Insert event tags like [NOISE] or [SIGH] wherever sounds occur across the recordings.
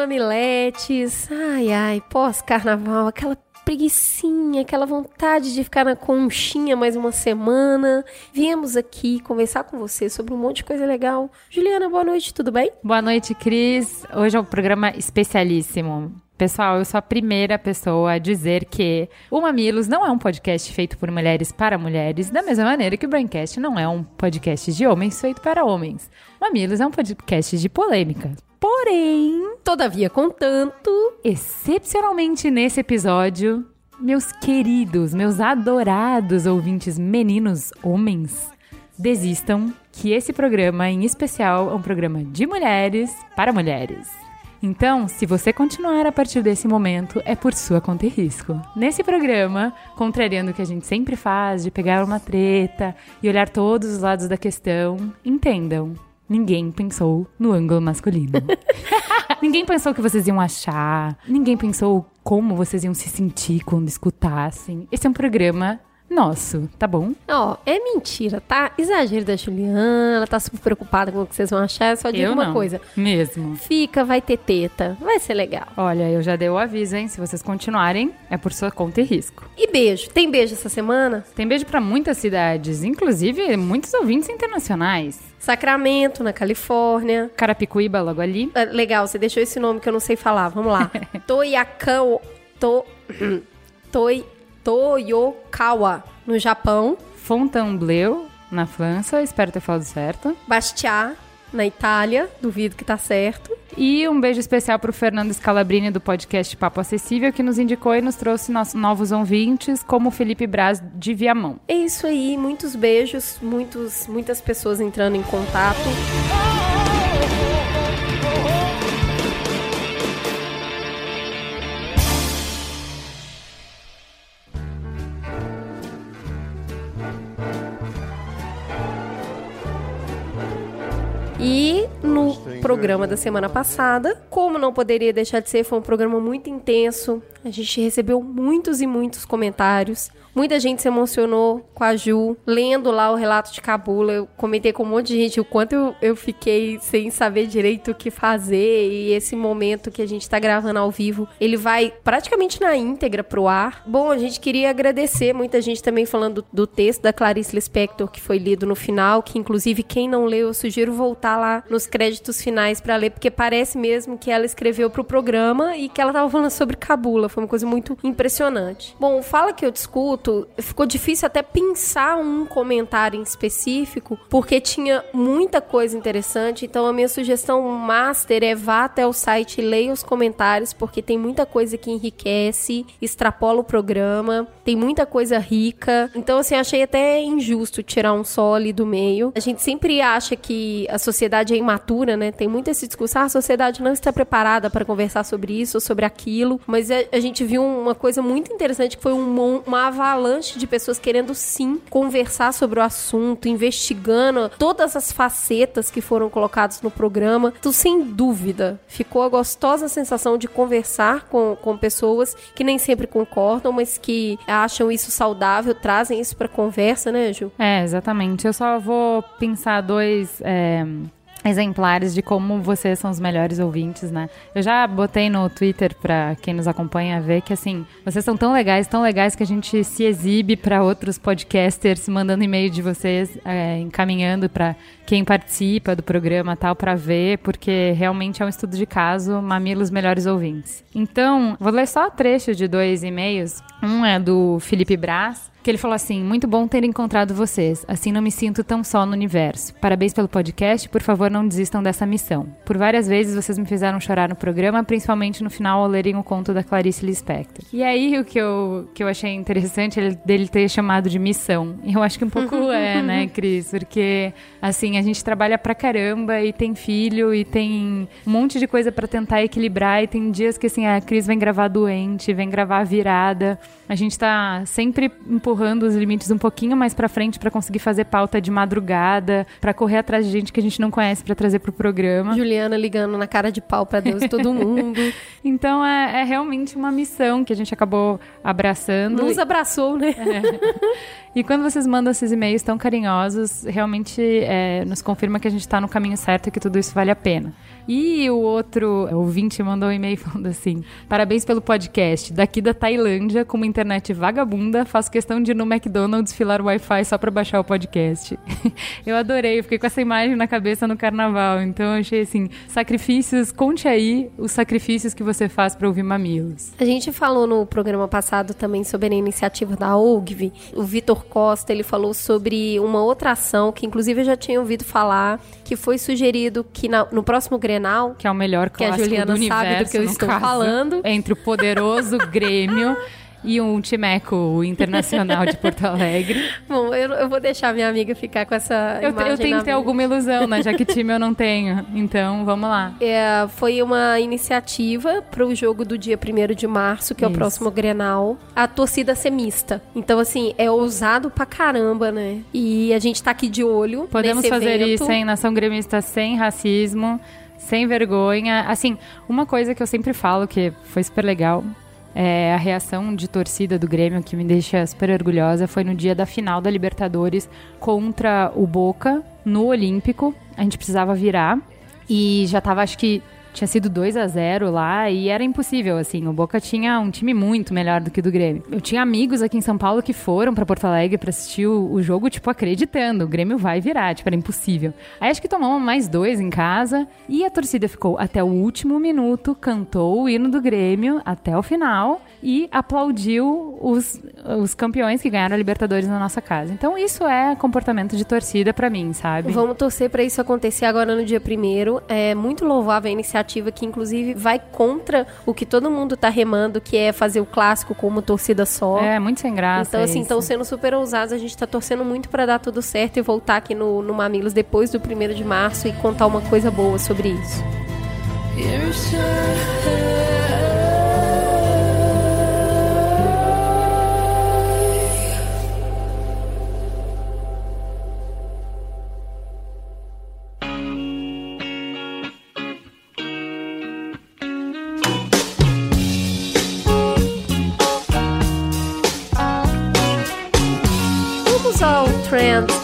Mamiletes, ai ai, pós-carnaval, aquela preguiçinha, aquela vontade de ficar na conchinha mais uma semana. Viemos aqui conversar com você sobre um monte de coisa legal. Juliana, boa noite, tudo bem? Boa noite, Cris. Hoje é um programa especialíssimo. Pessoal, eu sou a primeira pessoa a dizer que o Mamilos não é um podcast feito por mulheres para mulheres, da mesma maneira que o Braincast não é um podcast de homens feito para homens. O Mamilos é um podcast de polêmica. Porém, todavia, contanto, excepcionalmente nesse episódio, meus queridos, meus adorados ouvintes meninos, homens, desistam que esse programa em especial é um programa de mulheres para mulheres. Então, se você continuar a partir desse momento, é por sua conta e risco. Nesse programa, contrariando o que a gente sempre faz, de pegar uma treta e olhar todos os lados da questão, entendam. Ninguém pensou no ângulo masculino. [LAUGHS] ninguém pensou o que vocês iam achar. Ninguém pensou como vocês iam se sentir quando escutassem. Esse é um programa nosso, tá bom? Ó, é mentira, tá? Exagero da Juliana, ela tá super preocupada com o que vocês vão achar. Eu só digo eu uma não. coisa. Mesmo. Fica, vai ter teta. Vai ser legal. Olha, eu já dei o aviso, hein? Se vocês continuarem, é por sua conta e risco. E beijo. Tem beijo essa semana? Tem beijo pra muitas cidades, inclusive muitos ouvintes internacionais. Sacramento, na Califórnia. Carapicuíba, logo ali. Ah, legal, você deixou esse nome que eu não sei falar. Vamos lá. [LAUGHS] Toyakao. To, [CLEARS THROAT] toi, Toyokawa, no Japão. Fontainebleau, na França, espero ter falado certo. Bastia, na Itália. Duvido que tá certo. E um beijo especial pro Fernando Scalabrini do podcast Papo Acessível, que nos indicou e nos trouxe nossos novos ouvintes, como o Felipe Braz de Viamão. É isso aí, muitos beijos, muitos, muitas pessoas entrando em contato. E no programa da semana passada, como não poderia deixar de ser, foi um programa muito intenso. A gente recebeu muitos e muitos comentários. Muita gente se emocionou com a Ju, lendo lá o relato de Cabula. Eu comentei com um monte de gente o quanto eu, eu fiquei sem saber direito o que fazer. E esse momento que a gente tá gravando ao vivo, ele vai praticamente na íntegra pro ar. Bom, a gente queria agradecer muita gente também falando do, texto da Clarice Lispector, que foi lido no final, que inclusive quem não leu, eu sugiro voltar lá nos créditos finais para ler, porque parece mesmo que ela escreveu pro programa e que ela tava falando sobre Cabula. Foi uma coisa muito impressionante. Bom, fala que eu discuto ficou difícil até pensar um comentário em específico, porque tinha muita coisa interessante. Então, a minha sugestão master é vá até o site e leia os comentários, porque tem muita coisa que enriquece, extrapola o programa, tem muita coisa rica. Então, assim, achei até injusto tirar um só ali do meio. A gente sempre acha que a sociedade é imatura, né? Tem muito esse discurso, ah, a sociedade não está preparada para conversar sobre isso ou sobre aquilo. Mas a, gente viu uma coisa muito interessante que foi um, uma avalanche de pessoas querendo sim conversar sobre o assunto, investigando todas as facetas que foram colocadas no programa. Então, sem dúvida, ficou a gostosa sensação de conversar com, com pessoas que nem sempre concordam, mas que acham isso saudável, trazem isso para conversa, né, Ju? É, exatamente. Eu só vou pensar dois. É exemplares de como vocês são os melhores ouvintes, né? Eu já botei no Twitter para quem nos acompanha ver que assim, vocês são tão legais, tão legais que a gente se exibe para outros podcasters mandando e-mail de vocês, é, encaminhando para quem participa do programa tal para ver, porque realmente é um estudo de caso, mamilos melhores ouvintes. Então, vou ler só trecho de dois e-mails. Um é do Felipe Braz, que ele falou assim: Muito bom ter encontrado vocês. Assim não me sinto tão só no universo. Parabéns pelo podcast. Por favor, não desistam dessa missão. Por várias vezes vocês me fizeram chorar no programa, principalmente no final ao lerem o conto da Clarice Lispector. E aí o que eu, que eu achei interessante é dele ter chamado de missão. E eu acho que um pouco [LAUGHS] é, né, Cris? Porque, assim, a gente trabalha pra caramba e tem filho e tem um monte de coisa para tentar equilibrar. E tem dias que, assim, a Cris vem gravar doente, vem gravar virada. A gente tá sempre empurrando os limites um pouquinho mais para frente para conseguir fazer pauta de madrugada, para correr atrás de gente que a gente não conhece para trazer pro programa. Juliana ligando na cara de pau para Deus e todo [LAUGHS] mundo. então é, é, realmente uma missão que a gente acabou abraçando. Nos abraçou, né? É. [LAUGHS] E quando vocês mandam esses e-mails tão carinhosos, realmente é, nos confirma que a gente está no caminho certo e que tudo isso vale a pena. E o outro ouvinte mandou um e-mail [LAUGHS] falando assim: Parabéns pelo podcast. Daqui da Tailândia, com uma internet vagabunda, faço questão de ir no McDonald's filar o Wi-Fi só para baixar o podcast. [LAUGHS] eu adorei, eu fiquei com essa imagem na cabeça no carnaval. Então eu achei assim: sacrifícios, conte aí os sacrifícios que você faz para ouvir mamilos. A gente falou no programa passado também sobre a iniciativa da OGV. O Vitor Costa, ele falou sobre uma outra ação que inclusive eu já tinha ouvido falar, que foi sugerido que na, no próximo Grenal, que é o melhor que a Juliana do universo, sabe do que eu estou caso, falando, entre o poderoso [LAUGHS] Grêmio e um timeco internacional de Porto Alegre. [LAUGHS] Bom, eu, eu, vou deixar minha amiga ficar com essa eu, eu tenho que ter alguma ilusão, né? Já que time eu não tenho. Então, vamos lá. [LAUGHS] É, foi uma iniciativa para o jogo do dia 1 de março, que é o próximo Grenal, a torcida ser mista. Então, assim, é ousado pra caramba, né? E a gente tá aqui de olho Podemos fazer evento. isso, hein? Nação gremista sem racismo, sem vergonha. Assim, uma coisa que eu sempre falo que foi super legal é, a reação de torcida do Grêmio, que me deixa super orgulhosa, foi no dia da final da Libertadores contra o Boca, no Olímpico. A gente precisava virar. E já tava, acho que tinha sido 2 a 0 lá e era impossível, assim. O Boca tinha um time muito melhor do que o do Grêmio. Eu tinha amigos aqui em São Paulo que foram para Porto Alegre para assistir o, o, jogo, tipo, acreditando. O Grêmio vai virar, tipo, era impossível. Aí acho que tomamos mais dois em casa e a torcida ficou até o último minuto, cantou o hino do Grêmio até o final e aplaudiu os, os campeões que ganharam a Libertadores na nossa casa. Então isso é comportamento de torcida para mim, sabe? Vamos torcer para isso acontecer agora no dia primeiro. É muito louvável a iniciativa que inclusive vai contra o que todo mundo tá remando, que é fazer o clássico como torcida só. É, muito sem graça. Então assim, estão sendo super ousados, a gente tá torcendo muito para dar tudo certo e voltar aqui no, no Mamilos depois do primeiro de março e contar uma coisa boa sobre isso.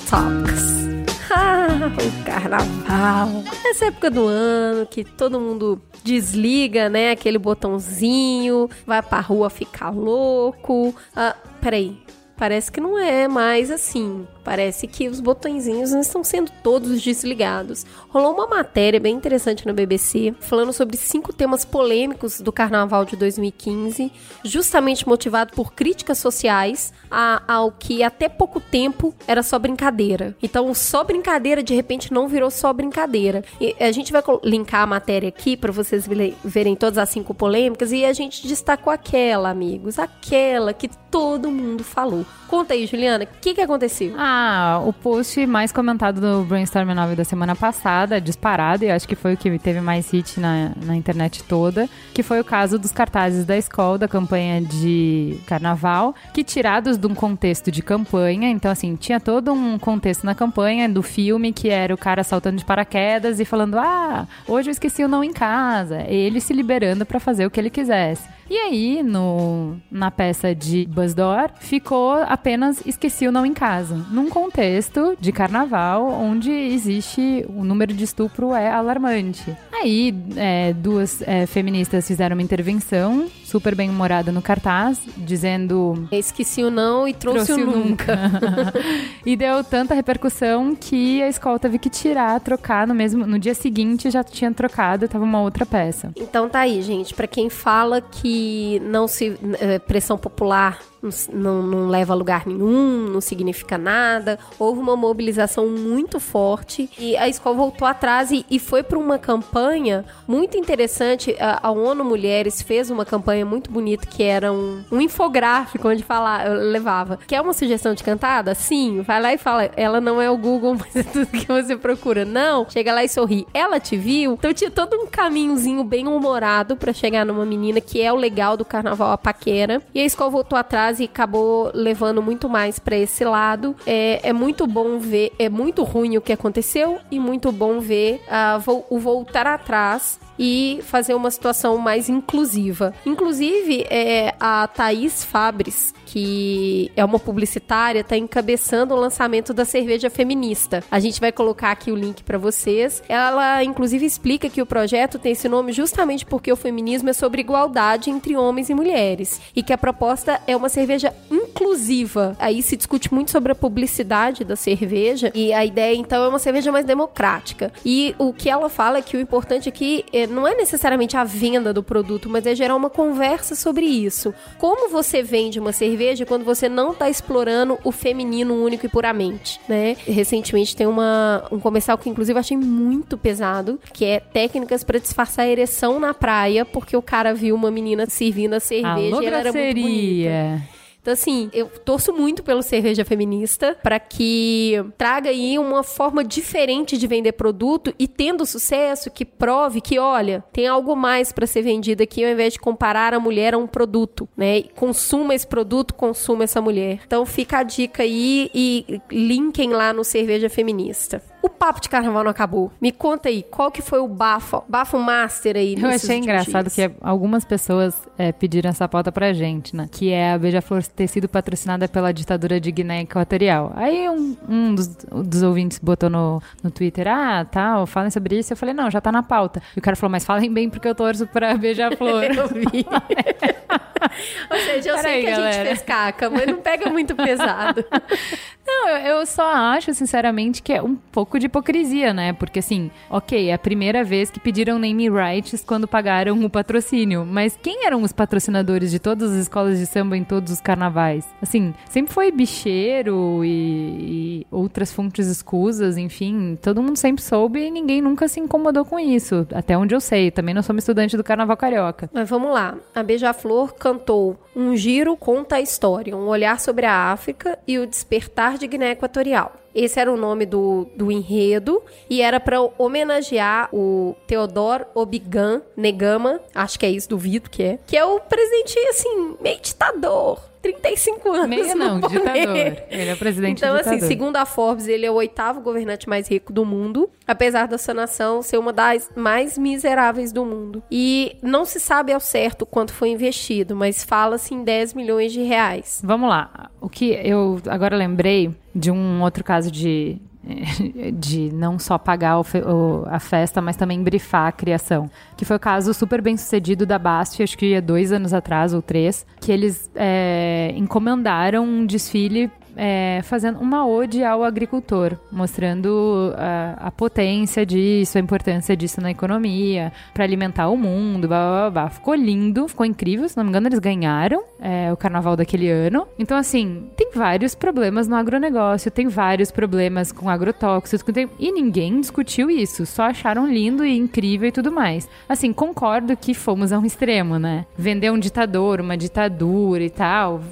Talks. [LAUGHS] Ah, o carnaval. Essa época do ano que todo mundo desliga, né? Aquele botãozinho, vai pra rua ficar louco. Ah, peraí. Parece que não é mais assim. Parece que os botõezinhos estão sendo todos desligados. Rolou uma matéria bem interessante na BBC falando sobre cinco temas polêmicos do Carnaval de 2015, justamente motivado por críticas sociais a, ao que até pouco tempo era só brincadeira. Então, só brincadeira de repente não virou só brincadeira. E a gente vai linkar a matéria aqui para vocês verem todas as cinco polêmicas e a gente destacou aquela, amigos, aquela que todo mundo falou. Conta aí, Juliana, o que, que aconteceu? Ah, o post mais comentado do Brainstorm 9 da semana passada, disparado, e acho que foi o que teve mais hit na, na internet toda, que foi o caso dos cartazes da escola, da campanha de carnaval, que tirados de um contexto de campanha, então assim, tinha todo um contexto na campanha do filme, que era o cara saltando de paraquedas e falando, ah, hoje eu esqueci o não em casa, ele se liberando para fazer o que ele quisesse. E aí, no, na peça de Buzz Door, ficou apenas Esqueci o Não em Casa. Num contexto de carnaval, onde existe o número de estupro é alarmante. Aí, é, duas é, feministas fizeram uma intervenção super bem humorada no cartaz, dizendo. Esqueci o não e trouxe, trouxe o nunca. nunca. [LAUGHS] e deu tanta repercussão que a escola teve que tirar, trocar no mesmo. No dia seguinte já tinha trocado, tava uma outra peça. Então tá aí, gente. para quem fala que não se. É, pressão popular não, não, leva a lugar nenhum, não significa nada. Houve uma mobilização muito forte e a escola voltou atrás e, e foi para uma campanha muito interessante. A, a, ONU Mulheres fez uma campanha muito bonita que era um, um infográfico onde fala, levava. Quer uma sugestão de cantada? Sim, vai lá e fala. Ela não é o Google, [LAUGHS] mas é tudo que você procura. Não, chega lá e sorri. Ela te viu? Então tinha todo um caminhozinho bem humorado para chegar numa menina que é o legal do carnaval a paquera. E a escola voltou atrás e acabou levando muito mais para esse lado. É, é muito bom ver, é muito ruim o que aconteceu e muito bom ver uh, o voltar atrás e fazer uma situação mais inclusiva. Inclusive é, a Thaís Fabres, que é uma publicitária, está encabeçando o lançamento da cerveja feminista. A gente vai colocar aqui o link para vocês. Ela, inclusive, explica que o projeto tem esse nome justamente porque o feminismo é sobre igualdade entre homens e mulheres e que a proposta é uma cerveja inclusiva. Aí se discute muito sobre a publicidade da cerveja e a ideia, então, é uma cerveja mais democrática. E o que ela fala é que o importante aqui é, não é necessariamente a venda do produto, mas é gerar uma conversa sobre isso. Como você vende uma cerveja quando você não está explorando o feminino único e puramente, né? Recentemente tem uma, um comercial que inclusive eu achei muito pesado, que é técnicas para disfarçar a ereção na praia, porque o cara viu uma menina servindo a cerveja Alô, e ela era muito bonita. Então, assim, eu torço muito pelo cerveja feminista para que traga aí uma forma diferente de vender produto e tendo sucesso, que prove que, olha, tem algo mais para ser vendido aqui ao invés de comparar a mulher a um produto, né? Consuma esse produto, consuma essa mulher. Então, fica a dica aí e linkem lá no Cerveja Feminista. O papo de carnaval não acabou. Me conta aí, qual que foi o bafo, bafo master aí? Eu achei engraçado dias? que algumas pessoas é, pediram essa pauta pra gente, né? Que é a Beija-Flor ter sido patrocinada pela ditadura de Guiné Equatorial. Aí um, um dos, dos, ouvintes botou no, no Twitter, ah, tal, falem sobre isso. Eu falei, não, já tá na pauta. E o cara falou, mas falem bem porque eu torço pra Beija-Flor. [LAUGHS] eu vi. [LAUGHS] Ou seja, eu Pera sei aí, que galera. a gente fez caca, mas não pega muito pesado. [LAUGHS] Não, eu, só acho, sinceramente, que é um pouco de hipocrisia, né? Porque, assim, ok, é a primeira vez que pediram name rights quando pagaram o patrocínio. Mas quem eram os patrocinadores de todas as escolas de samba em todos os carnavais? Assim, sempre foi bicheiro e, e outras fontes escusas, enfim. Todo mundo sempre soube e ninguém nunca se incomodou com isso. Até onde eu sei. Também não sou uma estudante do carnaval carioca. Mas vamos lá. A Beija-Flor cantou Um Giro Conta a História, um olhar sobre a África e o despertar de Guiné Equatorial. Esse era o nome do, do enredo e era para homenagear o Theodor Obigan Negama, acho que é isso, duvido que é, que é o presidente, assim, meio ditador 35 anos. Meio não, ditador. Ele é o presidente Então, ditador. assim, segundo a Forbes, ele é o oitavo governante mais rico do mundo, apesar da sua nação ser uma das mais miseráveis do mundo. E não se sabe ao certo quanto foi investido, mas fala-se em 10 milhões de reais. Vamos lá. O que eu agora lembrei de um outro caso de [LAUGHS] de não só pagar a festa, mas também brifar a criação. Que foi o caso super bem sucedido da Bast, acho que há dois anos atrás ou três, que eles é, encomendaram um desfile é, fazendo uma ode ao agricultor, mostrando a, a, potência disso, a importância disso na economia, para alimentar o mundo, blá, blá, blá. Ficou lindo, ficou incrível. Se não me engano, eles ganharam é, o carnaval daquele ano. Então, assim, tem vários problemas no agronegócio, tem vários problemas com agrotóxicos, tem... e ninguém discutiu isso, só acharam lindo e incrível e tudo mais. Assim, concordo que fomos a um extremo, né? Vender um ditador, uma ditadura e tal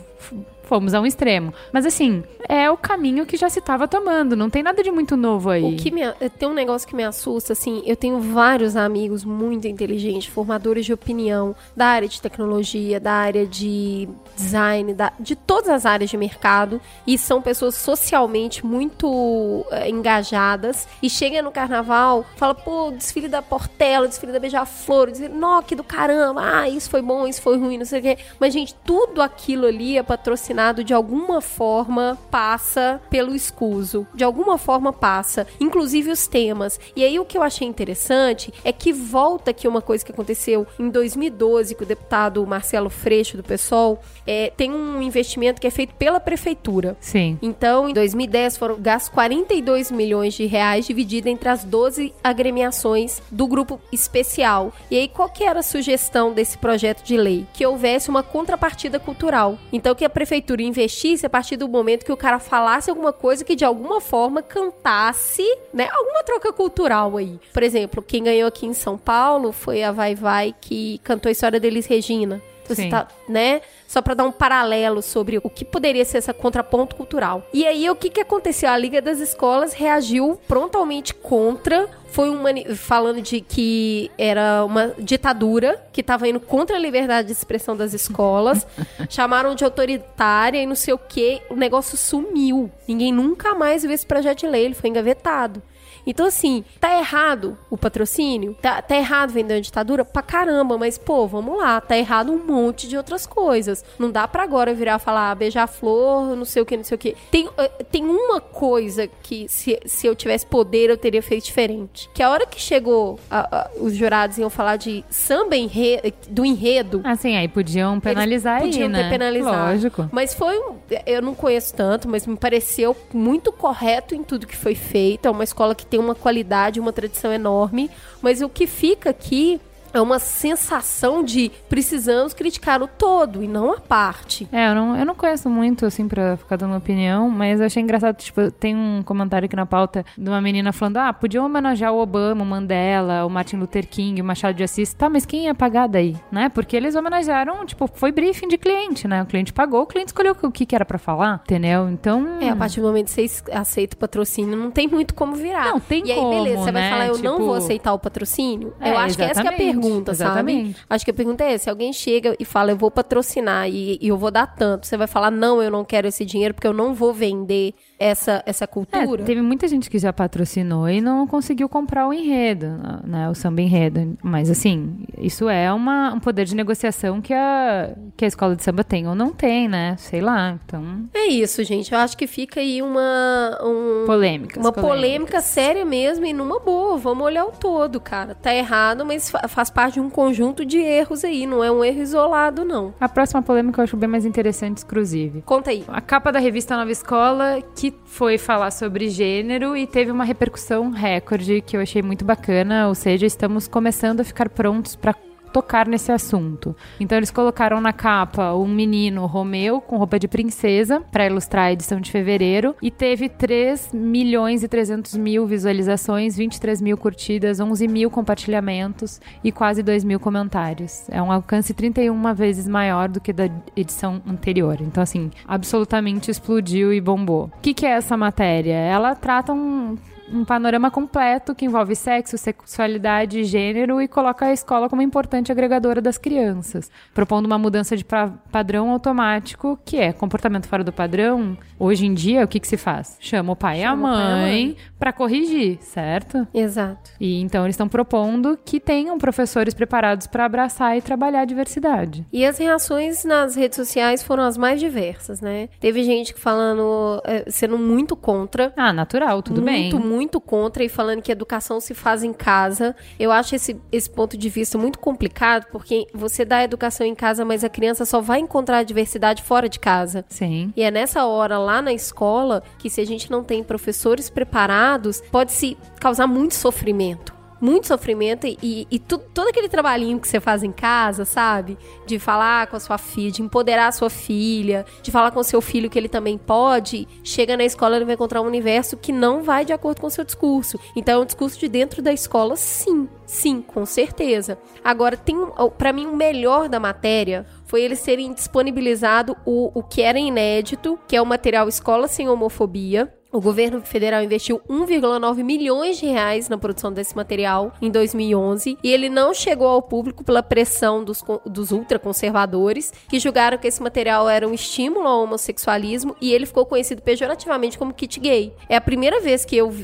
fomos a um extremo. Mas assim, é o caminho que já se estava tomando, não tem nada de muito novo aí. O que me, tem um negócio que me assusta, assim, eu tenho vários amigos muito inteligentes, formadores de opinião da área de tecnologia, da área de design, da, de todas as áreas de mercado, e são pessoas socialmente muito é, engajadas, e chega no carnaval, fala, pô, desfile da Portela, desfile da Beija-Flor, desfile, nó, que do caramba, ah, isso foi bom, isso foi ruim, não sei o quê. Mas, gente, tudo aquilo ali é patrocinado de alguma forma passa pelo escuso, de alguma forma passa, inclusive os temas. E aí o que eu achei interessante é que volta aqui uma coisa que aconteceu em 2012 com o deputado Marcelo Freixo do PSOL, é, tem um investimento que é feito pela prefeitura. Sim. Então, em 2010 foram gastos 42 milhões de reais dividido entre as 12 agremiações do grupo especial. E aí qual que era a sugestão desse projeto de lei? Que houvesse uma contrapartida cultural. Então que a prefeitura prefeitura investisse a partir do momento que o cara falasse alguma coisa que de alguma forma cantasse, né? Alguma troca cultural aí. Por exemplo, quem ganhou aqui em São Paulo foi a Vai Vai que cantou a história deles Regina. Você Sim. tá, né? Só para dar um paralelo sobre o que poderia ser essa contraponto cultural. E aí, o que, que aconteceu? A Liga das Escolas reagiu prontamente contra. Foi um falando de que era uma ditadura que estava indo contra a liberdade de expressão das escolas. [LAUGHS] chamaram de autoritária e não sei o que. O negócio sumiu. Ninguém nunca mais viu esse projeto de lei. Ele foi engavetado. Então, assim, tá errado o patrocínio? Tá, tá errado vender a ditadura? Pra caramba, mas, pô, vamos lá, tá errado um monte de outras coisas. Não dá pra agora virar falar ah, beija-flor, não sei o que, não sei o que. Tem, eh, tem uma coisa que, se, se eu tivesse poder, eu teria feito diferente. Que a hora que chegou, a, a, os jurados iam falar de samba enredo, do enredo. Ah, sim, aí podiam penalizar podiam aí, né? ter penalizado. Lógico. Mas foi um. Eu não conheço tanto, mas me pareceu muito correto em tudo que foi feito. É uma escola que tem uma qualidade, uma tradição enorme. Mas o que fica aqui é uma sensação de precisamos criticar o todo e não a parte. É, eu não, eu não conheço muito, assim, pra ficar dando opinião, mas eu achei engraçado, tipo, tem um comentário aqui na pauta de uma menina falando, ah, podiam homenagear o Obama, o Mandela, o Martin Luther King, o Machado de Assis, tá, mas quem ia pagar daí, né? Porque eles homenagearam, tipo, foi briefing de cliente, né? O cliente pagou, o cliente escolheu o que, que era para falar, entendeu? Então... É, a partir do momento que você aceita o patrocínio, não tem muito como virar. Não, tem e como, E aí, beleza, você né? vai falar, eu tipo... não vou aceitar o patrocínio? É, eu acho que essa é a pergunta pergunta, Exatamente. sabe? Acho que a pergunta é essa. Se alguém chega e fala, eu vou patrocinar e, e, eu vou dar tanto, você vai falar, não, eu não quero esse dinheiro porque eu não vou vender essa, essa cultura. É, teve muita gente que já patrocinou e não conseguiu comprar o enredo, né? O samba enredo. Mas, assim, isso é uma, um poder de negociação que a, que a escola de samba tem ou não tem, né? Sei lá, então... É isso, gente. Eu acho que fica aí uma... Um, polêmica. Uma polêmica séria mesmo e numa boa. Vamos olhar o todo, cara. Tá errado, mas faz parte de um conjunto de erros aí. Não é um erro isolado, não. A próxima polêmica eu acho bem mais interessante, exclusive. Conta aí. A capa da revista Nova Escola, que foi falar sobre gênero e teve uma repercussão recorde que eu achei muito bacana. Ou seja, estamos começando a ficar prontos para tocar nesse assunto. Então eles colocaram na capa um menino Romeu com roupa de princesa para ilustrar a edição de fevereiro e teve 3 milhões e 300 mil visualizações, 23 mil curtidas, 11 mil compartilhamentos e quase 2 mil comentários. É um alcance 31 vezes maior do que da edição anterior. Então assim, absolutamente explodiu e bombou. O que, que é essa matéria? Ela trata um um panorama completo que envolve sexo, sexualidade, gênero e coloca a escola como importante agregadora das crianças, propondo uma mudança de padrão automático, que é comportamento fora do padrão. Hoje em dia, o que, que se faz? Chama o pai Chama e a mãe para corrigir, certo? Exato. E então eles estão propondo que tenham professores preparados para abraçar e trabalhar a diversidade. E as reações nas redes sociais foram as mais diversas, né? Teve gente falando, é, sendo muito contra. Ah, natural, tudo muito, bem. Muito, muito contra e falando que educação se faz em casa. Eu acho esse, esse ponto de vista muito complicado, porque você dá educação em casa, mas a criança só vai encontrar a diversidade fora de casa. Sim. E é nessa hora, lá na escola, que se a gente não tem professores preparados, pode se causar muito sofrimento muito sofrimento e, e tu, todo aquele trabalhinho que você faz em casa, sabe? De falar com a sua filha, de empoderar a sua filha, de falar com o seu filho que ele também pode, chega na escola ele vai encontrar um universo que não vai de acordo com o seu discurso. Então é um discurso de dentro da escola, sim. Sim, com certeza. Agora, tem para mim o melhor da matéria foi eles terem disponibilizado o, o que era inédito, que é o material Escola Sem Homofobia, o governo federal investiu 1,9 milhões de reais na produção desse material em 2011 e ele não chegou ao público pela pressão dos, dos ultraconservadores que julgaram que esse material era um estímulo ao homossexualismo e ele ficou conhecido pejorativamente como kit gay. É a primeira vez que eu,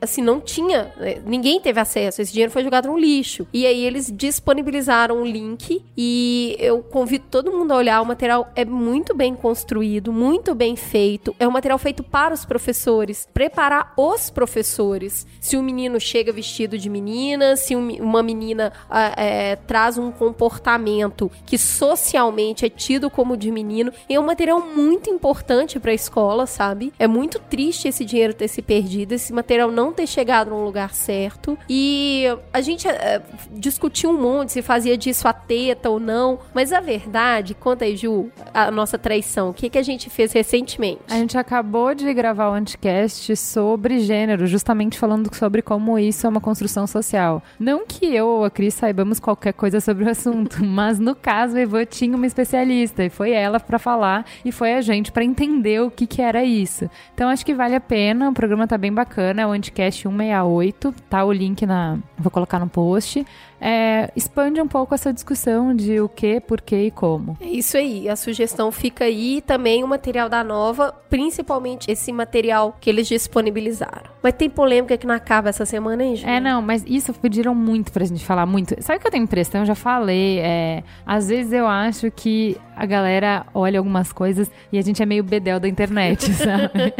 assim, não tinha, né, ninguém teve acesso, esse dinheiro foi jogado no lixo. E aí eles disponibilizaram o um link e eu convido todo mundo a olhar, o material é muito bem construído, muito bem feito, é um material feito para os professores preparar os professores. Se o menino chega vestido de menina, se um, uma menina é, traz um comportamento que socialmente é tido como de menino, é um material muito importante para a escola, sabe? É muito triste esse dinheiro ter se perdido, esse material não ter chegado no lugar certo. E a gente é, discutiu um monte se fazia disso a teta ou não, mas a verdade, conta aí, Ju, a nossa traição, o que, que a gente fez recentemente? A gente acabou de gravar o Anticast podcast sobre gênero, justamente falando sobre como isso é uma construção social. Não que eu ou a Cris saibamos qualquer coisa sobre o assunto, [LAUGHS] mas no caso a Ivan tinha uma especialista e foi ela para falar e foi a gente para entender o que, que era isso. Então acho que vale a pena, o programa tá bem bacana, é o Anticast 168, tá o link na. Vou colocar no post. É, expande um pouco essa discussão de o que, por que e como. É isso aí, a sugestão fica aí também o material da Nova, principalmente esse material que eles disponibilizaram. Mas tem polêmica que não acaba essa semana, hein, gente? É, não, mas isso pediram muito pra gente falar muito. Sabe o que eu tenho impressão? Eu já falei. É, às vezes eu acho que a galera olha algumas coisas e a gente é meio bedel da internet, [LAUGHS] sabe?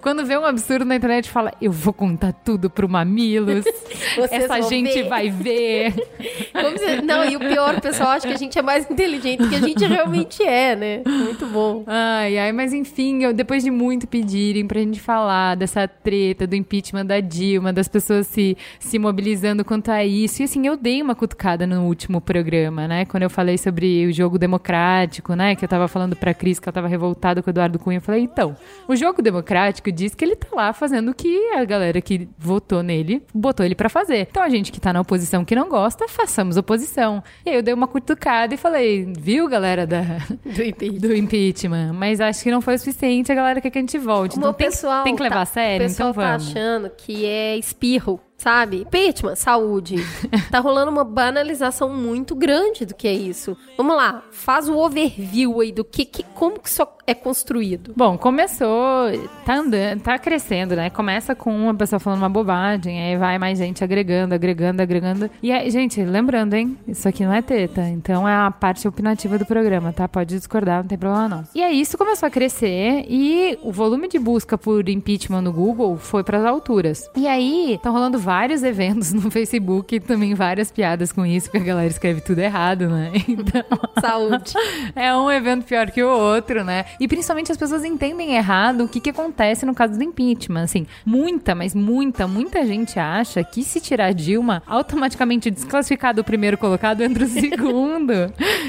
Quando vê um absurdo na internet, fala: Eu vou contar tudo pro Mamilos. [LAUGHS] Essa gente ver. vai ver. Se... Não, e o pior, o pessoal acha que a gente é mais inteligente do que a gente realmente é, né? Muito bom. Ai, ai, mas enfim, eu, depois de muito pedirem pra gente falar dessa treta, do impeachment da Dilma, das pessoas se, se mobilizando quanto a isso. E assim, eu dei uma cutucada no último programa, né? Quando eu falei sobre o jogo democrático, né? Que eu tava falando pra Cris que ela tava revoltada com o Eduardo Cunha. Eu falei, então, o jogo democrático diz que ele tá lá fazendo o que a galera que votou nele botou ele para fazer. Então a gente que tá na oposição que não gosta, façamos oposição. E aí eu dei uma cutucada e falei, viu, galera da, [LAUGHS] do, impeachment. do impeachment? Mas acho que não foi o suficiente, a galera quer que a gente volte. Então tem, pessoal tem que levar tá, a sério, então vamos. O pessoal tá achando que é espirro sabe? Impeachment, saúde. [LAUGHS] tá rolando uma banalização muito grande do que é isso. Vamos lá, faz o overview aí do que, que como que isso é construído. Bom, começou, tá andando, tá crescendo, né? Começa com uma pessoa falando uma bobagem, aí vai mais gente agregando, agregando, agregando. E aí, gente, lembrando, hein? Isso aqui não é teta, então é a parte opinativa do programa, tá? Pode discordar, não tem problema não. E aí isso começou a crescer e o volume de busca por impeachment no Google foi para as alturas. E aí, estão rolando vários eventos no Facebook e também várias piadas com isso, porque a galera escreve tudo errado, né? [LAUGHS] Então. Saúde. [LAUGHS] É um evento pior que o outro, né? E principalmente as pessoas entendem errado o que, que acontece no caso do impeachment. Assim, muita, mas muita, muita gente acha que se tirar Dilma, automaticamente desclassificado o primeiro colocado entra o [LAUGHS] segundo.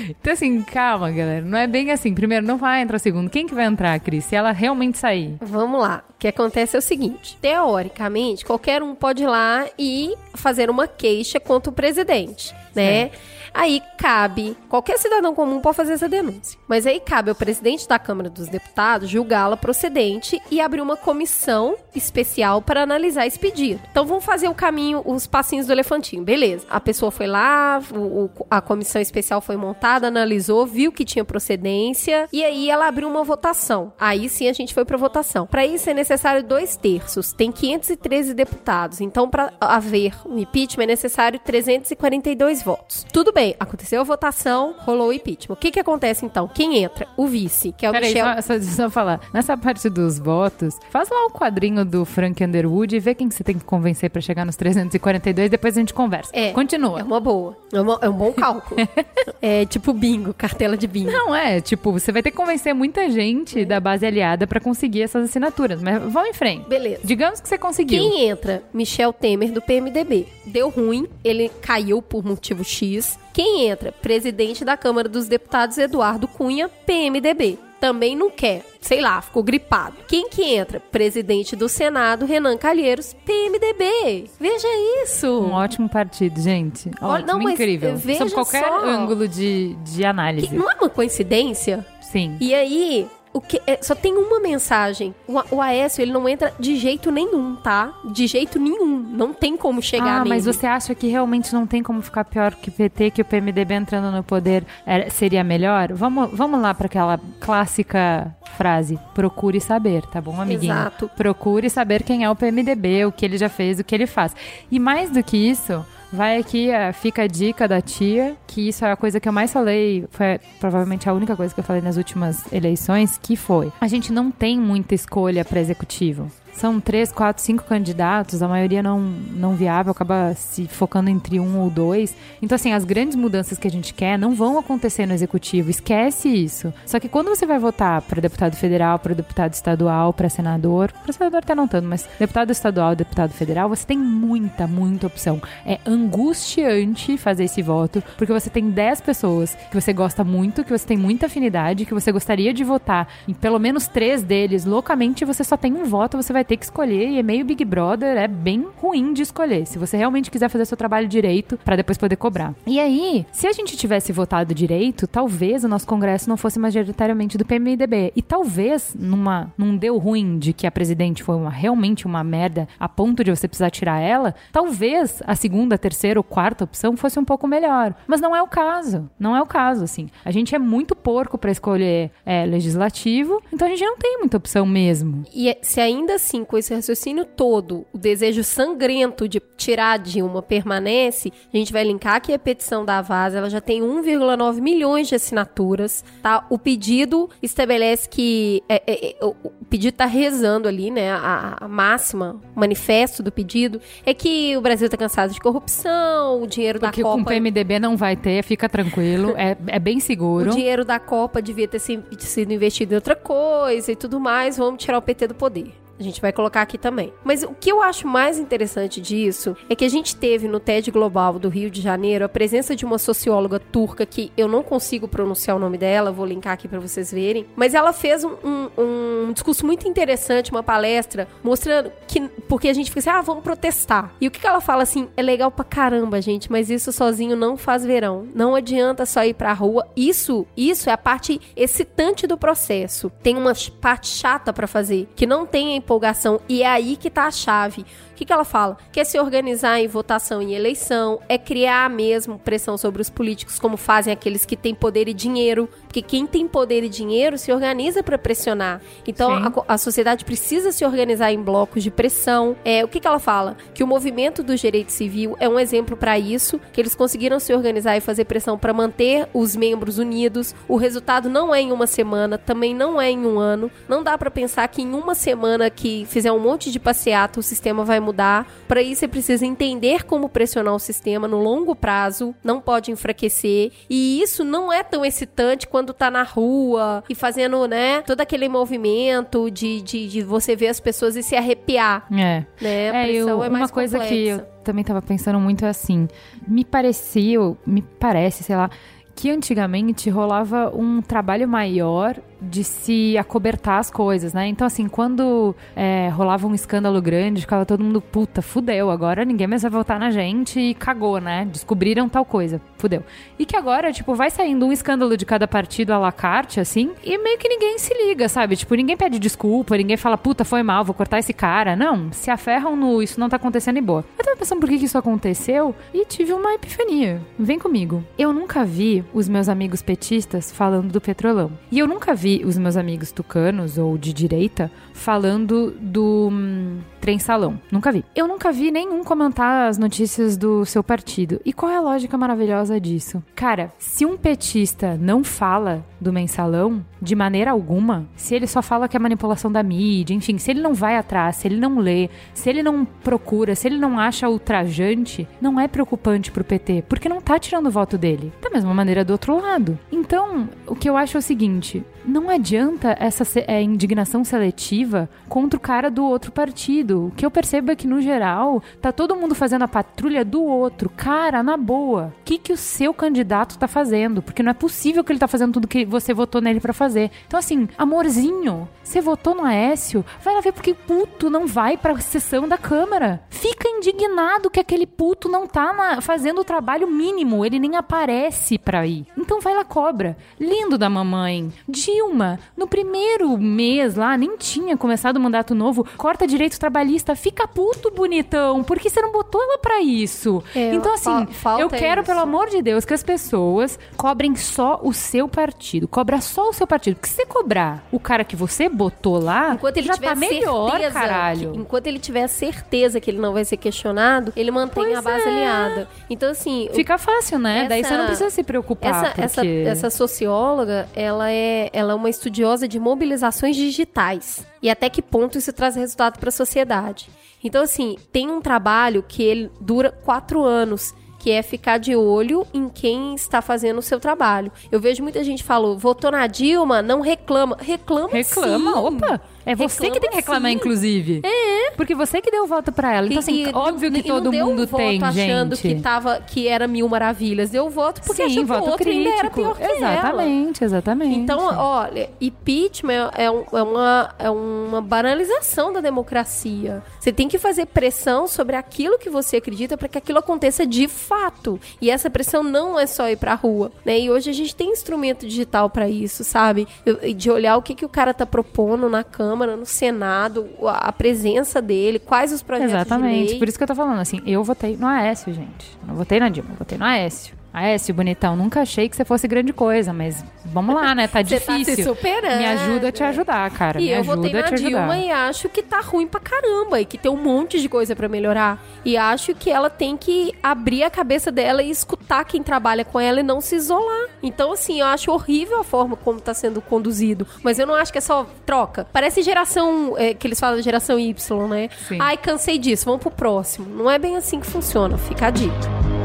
então, assim, calma, galera. Não é bem assim. Primeiro, não vai entrar o segundo. Quem que vai entrar, Cris? Se ela realmente sair. Vamos lá. O que acontece é o seguinte: teoricamente, qualquer um pode ir lá e fazer uma queixa contra o presidente, né? Aí cabe, qualquer cidadão comum pode fazer essa denúncia. Mas aí cabe ao presidente da Câmara dos Deputados julgá-la procedente e abrir uma comissão especial para analisar esse pedido. Então vamos fazer o caminho, os passinhos do elefantinho. Beleza. A pessoa foi lá, o, a comissão especial foi montada, analisou, viu que tinha procedência e aí ela abriu uma votação. Aí sim a gente foi para votação. Para isso é necessário dois terços. Tem 513 deputados. Então para haver um impeachment é necessário 342 votos. Tudo bem bem, aconteceu a votação, rolou o impeachment. O que que acontece então? Quem entra? O vice, que é o Peraí, Michel... só, só, só falar. Nessa parte dos votos, faz lá o quadrinho do Frank Underwood e vê quem que você tem que convencer para chegar nos 342, depois a gente conversa. É, Continua. É uma boa. É, uma, é um bom cálculo. [LAUGHS] é tipo bingo, cartela de bingo. Não, é, tipo, você vai ter que convencer muita gente é. da base aliada para conseguir essas assinaturas. Mas vamos em frente. Beleza. Digamos que você conseguiu. Quem entra? Michel Temer, do PMDB. Deu ruim, ele caiu por motivo X. Quem entra? Presidente da Câmara dos Deputados Eduardo Cunha, PMDB. Também não quer, sei lá, ficou gripado. Quem que entra? Presidente do Senado, Renan Calheiros, PMDB. Veja isso. Um ótimo partido, gente. Ótimo, não, incrível. Sob qualquer só. ângulo de, de análise. Que não é uma coincidência? Sim. E aí, o que é, só tem uma mensagem. O, o Aécio, ele não entra de jeito nenhum, tá? De jeito nenhum. Não tem como chegar ah, nele. mas você acha que realmente não tem como ficar pior que o PT, que o PMDB entrando no poder é, seria melhor? Vamos, vamos lá para aquela clássica frase. Procure saber, tá bom, amiguinho? Exato. Procure saber quem é o PMDB, o que ele já fez, o que ele faz. E mais do que isso... Vai aqui, é, fica a dica da tia, que isso é a coisa que eu mais falei, foi provavelmente a única coisa que eu falei nas últimas eleições, que foi: a gente não tem muita escolha para executivo. São três, quatro, cinco candidatos, a maioria não, não viável, acaba se focando entre um ou dois. Então, assim, as grandes mudanças que a gente quer não vão acontecer no executivo, esquece isso. Só que quando você vai votar para deputado federal, para deputado estadual, para senador, para senador até não tanto, mas deputado estadual, deputado federal, você tem muita, muita opção. É angustiante fazer esse voto, porque você tem 10 pessoas que você gosta muito, que você tem muita afinidade, que você gostaria de votar em pelo menos três deles loucamente, você só tem um voto, você vai vai ter que escolher e é meio Big Brother, é bem ruim de escolher. Se você realmente quiser fazer seu trabalho direito para depois poder cobrar. E aí, se a gente tivesse votado direito, talvez o nosso congresso não fosse majoritariamente do PMDB e talvez numa num deu ruim de que a presidente foi uma, realmente uma merda a ponto de você precisar tirar ela, talvez a segunda, terceira ou quarta opção fosse um pouco melhor. Mas não é o caso. Não é o caso, assim. A gente é muito porco para escolher é, legislativo, então a gente não tem muita opção mesmo. E é, se ainda assim, com esse raciocínio todo, o desejo sangrento de tirar Dilma permanece, a gente vai linkar que a petição da Vaz, ela já tem 1,9 milhões de assinaturas, tá? O pedido estabelece que é, é, é o pedido tá rezando ali, né? A, a máxima, o manifesto do pedido é que o Brasil tá cansado de corrupção, o dinheiro Porque da Copa. com o PMDB não vai ter, fica tranquilo, é, é bem seguro. O dinheiro da Copa devia ter sido investido em outra coisa e tudo mais, vamos tirar o PT do poder. A gente vai colocar aqui também. Mas o que eu acho mais interessante disso é que a gente teve no TED Global do Rio de Janeiro a presença de uma socióloga turca que eu não consigo pronunciar o nome dela, vou linkar aqui para vocês verem. Mas ela fez um, um, um, discurso muito interessante, uma palestra, mostrando que. Porque a gente fica assim, ah, vamos protestar. E o que, que ela fala assim? É legal pra caramba, gente, mas isso sozinho não faz verão. Não adianta só ir pra rua. Isso, isso é a parte excitante do processo. Tem uma parte chata para fazer, que não tem empolgação. E é aí que tá a chave. O que, que ela fala? Que é se organizar em votação e eleição, é criar mesmo pressão sobre os políticos, como fazem aqueles que têm poder e dinheiro. Porque quem tem poder e dinheiro se organiza para pressionar. Então a, a, sociedade precisa se organizar em blocos de pressão. É, o que, que ela fala? Que o movimento do direito civil é um exemplo para isso, que eles conseguiram se organizar e fazer pressão para manter os membros unidos. O resultado não é em uma semana, também não é em um ano. Não dá para pensar que em uma semana que fizer um monte de passeata o sistema vai mudar. Para isso, você precisa entender como pressionar o sistema no longo prazo, não pode enfraquecer. E isso não é tão excitante quando tá na rua e fazendo, né, todo aquele movimento de, de, de você ver as pessoas e se arrepiar. É. Né? A é, eu, é uma coisa complexa. que eu também tava pensando muito é assim. Me parecia, me parece, sei lá, que antigamente rolava um trabalho maior de se acobertar as coisas, né? Então, assim, quando é, rolava um escândalo grande, ficava todo mundo, puta, fudeu, agora ninguém mais vai votar na gente e cagou, né? Descobriram tal coisa, fudeu. E que agora, tipo, vai saindo um escândalo de cada partido à la carte, assim, e meio que ninguém se liga, sabe? Tipo, ninguém pede desculpa, ninguém fala, puta, foi mal, vou cortar esse cara. Não, se aferram no isso não tá acontecendo e boa. Eu tava pensando por que, que isso aconteceu e tive uma epifania. Vem comigo. Eu nunca vi os meus amigos petistas falando do petrolão. E eu nunca os meus amigos tucanos ou de direita falando do hum, trem salão. Nunca vi. Eu nunca vi nenhum comentar as notícias do seu partido. E qual é a lógica maravilhosa disso? Cara, se um petista não fala do mensalão de maneira alguma, se ele só fala que é manipulação da mídia, enfim, se ele não vai atrás, se ele não lê, se ele não procura, se ele não acha ultrajante, não é preocupante pro PT, porque não tá tirando o voto dele. Da mesma maneira do outro lado. Então, o que eu acho é o seguinte: não adianta essa é, indignação seletiva contra o cara do outro partido. O que eu percebo é que, no geral, tá todo mundo fazendo a patrulha do outro. Cara, na boa, o que, que o seu candidato tá fazendo? Porque não é possível que ele tá fazendo tudo que você votou nele para fazer. Então, assim, amorzinho, você votou no Aécio, vai lá ver porque puto não vai pra sessão da Câmara. Fica indignado que aquele puto não tá na, fazendo o trabalho mínimo, ele nem aparece pra ir. Então vai lá, cobra. Lindo da mamãe. Dilma, no primeiro mês lá, nem tinha começado o mandato novo, corta direito trabalhista, fica puto bonitão, porque você não botou ela pra isso. É, então, assim, eu quero, isso. pelo amor de Deus, que as pessoas cobrem só o seu partido. Cobra só o seu partido. Porque se você cobrar o cara que você botou lá, enquanto ele já tiver tá melhor, caralho. Que, enquanto ele tiver certeza que ele não vai ser questionado, ele mantém pois a base é. alinhada. Então, assim. Fica fácil, né? Essa, Daí você não precisa se preocupar. Essa, porque... essa, essa socióloga, ela é, ela é uma estudiosa de mobilizações digitais. E até que ponto isso traz resultado para a sociedade. Então, assim, tem um trabalho que ele dura quatro anos que é ficar de olho em quem está fazendo o seu trabalho. Eu vejo muita gente falou, votou na Dilma, não reclama. Reclama Reclama, sim. opa! É você Reclama que tem que reclamar, sim. inclusive. É. Porque você que deu o voto pra ela. Então, assim, E- óbvio que e todo deu mundo voto tem, achando gente. que, tava, que era mil maravilhas. Deu voto porque Sim, achou que voto o outro ainda era crítico. pior que ela. exatamente, exatamente. Então, olha, impeachment é, é uma, é uma banalização da democracia. Você tem que fazer pressão sobre aquilo que você acredita para que aquilo aconteça de fato. E essa pressão não é só ir pra rua, né? E hoje a gente tem instrumento digital para isso, sabe? Eu- De olhar o que, que o cara tá propondo na Câmara, no Senado, a presença dele, quais os projetos de Exatamente. Por isso que eu tô falando assim, eu votei no Aécio, gente. Não votei na Dilma, eu votei no Aécio. Aécio, bonitão, nunca achei que você fosse grande coisa, mas vamos lá, né? Tá [LAUGHS] Você tá difícil. se superando. Me ajuda a te ajudar, cara. E Me eu ajuda votei a na te ajudar. Dilma e acho que tá ruim pra caramba e que tem um monte de coisa pra melhorar. E acho que ela tem que abrir a cabeça dela e escutar quem trabalha com ela e não se isolar. Então, assim, eu acho horrível a forma como tá sendo conduzido. Mas eu não acho que é só troca. Parece geração, é, que eles falam geração Y, né? Sim. Ai, cansei disso, vamos pro próximo. Não é bem assim que funciona, fica a dica.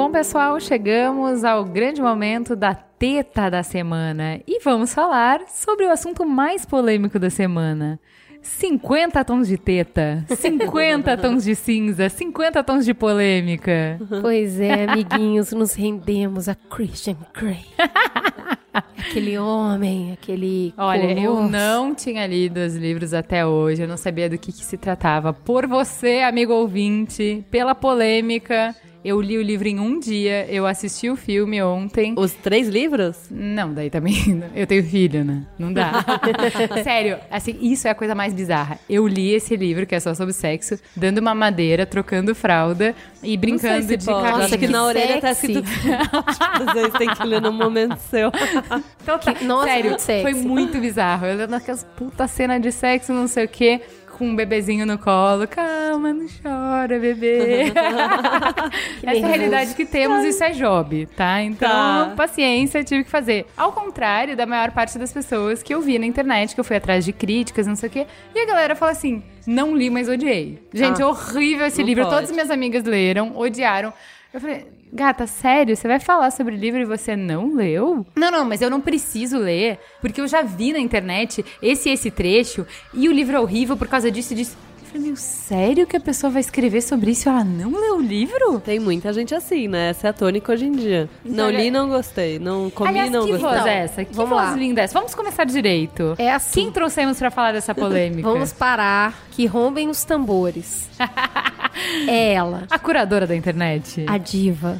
Bom, pessoal, chegamos ao grande momento da teta da semana e vamos falar sobre o assunto mais polêmico da semana. 50 tons de teta, 50 [LAUGHS] tons de cinza, 50 tons de polêmica. Pois é, amiguinhos, nos rendemos a Christian Grey. [LAUGHS] Aquele homem, aquele. Olha, eu colosso. não tinha lido os livros até hoje, eu não sabia do que, que se tratava. Por você, amigo ouvinte, pela polêmica, eu li o livro em um dia, eu assisti o filme ontem. Os três livros? Não, daí também. [LAUGHS] Eu tenho filho, né? Não dá. [LAUGHS] Sério, assim, isso é a coisa mais bizarra. Eu li esse livro, que é só sobre sexo, dando uma madeira, trocando fralda e brincando se de cabine. Acho que que na orelha tá sexy. escrito. [LAUGHS] Vezes tem que ler no momento seu. [LAUGHS] Então, tá. Nossa, Sério, foi muito bizarro. Eu lembro daquelas puta cena de sexo, não sei o quê. Com um bebezinho no colo. Calma, não chora, bebê. [LAUGHS] Essa é a realidade que temos, isso é job, tá? Então, Tá. paciência, tive que fazer. Ao contrário da maior parte das pessoas que eu vi na internet, que eu fui atrás de críticas, não sei o quê. E a galera fala assim: não li, mas odiei. Gente, Ah, horrível esse livro. pode. Todas minhas amigas leram, odiaram. Eu falei, gata, sério? Você vai falar sobre o livro e você não leu? Não, não, mas eu não preciso ler, porque eu já vi na internet esse e esse trecho, e o livro é horrível por causa disso e disso. Eu falei, meu, sério que a pessoa vai escrever sobre isso e ela não leu o livro? Tem muita gente assim, né? Essa é a tônica hoje em dia. não olha- li, não gostei. Não comi, Aliás, não que gostei. voz Então, é essa? Que vamos voz lá. linda é essa? Vamos começar direito. É assim. Quem trouxemos pra falar dessa [LAUGHS] polêmica? Vamos parar, que rompem os tambores. [LAUGHS] é [LAUGHS] ela, A curadora da internet. a diva,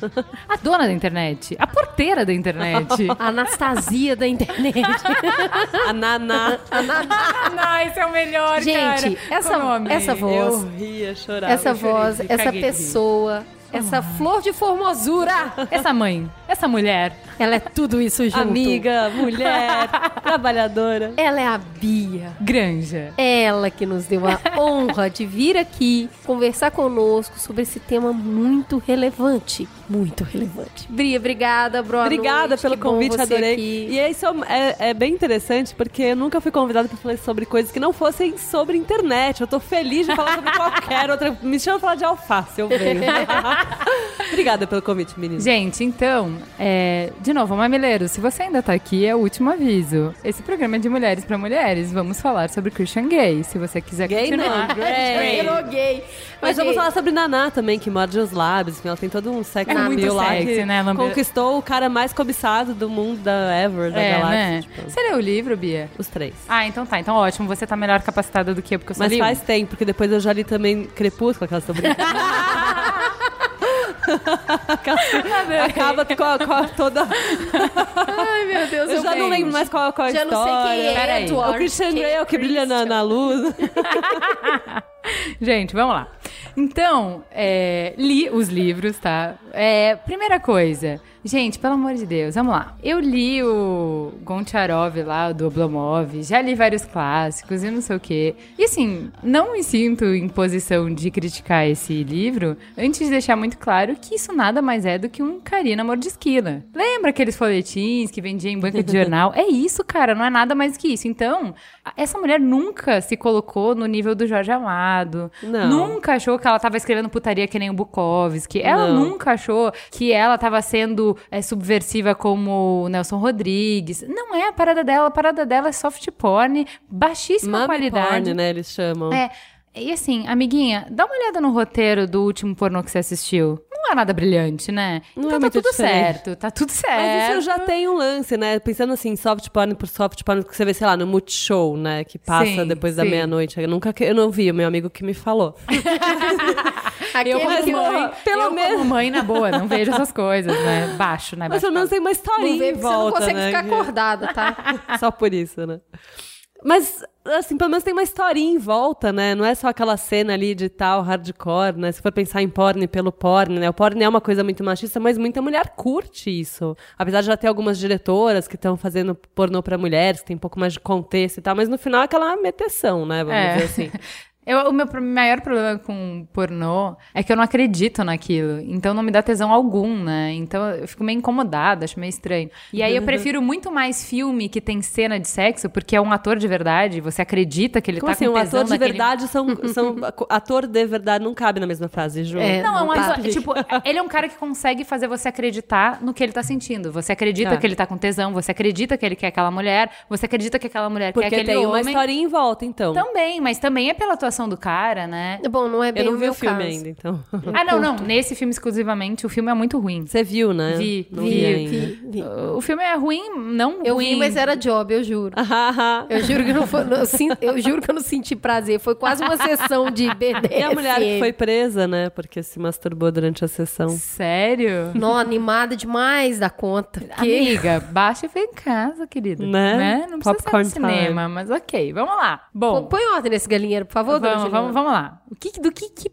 A dona da internet. A porteira da internet. [LAUGHS] a Anastasia da internet. [LAUGHS] A Naná. não, esse é o melhor, Gente, cara. essa- Como eu amei. essa voz- Eu ria, chorava. essa voz, essa pessoa, essa flor de formosura. Essa mãe, essa mulher. Ela é tudo isso junto. Amiga, mulher, [LAUGHS] trabalhadora. Ela é a Bia. Granja. Ela que nos deu a honra de vir aqui conversar conosco sobre esse tema muito relevante. Muito relevante. Bria, obrigada, Bro. Obrigada pelo que convite, adorei. aqui. E é, isso é, é bem interessante, porque eu nunca fui convidada para falar sobre coisas que não fossem sobre internet. Eu tô feliz de falar sobre qualquer outra. Me chama pra falar de alface, eu venho. [LAUGHS] Obrigada pelo convite, menina. Gente, então, é, de novo, mamileiro, se você ainda tá aqui, é o último aviso. Esse programa é de mulheres pra mulheres. Vamos falar sobre Christian Gay. Se você quiser Gay continuar. não, [LAUGHS] gay. Mas vamos Ok. falar sobre Naná também, que morde os lábios. Ela tem todo um sex É muito lá sexy, que né, Lambe- conquistou o cara mais cobiçado do mundo da Ever, da É, galáxia. né? tipo, Você leu o livro, Bia? os três. Ah, então tá. Então ótimo. Você tá melhor capacitada do que eu, porque eu só Mas li um. faz tempo, porque depois eu já li também Crepúsculo, aquela sobre. [LAUGHS] [LAUGHS] Acaba com a, com toda. Ai, meu Deus, Eu já não bem. lembro mais qual, qual a Já não sei história. quem é Peraí. Edward. O Christian Grey é o que brilha na, na luz. [LAUGHS] Gente, vamos lá. Então, é, li os livros, tá? É, primeira coisa, gente, pelo amor de Deus, vamos lá. Eu li o Goncharov lá, do Oblomov, já li vários clássicos e não sei o quê. E assim, não me sinto em posição de criticar esse livro antes de deixar muito claro que isso nada mais é do que um Karina Mordisquila. Lembra aqueles folhetins que vendia em banca de jornal? [LAUGHS] É isso, cara, não é nada mais que isso. Então, essa mulher nunca se colocou no nível do Jorge Amado. Não. Nunca achou que ela tava escrevendo putaria que nem o Bukowski. Ela Não. nunca achou que ela tava sendo é, subversiva como Nelson Rodrigues. Não é a parada dela. A parada dela é soft porn, baixíssima Mummy qualidade. porn, né? Eles chamam. É. E assim, amiguinha, dá uma olhada no roteiro do último pornô que você assistiu. Não é nada brilhante, né? Não então é tá tudo diferente. certo, tá tudo certo. Mas isso já tem um lance, né? Pensando assim, soft porn por soft porn, que você vê, sei lá, no Multishow, né? Que passa Sim, depois da sim. meia-noite. Eu nunca eu não vi, o meu amigo que me falou. [LAUGHS] Eu, como que mãe, pelo eu menos- como mãe, na boa, não vejo essas coisas, né? Baixo, né? Mas pelo menos tem uma não historinha vê em porque você não volta, consegue né? ficar acordada, tá? [LAUGHS] Só por isso, né? Mas, assim, pelo menos tem uma historinha em volta, né? Não é só aquela cena ali de tal hardcore, né? Se for pensar em porn pelo porn, né? O porn é uma coisa muito machista, mas muita mulher curte isso. Apesar de já ter algumas diretoras que estão fazendo pornô pra mulheres, que tem um pouco mais de contexto e tal, mas no final é aquela meteção, né? Vamos É. dizer assim. [LAUGHS] Eu, o meu maior problema com pornô é que eu não acredito naquilo. Então não me dá tesão algum, né? Então eu fico meio incomodada, acho meio estranho. E aí eu [LAUGHS] prefiro muito mais filme que tem cena de sexo, porque é um ator de verdade, você acredita que ele Como tá assim? com Um tesão ator de naquele... verdade são, [LAUGHS] são. Ator de verdade não cabe na mesma frase, Ju. É. Não, é um Não ator, tipo, [LAUGHS] ele é um cara que consegue fazer você acreditar no que ele tá sentindo. Você acredita Tá. que ele tá com tesão, você acredita que ele quer aquela mulher, você acredita que aquela mulher Porque quer aquele tem uma homem. historinha em volta, então. Também, mas também é pela atuação do cara, né? Bom, não é bem Eu não o vi meu o filme caso. ainda, então. [LAUGHS] Ah, não, não. Nesse filme exclusivamente, o filme é muito ruim. Você viu, né? Vi, vi, vi. Vi, vi. O filme é ruim, não Eu ruim. vi, mas era job, eu juro. [LAUGHS] Eu juro que eu não, foi, não, eu juro que eu não senti prazer. Foi quase uma sessão de [LAUGHS] BDSM. E a mulher que foi presa, né? Porque se masturbou durante a sessão. Sério? Não, animada demais da conta. Que... Amiga, baixa e vem em casa, querida. Né? Não precisa Popcorn cinema, mas ok, vamos lá. Bom, Põe ordem nesse galinheiro, por favor, vamos, vamos, vamos lá. O que, do que, que,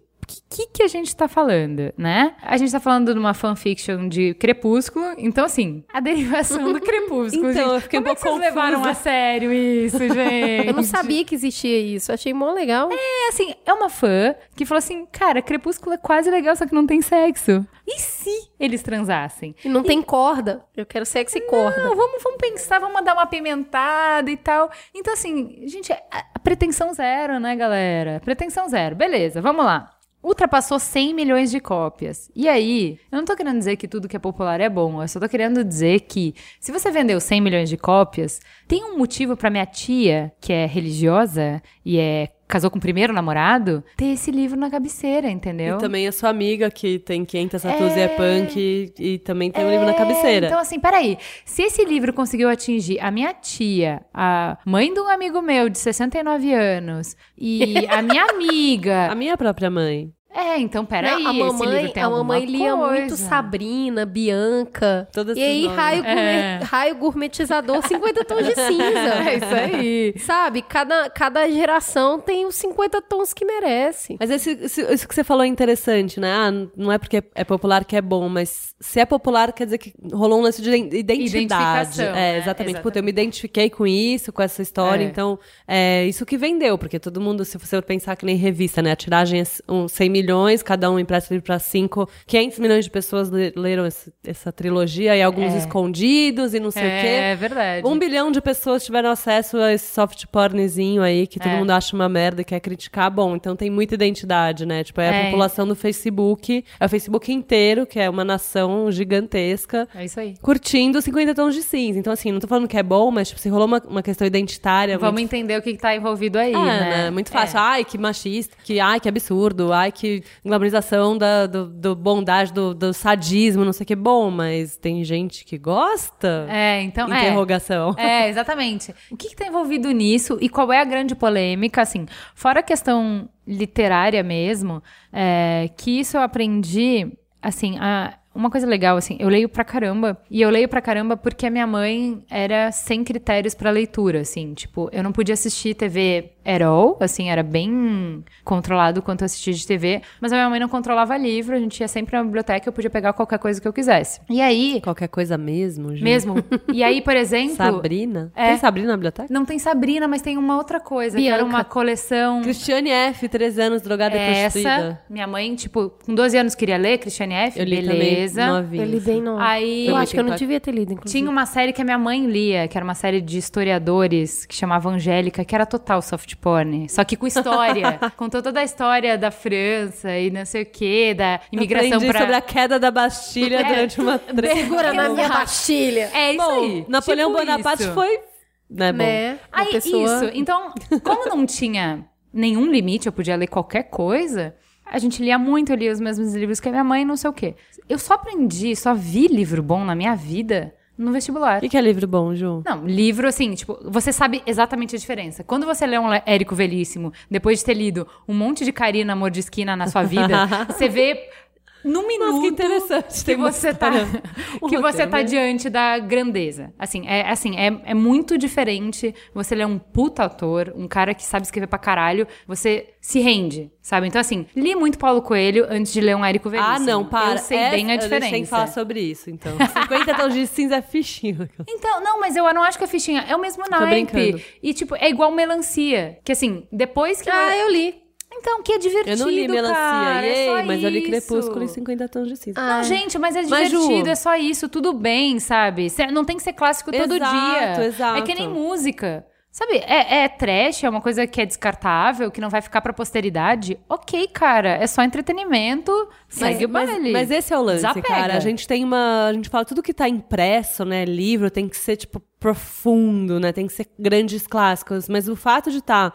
que, que a gente tá falando, né? A gente tá falando de uma fanfiction de Crepúsculo, então assim, a derivação do [LAUGHS] Crepúsculo, Então, gente. eu fiquei um como é que pouco vocês levaram confusa. a sério isso, [LAUGHS] gente? Eu não sabia que existia isso. Achei mó legal. É assim, é uma fã que falou assim, cara, Crepúsculo é quase legal, só que não tem sexo. E se eles transassem? E não tem corda. Eu quero sexo e corda. Não, vamos, vamos pensar, vamos dar uma apimentada e tal. Então, assim, gente, a, a pretensão zero, né, galera? Pretensão zero. Beleza, vamos lá. Ultrapassou 100 milhões de cópias. E aí, eu não tô querendo dizer que tudo que é popular é bom. Eu só tô querendo dizer que se você vendeu 100 milhões de cópias, tem um motivo pra minha tia, que é religiosa e é casou com o primeiro namorado, ter esse livro na cabeceira, entendeu? E também a sua amiga que tem 500 tatuas e é punk e, e também tem um livro na cabeceira. Então, assim, peraí. Se esse livro conseguiu atingir a minha tia, a mãe de um amigo meu de 69 anos e [LAUGHS] a minha amiga. A minha própria mãe. É, então, peraí. Não, a esse mamãe, livro tem a mamãe lia coisa. muito Sabrina, Bianca. Todos e aí, raio, gourmet- É. raio gourmetizador, 50 tons de cinza. [LAUGHS] É isso aí. Sabe? Cada, cada geração tem os 50 tons que merece. Mas esse, esse- isso que você falou é interessante, né? Ah, não é porque é popular que é bom, mas se é popular quer dizer que rolou um lance de ident- identidade. Identificação, É, né? exatamente. Puta, Exatamente. eu me identifiquei com isso, com essa história, É. então é isso que vendeu, porque todo mundo, se você pensar que nem revista, né? A tiragem é um 100 milhões, cada um empresta livro para cinco, 500 milhões de pessoas le- leram esse- essa trilogia e alguns É. escondidos e não sei o quê. É verdade. Um bilhão de pessoas tiveram acesso a esse soft pornzinho aí, que todo É. mundo acha uma merda e quer criticar. Bom, então tem muita identidade, né? Tipo, é a É. população do Facebook, é o Facebook inteiro, que é uma nação gigantesca, É isso aí. curtindo 50 tons de cinza. Então, assim, não tô falando que é bom, mas tipo, se rolou uma, uma questão identitária. Vamos muito... entender o que, que tá envolvido aí, É, né? né? Muito fácil. É. Ai, que machista, que ai, que absurdo, ai, que glamorização da do, do bondade, do, do sadismo, não sei o que. Bom, mas tem gente que gosta? É, então. é. Interrogação. É, exatamente. [LAUGHS] O que está envolvido nisso e qual é a grande polêmica? Assim, fora a questão literária mesmo, é, que isso eu aprendi, assim, a- uma coisa legal, assim, eu leio pra caramba. E eu leio pra caramba porque a minha mãe era sem critérios pra leitura, assim. Tipo, eu não podia assistir TV at all, assim, era bem controlado quanto eu assistia de TV. Mas a minha mãe não controlava livro, a gente ia sempre na biblioteca, eu podia pegar qualquer coisa que eu quisesse. E aí... Qualquer coisa mesmo, Ju? Mesmo. E aí, por [LAUGHS] exemplo... Sabrina? É. Tem Sabrina na biblioteca? Não tem Sabrina, mas tem uma outra coisa, que era Bianca. uma coleção... Cristiane F, 13 anos, drogada e Essa, prostituída. minha mãe, tipo, com 12 anos queria ler Christiane F, Eu li beleza. também novinha. Eu li bem não. Aí- eu acho que eu não muito devia ter lido, inclusive. Tinha uma série que a minha mãe lia, que era uma série de historiadores, que chamava Angélica, que era total soft porn. Só que com história. [LAUGHS] Contou toda a história da França e não sei o quê, da imigração Aprendi pra... sobre a queda da Bastilha É, durante uma. [LAUGHS] Segura na minha bastilha. É isso Bom, aí. Napoleão tipo Bonaparte isso. foi... Né, bom. Né? Uma Aí, pessoa... isso. Então, como não tinha nenhum limite, eu podia ler qualquer coisa, a gente lia muito, eu lia os mesmos livros que a minha mãe, não sei o quê. Eu só aprendi, só vi livro bom na minha vida no vestibular. O que, que é livro bom, Ju? Não, livro, assim, tipo, você sabe exatamente a diferença. Quando você lê um Érico Velíssimo, depois de ter lido um monte de Karina Amor de Esquina na sua vida, [LAUGHS] você vê no minuto que interessante. que você tá. Um [LAUGHS] que você tá né? diante da grandeza. Assim, é, assim é, é muito diferente você ler um puta ator, um cara que sabe escrever pra caralho, você se rende, sabe? Então, assim, li muito Paulo Coelho antes de ler um Érico Velíssimo. Ah, não, para. Eu sei Essa- bem a diferença. tem que falar sobre isso, então. [LAUGHS] 50 tons de cinza é fichinho. Então, não, mas eu não acho que é fichinha. É o mesmo naipe. brincando. E, tipo, é igual melancia. Que, assim, depois que... Ah, eu li. Então, que é divertido, Eu não li Melancia, cara. é yay, mas eu li. Crepúsculo e 50 tons de cinza. Ah, Não, gente, mas é Mas, Ju- divertido, é só isso, tudo bem, sabe? Não tem que ser clássico todo Exato, dia. exato. É que nem música. Sabe, é, é trash, é uma coisa que é descartável, que não vai ficar pra posteridade. Ok, cara, é só entretenimento, segue o mas, baile. mas esse é o lance, Desapega. cara. A gente tem uma. A gente fala tudo que tá impresso, né? Livro tem que ser, tipo, profundo, né? Tem que ser grandes clássicos. Mas o fato de estar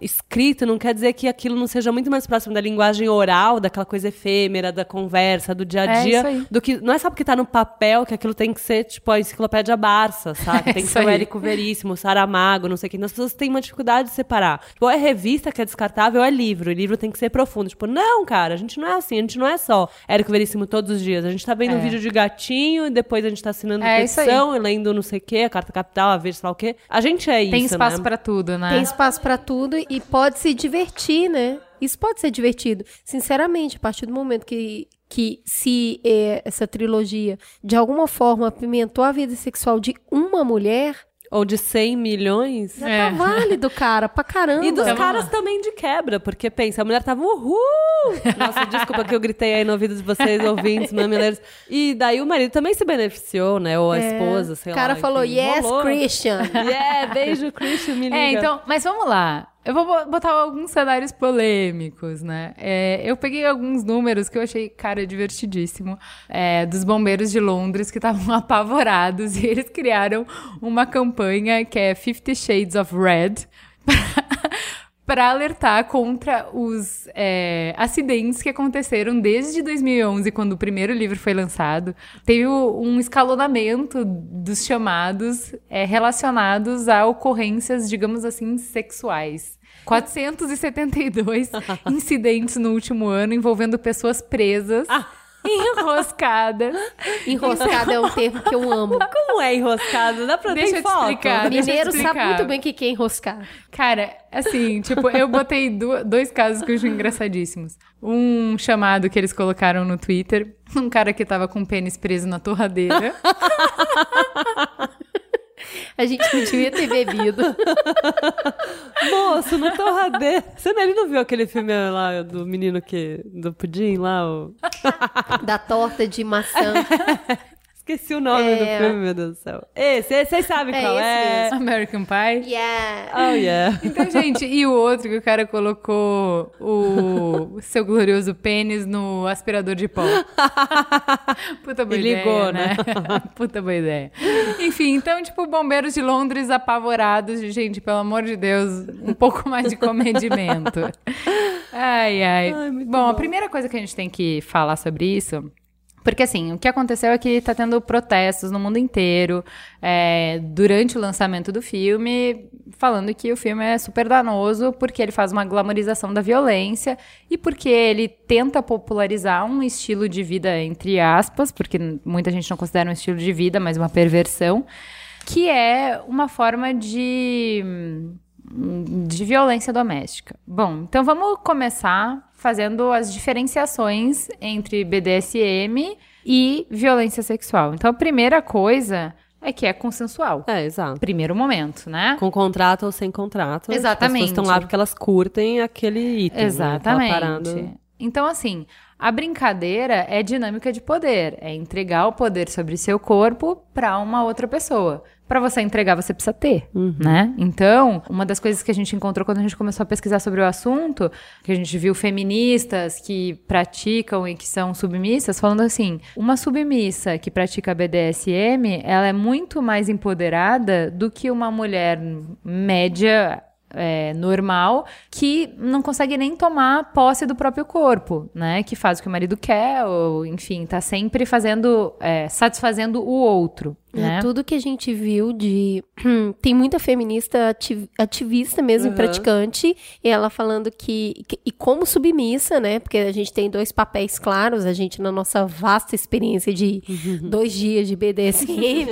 escrito não quer dizer que aquilo não seja muito mais próximo da linguagem oral, daquela coisa efêmera, da conversa, do dia a É dia. aí. do que. Não é só porque tá no papel que aquilo tem que ser, tipo, a enciclopédia Barça, sabe? [LAUGHS] É Tem que isso ser o. Érico Veríssimo, o Saramago, não sei o que. As pessoas têm uma dificuldade de separar. Tipo, ou é revista que é descartável, ou é livro. E livro tem que ser profundo. Tipo, não, cara, a gente não é assim. A gente não é só Érico Veríssimo todos os dias. A gente tá vendo É. um vídeo de gatinho e depois a gente tá assinando É petição e lendo não sei o que, a Carta Capital, a Veja, sei lá o quê. A gente é isso, Tem espaço né? pra tudo, né? Tem espaço pra tudo e pode se divertir, né? Isso pode ser divertido. Sinceramente, a partir do momento que, que se eh, essa trilogia de alguma forma apimentou a vida sexual de uma mulher, Ou de 100 milhões. já É. tá válido, cara, pra caramba. E dos Então, caras também de quebra, porque pensa, a mulher tava uhul! Nossa, desculpa que eu gritei aí no ouvido de vocês, ouvintes, mamileiros. E daí o marido também se beneficiou, né? Ou a esposa, sei o lá. cara falou, enfim, yes, rolou. Christian. [LAUGHS] Yeah, beijo, Christian, me liga. É, então, mas vamos lá. Eu vou bo- botar alguns cenários polêmicos, né? É, eu peguei alguns números que eu achei, cara, divertidíssimo, é, dos bombeiros de Londres que estavam [LAUGHS] apavorados e eles criaram uma campanha que é Fifty Shades of Red [LAUGHS] para alertar contra os é, acidentes que aconteceram desde 2011, quando o primeiro livro foi lançado. Teve um escalonamento dos chamados é, relacionados a ocorrências, digamos assim, sexuais. 472 [LAUGHS] incidentes no último ano envolvendo pessoas presas, enroscadas. Enroscada é um termo que eu amo. Como é enroscado? Dá pra Deixa ter eu te foto? explicar. deixa eu Mineiro explicar. sabe muito bem o que é enroscar. Cara, assim, tipo, eu botei dois casos que eu achei engraçadíssimos. Um chamado que eles colocaram no Twitter, um cara que tava com o pênis preso na torradeira. [LAUGHS] A gente não devia ter bebido. [LAUGHS] Moço, no torradeiro. Você não, ele não viu aquele filme lá do menino que... Do pudim lá? O... Da torta de maçã. [LAUGHS] Esqueci o nome do É. filme, meu Deus do céu. Esse, vocês sabem É qual esse é. mesmo. American Pie. Yeah. Oh, yeah. [LAUGHS] Então, gente, e o outro que o cara colocou o seu glorioso pênis no aspirador de pó. [LAUGHS] Puta boa E ideia, ligou, né? [LAUGHS] Puta boa ideia. Enfim, então, tipo, bombeiros de Londres apavorados. de, Gente, pelo amor de Deus, um pouco mais de comedimento. Ai, ai. Ai, muito bom, a bom. primeira coisa que a gente tem que falar sobre isso Porque assim, o que aconteceu é que tá tendo protestos no mundo inteiro é, durante o lançamento do filme, falando que o filme é super danoso porque ele faz uma glamorização da violência e porque ele tenta popularizar um estilo de vida, entre aspas, porque muita gente não considera um estilo de vida, mas uma perversão, que é uma forma de de violência doméstica. Bom, então vamos começar fazendo as diferenciações entre BDSM e violência sexual. Então a primeira coisa é que é consensual. É, exato. Primeiro momento, né? Com contrato ou sem contrato. Exatamente. As pessoas estão lá porque elas curtem aquele item. Exatamente. Né? Então, assim, a brincadeira é dinâmica de poder. É entregar o poder sobre seu corpo para uma outra pessoa para você entregar, você precisa ter, uhum. né? Então, uma das coisas que a gente encontrou quando a gente começou a pesquisar sobre o assunto, que a gente viu feministas que praticam e que são submissas, falando assim: uma submissa que pratica BDSM, ela é muito mais empoderada do que uma mulher média é, normal que não consegue nem tomar posse do próprio corpo, né? Que faz o que o marido quer, ou enfim, tá sempre fazendo, é, satisfazendo o outro. É, né? tudo que a gente viu de. [CLEARS THROAT] Tem muita feminista ativista mesmo, uhum. praticante, e ela falando que, que, E como submissa, né? Porque a gente tem dois papéis claros, a gente, na nossa vasta experiência de uhum. dois dias de BDSM,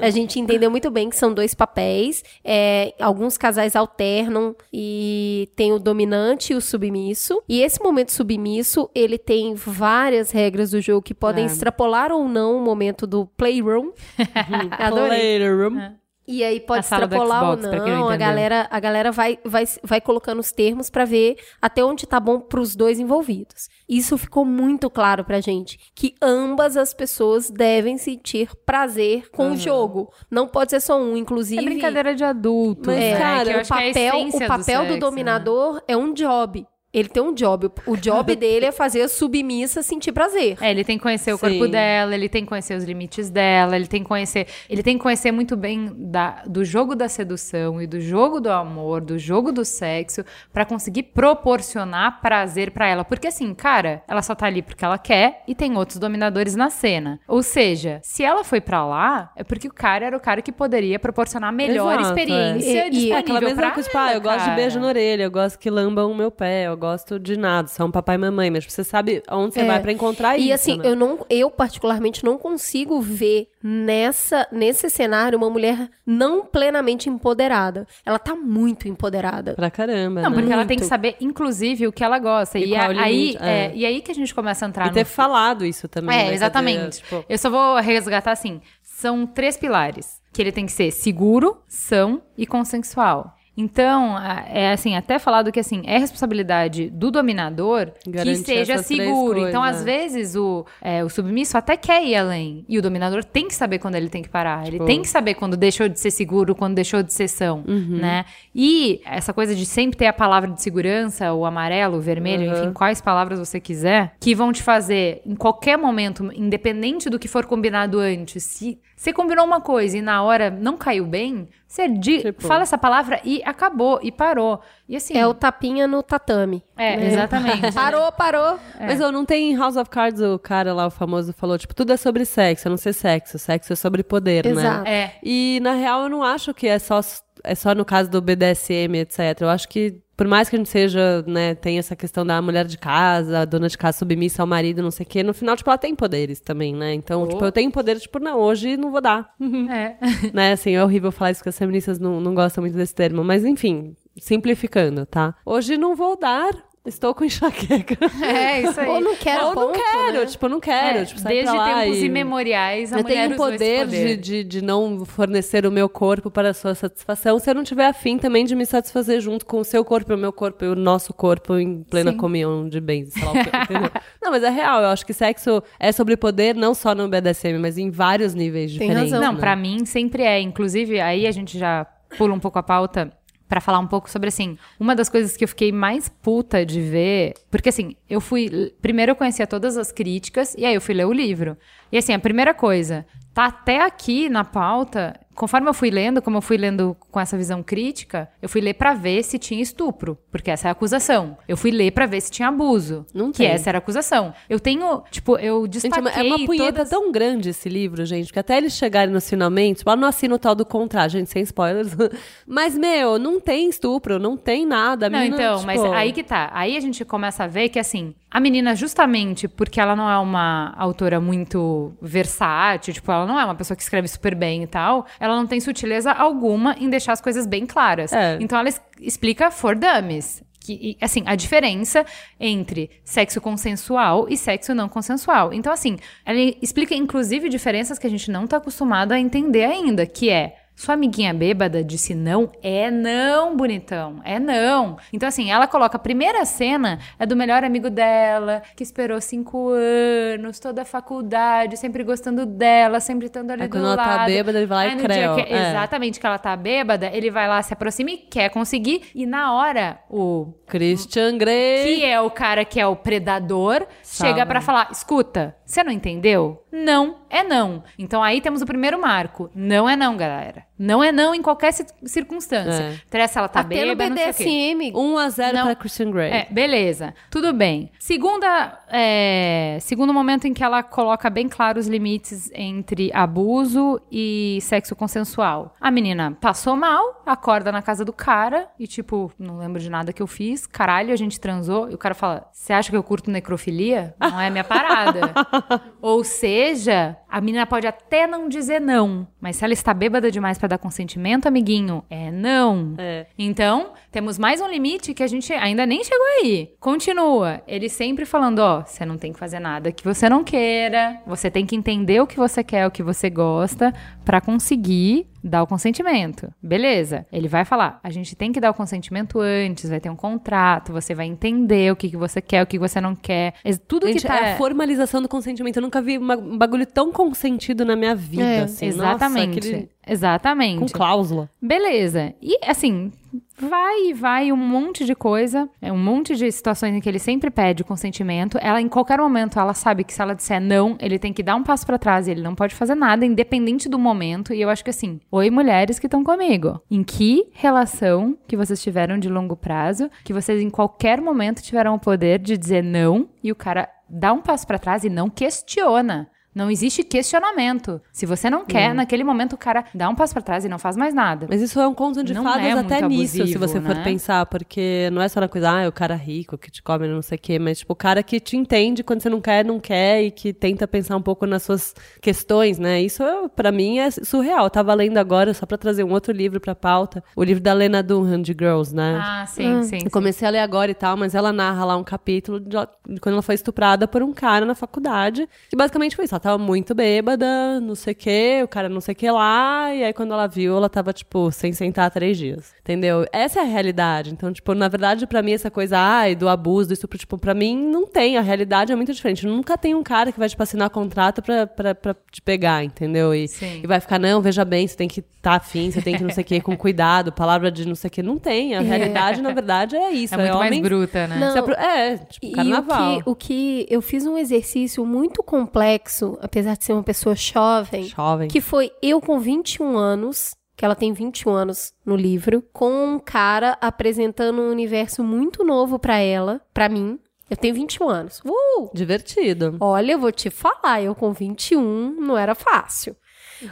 a gente entendeu muito bem que são dois papéis. É, alguns casais alternam e tem o dominante e o submisso. E esse momento submisso, ele tem várias regras do jogo que podem é. extrapolar ou não o momento do playroom. [LAUGHS] Adorei. É. E aí pode extrapolar ou não. não a galera, a galera vai, vai, vai colocando os termos para ver até onde tá bom pros dois envolvidos. Isso ficou muito claro pra gente. Que ambas as pessoas devem sentir prazer com uhum. o jogo. Não pode ser só um, inclusive. É brincadeira de adulto. Mas, é, cara, é o papel, o papel do, do né? dominador né? é um job. Ele tem um job. O job [LAUGHS] dele é fazer a submissa sentir prazer. É, ele tem que conhecer o Sim. corpo dela, ele tem que conhecer os limites dela, ele tem que conhecer. Ele tem que conhecer muito bem da, do jogo da sedução e do jogo do amor, do jogo do sexo, para conseguir proporcionar prazer para ela. Porque assim, cara, ela só tá ali porque ela quer e tem outros dominadores na cena. Ou seja, se ela foi para lá, é porque o cara era o cara que poderia proporcionar a melhor Exato, experiência é. disponível. E, e aquela mesma coisa, tipo, ah, eu gosto de beijo na orelha, eu gosto que lambam o meu pé, eu gosto de nada, são papai e mamãe, mas você sabe onde você é. vai para encontrar e isso. E assim, né? eu não, eu particularmente não consigo ver nessa nesse cenário uma mulher não plenamente empoderada. Ela tá muito empoderada. Pra caramba. Não, né? porque muito. ela tem que saber, inclusive, o que ela gosta. E, e a, aí, é. É, e aí que a gente começa a entrar e no... ter falado isso também. É, né? exatamente. Tipo... Eu só vou resgatar assim. São três pilares. Que ele tem que ser seguro, são e consensual. Então, é assim, até falado que assim, é responsabilidade do dominador Garantir que seja seguro. Então, às né? vezes, o, é, o submisso até quer ir além. E o dominador tem que saber quando ele tem que parar. Ele tem que saber quando deixou de ser seguro, quando deixou de ser são, uhum. né? E essa coisa de sempre ter a palavra de segurança, o amarelo, o vermelho, uhum. enfim, quais palavras você quiser, que vão te fazer, em qualquer momento, independente do que for combinado antes, se você combinou uma coisa e na hora não caiu bem, você tipo... fala essa palavra e acabou, e parou. E assim. É o tapinha no tatame. É, né? exatamente. [LAUGHS] parou, parou. É. Mas eu não tem em House of Cards o cara lá, o famoso, falou, tipo, tudo é sobre sexo, a não ser sexo. Sexo é sobre poder, Exato. né? É. E na real eu não acho que é só é só no caso do BDSM, etc. Eu acho que por mais que a gente seja, né, tem essa questão da mulher de casa, dona de casa submissa ao marido, não sei o quê, no final, tipo, ela tem poderes também, né? Então, oh. tipo, eu tenho poder, tipo, não, hoje não vou dar. [LAUGHS] É. [LAUGHS] né, assim, é horrível falar isso, que as feministas não, não gostam muito desse termo, mas enfim, simplificando, tá? Hoje não vou dar Estou com [LAUGHS] enxaqueca. É, isso aí. Ou não quero, Ou ponto, não quero, né? tipo, não quero. É, tipo, desde tempos e... imemoriais, a eu mulher tenho o poder, poder. De, de, de não fornecer o meu corpo para a sua satisfação, se eu não tiver afim também de me satisfazer junto com o seu corpo e o meu corpo e o nosso corpo em plena Sim. comunhão de bens, sei lá o que, [LAUGHS] Não, mas é real, eu acho que sexo é sobre poder não só no BDSM, mas em vários níveis Tem diferentes. Razão. Não, né? para mim sempre é. Inclusive, aí a gente já pula um pouco a pauta para falar um pouco sobre assim, uma das coisas que eu fiquei mais puta de ver, porque assim, eu fui, primeiro eu conhecia todas as críticas e aí eu fui ler o livro. E assim, a primeira coisa, tá até aqui na pauta, conforme eu fui lendo, como eu fui lendo com essa visão crítica, eu fui ler pra ver se tinha estupro, porque essa é a acusação. Eu fui ler pra ver se tinha abuso, Não que tem. essa era a acusação. Eu tenho, tipo, eu Gente, destaquei é uma punheta todas... tão grande esse livro, gente, que até eles chegarem nos finalmente, tipo, ela não assina o tal do contrato, gente, sem spoilers. [LAUGHS] Mas, meu, não tem estupro, não tem nada. A Não, menina, então, tipo, mas aí que tá. Aí a gente começa a ver que, assim, a menina, justamente porque ela não é uma autora muito versátil, tipo, ela não é uma pessoa que escreve super bem e tal, ela não tem sutileza alguma em deixar as coisas bem claras. É. Então ela es- explica for dummies. Que, assim, a diferença entre sexo consensual e sexo não consensual. Então, assim, ela explica, inclusive, diferenças que a gente não tá acostumado a entender ainda, que é sua amiguinha bêbada disse não? É não, bonitão. É não. Então, assim, ela coloca a primeira cena é do melhor amigo dela, que esperou cinco anos, toda a faculdade, sempre gostando dela, sempre estando ali Aí do quando ela lado. tá bêbada, ele vai lá Aí e creu. que- É. Exatamente, que ela tá bêbada, ele vai lá, se aproxima e quer conseguir. E na hora, o Christian Grey. que é o cara que é o predador, Chega pra falar: escuta, você não entendeu? Não é não. Então aí temos o primeiro marco. Não é não, galera. Não é não em qualquer ci- circunstância. É. Interessa ela tá Até no bêbada, não sei o quê. BDSM. 1 a 0 Não. pra Christian Grey. É, beleza. Tudo bem. Segunda, é, segundo momento em que ela coloca bem claro os limites entre abuso e sexo consensual. A menina passou mal, acorda na casa do cara e, tipo, não lembro de nada que eu fiz. Caralho, a gente transou. E o cara fala: Você acha que eu curto necrofilia? Não é minha parada. [LAUGHS] Ou seja, a menina pode até não dizer não, mas se ela está bêbada demais pra dar consentimento, amiguinho, é não. É. Então, temos mais um limite que a gente ainda nem chegou aí. Continua. Ele sempre falando, ó, você não tem que fazer nada que você não queira. Você tem que entender o que você quer, o que você gosta, pra conseguir dar o consentimento. Beleza. Ele vai falar, a gente tem que dar o consentimento antes, vai ter um contrato, você vai entender o que, que você quer, o que você não quer. Tudo Gente, que tá... é a formalização do consentimento. Eu nunca vi um bagulho tão consentido na minha vida, É, assim. Exatamente. Nossa, aquele- Exatamente. Com cláusula. Beleza. E assim, vai e vai um monte de coisa, é um monte de situações em que ele sempre pede consentimento. Ela em qualquer momento ela sabe que se ela disser não, ele tem que dar um passo pra trás e ele não pode fazer nada independente do momento. E eu acho que assim, oi mulheres que estão comigo. Em que relação que vocês tiveram de longo prazo, que vocês em qualquer momento tiveram o poder de dizer não e o cara dá um passo pra trás e não questiona. Não existe questionamento. Se você não quer, naquele momento o cara dá um passo pra trás e não faz mais nada. Mas isso é um conto de Não fadas é até nisso, se abusivo, você for né? pensar, porque não é só uma coisa, ah, é o cara rico que te come não sei o quê, mas tipo, o cara que te entende quando você não quer, não quer e que tenta pensar um pouco nas suas questões, né? Isso é, para mim é surreal. Eu tava lendo agora só pra trazer um outro livro pra pauta, o livro da Lena Dunham de Girls, né? Ah, sim, sim. Eu comecei a ler agora e tal, mas ela narra lá um capítulo de, de quando ela foi estuprada por um cara na faculdade. E basicamente foi isso. Ela tava muito bêbada, não sei o quê, o cara não sei o que lá. E aí quando ela viu, ela tava, tipo, sem sentar três dias. Entendeu? Essa é a realidade. Então, tipo, na verdade, pra mim, essa coisa, ai, do abuso, do estupro, tipo, pra mim, não tem. A realidade é muito diferente. Nunca tem um cara que vai, tipo, assinar contrato pra, pra, pra te pegar, entendeu? E, e vai ficar, não, veja bem, você tem que estar afim, você tem que não sei o quê, com cuidado, palavra de não sei o quê. Não tem. A realidade, na verdade, é isso. É muito mais bruta, né? Não. É, tipo, E carnaval. o que, o que eu fiz um exercício muito complexo, apesar de ser uma pessoa jovem, Jovem. que foi eu com 21 anos, que ela tem 21 anos no livro, com um cara apresentando um universo muito novo pra ela, pra mim. Eu tenho 21 anos. Uh! Divertido. Olha, eu vou te falar, eu com 21 não era fácil.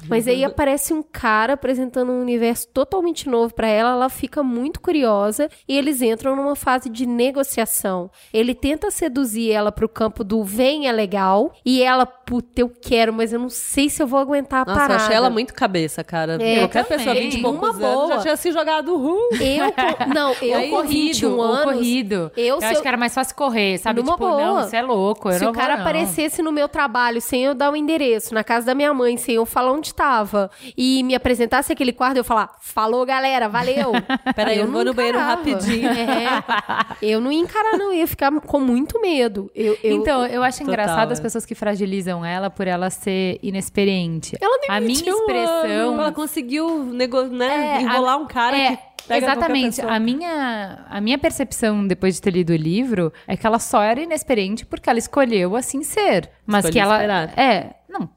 Mas aí aparece um cara apresentando um universo totalmente novo pra ela, ela fica muito curiosa e eles entram numa fase de negociação. Ele tenta seduzir ela pro campo do vem é legal e ela, puta, eu quero, mas eu não sei se eu vou aguentar a Nossa, eu parada. achei ela muito cabeça, cara. É, Qualquer também. pessoa 20 e poucos Uma anos boa. já tinha se jogado uhul. Eu [LAUGHS] não, eu Ou com 21 ou anos. corrido. Eu, Eu, acho eu- que era mais fácil correr, sabe? Numa tipo, boa. não, você é louco. Eu Se não o cara vou, não. aparecesse no meu trabalho sem eu dar o endereço, na casa da minha mãe, sem eu falar onde tava, e me apresentasse aquele quarto, eu falar, falou galera, valeu. [LAUGHS] Peraí, eu não vou no banheiro rapidinho. É, eu não ia encarar, não, eu ia ficar com muito medo. Eu, eu- Então, eu acho Total, engraçado as é. pessoas que fragilizam ela por ela ser inexperiente. Ela tem A minha 21 expressão. Ela conseguiu nego, né, É, enrolar a- um cara é, que Exatamente. A minha, a minha percepção depois de ter lido o livro é que ela só era inexperiente porque ela escolheu assim ser. Mas Escolheu que ela. esperar. É. Não.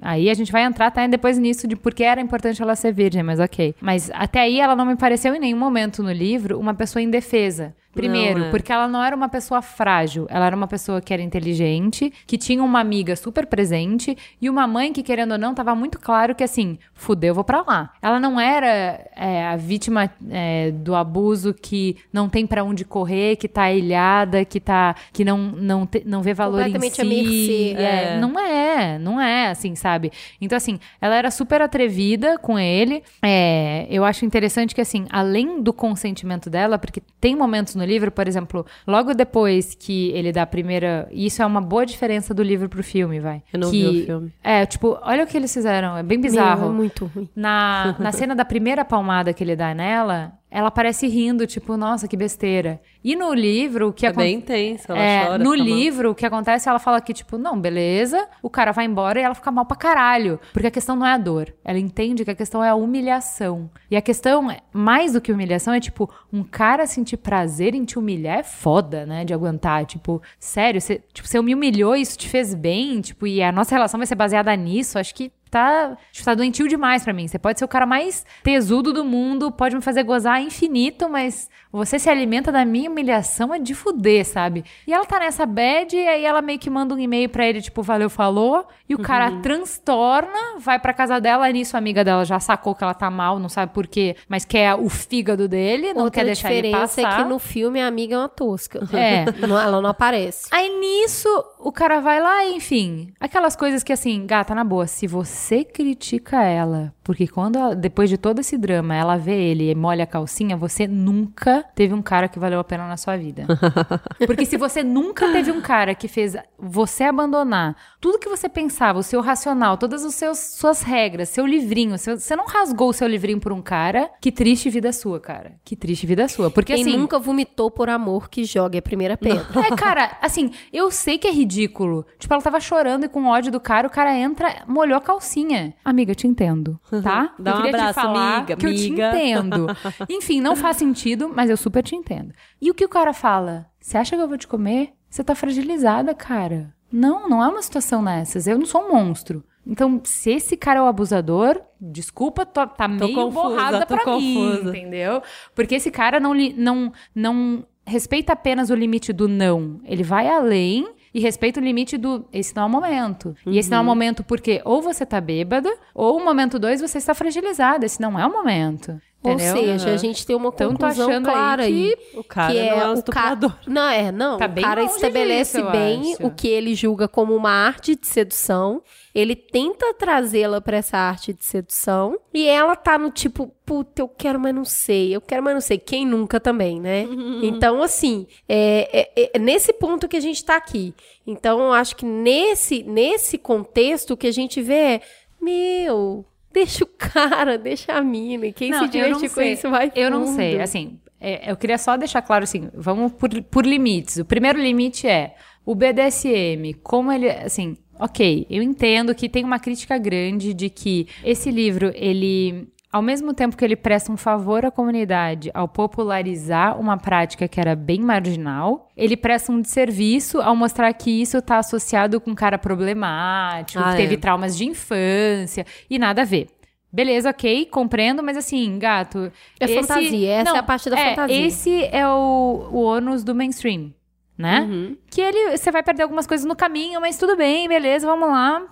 Aí a gente vai entrar até depois nisso de porque era importante ela ser virgem, mas ok. Mas até aí ela não me pareceu em nenhum momento no livro uma pessoa indefesa. Primeiro, Não, é. porque ela não era uma pessoa frágil, ela era uma pessoa que era inteligente, que tinha uma amiga super presente e uma mãe que, querendo ou não, tava muito claro que assim, fudeu, vou pra lá. Ela não era é, a vítima é, do abuso que não tem pra onde correr, que tá ilhada, que tá que não não, te- não vê valor em si. à mercê. É, É. Não é, não é assim, sabe? Então assim, ela era super atrevida com ele. É, eu acho interessante que assim, além do consentimento dela, porque tem momentos no livro, por exemplo, logo depois que ele dá a primeira, isso é uma boa diferença do livro pro filme, vai. Eu não que, vi o filme. É, tipo, olha o que eles fizeram, é bem Meu, bizarro. é muito ruim. Na, na [LAUGHS] cena da primeira palmada que ele dá nela, ela parece rindo, tipo, nossa, que besteira. E no livro, o que É acontece. bem intenso, ela É, chora. no livro, o que acontece, ela fala que, tipo, não, beleza, o cara vai embora e ela fica mal pra caralho. Porque a questão não é a dor. Ela entende que a questão é a humilhação. E a questão, é- mais do que humilhação, é, tipo, um cara sentir prazer em te humilhar é foda, né? De aguentar. Tipo, sério, você, tipo, você me humilhou e isso te fez bem, tipo, e a nossa relação vai ser baseada nisso. Acho que tá, tipo, tá doentio demais pra mim. Você pode ser o cara mais tesudo do mundo, pode me fazer gozar infinito, mas você se alimenta da minha humilhação é de fuder, sabe? E ela tá nessa bad, e aí ela meio que manda um e-mail pra ele, tipo, valeu, falou, e o cara transtorna, vai pra casa dela, e nisso a amiga dela já sacou que ela tá mal, não sabe por quê, mas quer o fígado dele, não Outra quer deixar ele diferença passar. é que no filme a amiga é uma tosca. [LAUGHS] É. [LAUGHS] Não, ela não aparece. Aí nisso, o cara vai lá, enfim. Aquelas coisas que assim, gata, na boa, se você critica ela, porque quando, ela- depois de todo esse drama, ela vê ele e molha a calcinha, você nunca teve um cara que valeu a pena na sua vida. [LAUGHS] Porque se você nunca teve um cara que fez você abandonar tudo que você pensava, o seu racional, todas as seus, suas regras, seu livrinho, seu- você não rasgou o seu livrinho por um cara, que triste vida sua, cara. Que triste vida sua. Porque Quem assim. nunca vomitou por amor que jogue a primeira pedra. É, cara, assim, eu sei que é ridículo. Tipo, ela tava chorando e com ódio do cara, o cara entra, molhou a calcinha. Amiga, eu te entendo, tá? [LAUGHS] Dá eu um queria te abraço, falar amiga, que eu te amiga. entendo. Enfim, não faz sentido, mas eu super te entendo. E o que o cara fala? Você acha que eu vou te comer? Você tá fragilizada, cara. Não, não é uma situação nessas. Eu não sou um monstro. Então, se esse cara é o abusador, desculpa, tô- tá meio confusa, borrada tô pra mim, confusa. entendeu? Porque esse cara não, não, não respeita apenas o limite do não. Ele vai além e respeita o limite do esse não é o momento. E esse não é o Uhum. momento porque ou você tá bêbada, ou o momento dois você está fragilizada. Esse não é o momento. Ou seja, a gente tem uma Então, conclusão achando aí clara aí. que O cara que não é, é um o estuprador. Não, é, não. Tá o cara estabelece disso, eu bem acho. o que ele julga como uma arte de sedução. Ele tenta trazê-la pra essa arte de sedução. E ela tá no tipo, puta, eu quero, mas não sei. Eu quero, mas não sei. Quem nunca também, né? [LAUGHS] Então, assim, é, é- é nesse ponto que a gente tá aqui. Então, eu acho que nesse, nesse contexto o que a gente vê é, meu. Deixa o cara, deixa a mina. Quem Não, se não com isso vai Eu não fundo. sei, assim, é, eu queria só deixar claro assim, vamos por, por limites. O primeiro limite é o BDSM, como ele, assim, ok, eu entendo que tem uma crítica grande de que esse livro, ele, ao mesmo tempo que ele presta um favor à comunidade ao popularizar uma prática que era bem marginal, ele presta um desserviço ao mostrar que isso está associado com um cara problemático, Ah, que teve é. traumas de infância e nada a ver. Beleza, ok, compreendo, mas assim, gato. É fantasia, essa é a parte da é, fantasia. Esse é o, o ônus do mainstream, né? Uhum. Que ele, você vai perder algumas coisas no caminho, mas tudo bem, beleza, vamos lá,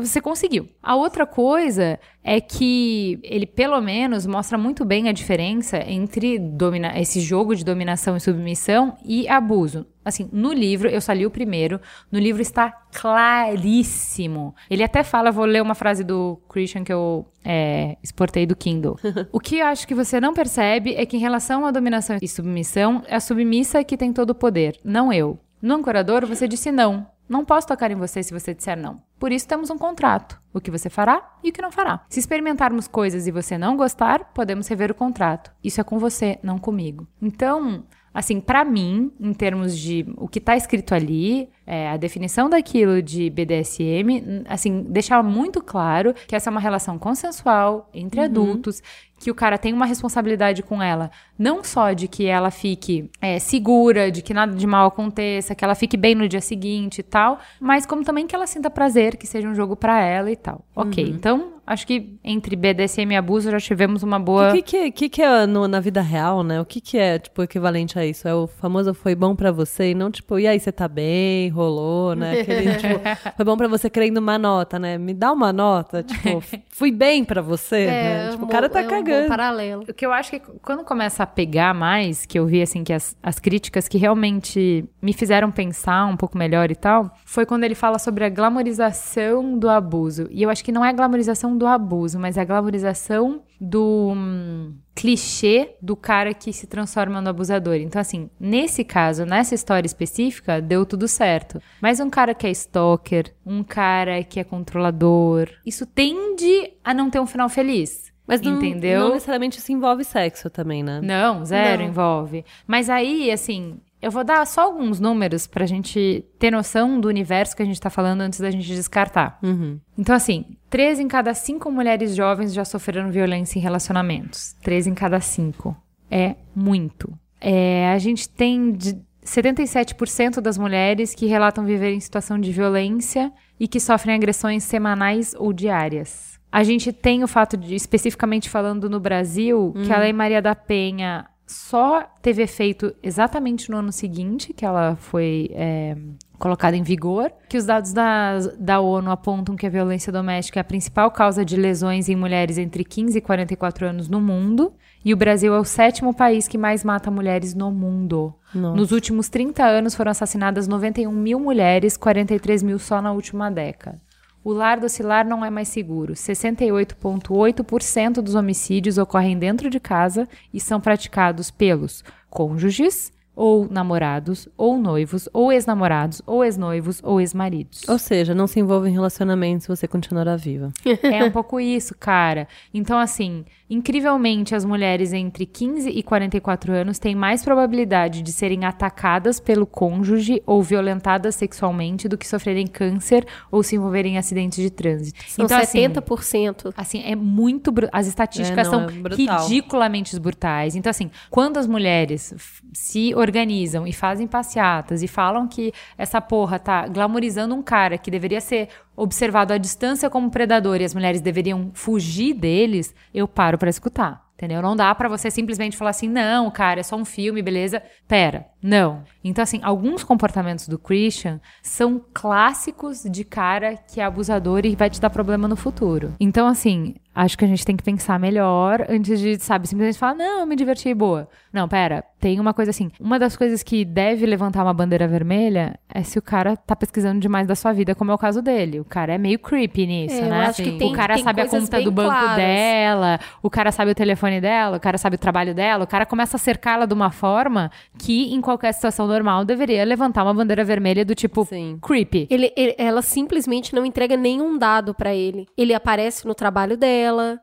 você conseguiu. A outra coisa é que ele, pelo menos, mostra muito bem a diferença entre domina esse jogo de dominação e submissão e abuso. Assim, no livro, eu só li o primeiro, no livro está claríssimo. Ele até fala, vou ler uma frase do Christian que eu é, exportei do Kindle. [LAUGHS] o que eu acho que você não percebe é que em relação à dominação e submissão, é a submissa que tem todo o poder, não eu. No ancorador, você disse não. Não posso tocar em você se você disser não. Por isso temos um contrato. O que você fará e o que não fará. Se experimentarmos coisas e você não gostar, podemos rever o contrato. Isso é com você, não comigo. Então, assim, pra mim, em termos de o que tá escrito ali, é, a definição daquilo de BDSM, assim, deixa muito claro que essa é uma relação consensual entre adultos, que o cara tem uma responsabilidade com ela, não só de que ela fique é, segura, de que nada de mal aconteça, que ela fique bem no dia seguinte e tal, mas como também que ela sinta prazer, que seja um jogo para ela e tal. Ok, Uhum. então acho que entre BDSM e abuso já tivemos uma boa. O que, que, é- que, que é no- na vida real, né? O que, que é, tipo, equivalente a isso? É o famoso foi bom pra você e não, tipo, e aí, você tá bem, rolou, né? Aquele, [LAUGHS] tipo, foi bom pra você querendo uma nota, né? Me dá uma nota, tipo, [LAUGHS] fui bem pra você, né? Tipo, o cara tá é um bom cagando. paralelo. O que eu acho que quando começa a pegar mais, que eu vi assim que as, as críticas que realmente me fizeram pensar um pouco melhor e tal, foi quando ele fala sobre a glamorização do abuso. E eu acho que não é a glamorização do abuso, mas é a glamorização do hum, clichê do cara que se transforma no abusador. Então, assim, nesse caso, nessa história específica, deu tudo certo. Mas um cara que é stalker, um cara que é controlador, isso tende a não ter um final feliz. Mas não, entendeu? não necessariamente isso envolve sexo também, né? Não, zero Não. envolve. Mas aí, assim, eu vou dar só alguns números pra gente ter noção do universo que a gente tá falando antes da gente descartar. Uhum. Então, assim, três em cada cinco mulheres jovens já sofreram violência em relacionamentos. Três em cada cinco. É muito. É, a gente tem de 77% das mulheres que relatam viver em situação de violência e que sofrem agressões semanais ou diárias. A gente tem o fato de, especificamente falando no Brasil, que a Lei Maria da Penha só teve efeito exatamente no ano seguinte que ela foi é, colocada em vigor, que os dados da, da ONU apontam que a violência doméstica é a principal causa de lesões em mulheres entre 15 e 44 anos no mundo, e o Brasil é o sétimo país que mais mata mulheres no mundo. Nossa. Nos últimos 30 anos foram assassinadas 91 mil mulheres, 43 mil só na última década. O lar docilar não é mais seguro. 68,8% dos homicídios ocorrem dentro de casa e são praticados pelos cônjuges, ou namorados, ou noivos, ou ex-namorados, ou ex-noivos, ou ex-maridos. Ou seja, não se envolve em relacionamento se você continuará viva. É um pouco isso, cara. Então, assim, incrivelmente, as mulheres entre 15 e 44 anos têm mais probabilidade de serem atacadas pelo cônjuge ou violentadas sexualmente do que sofrerem câncer ou se envolverem em acidentes de trânsito. São então, assim, 70%. Assim, é muito. As estatísticas É, não, são é ridiculamente brutais. Então, assim, quando as mulheres se organizam e fazem passeatas e falam que essa porra tá glamorizando um cara que deveria ser observado à distância como predador e as mulheres deveriam fugir deles, eu paro pra escutar. Entendeu? Não dá pra você simplesmente falar assim, não, cara, é só um filme, beleza? Pera, não. Então, assim, alguns comportamentos do Christian são clássicos de cara que é abusador e vai te dar problema no futuro. Então, assim, acho que a gente tem que pensar melhor antes de, sabe, simplesmente falar, não, eu me diverti, boa. Não, pera, tem uma coisa assim. Uma das coisas que deve levantar uma bandeira vermelha é se o cara tá pesquisando demais da sua vida, como é o caso dele. O cara é meio creepy nisso, É, eu né? acho que tem- o cara tem sabe a conta do banco claras. dela, o cara sabe o telefone dela, o cara sabe o trabalho dela, o cara começa a cercá-la de uma forma que, em qualquer situação normal, deveria levantar uma bandeira vermelha do tipo Sim. creepy. Ele, ele- ela simplesmente não entrega nenhum dado pra ele. Ele aparece no trabalho dela,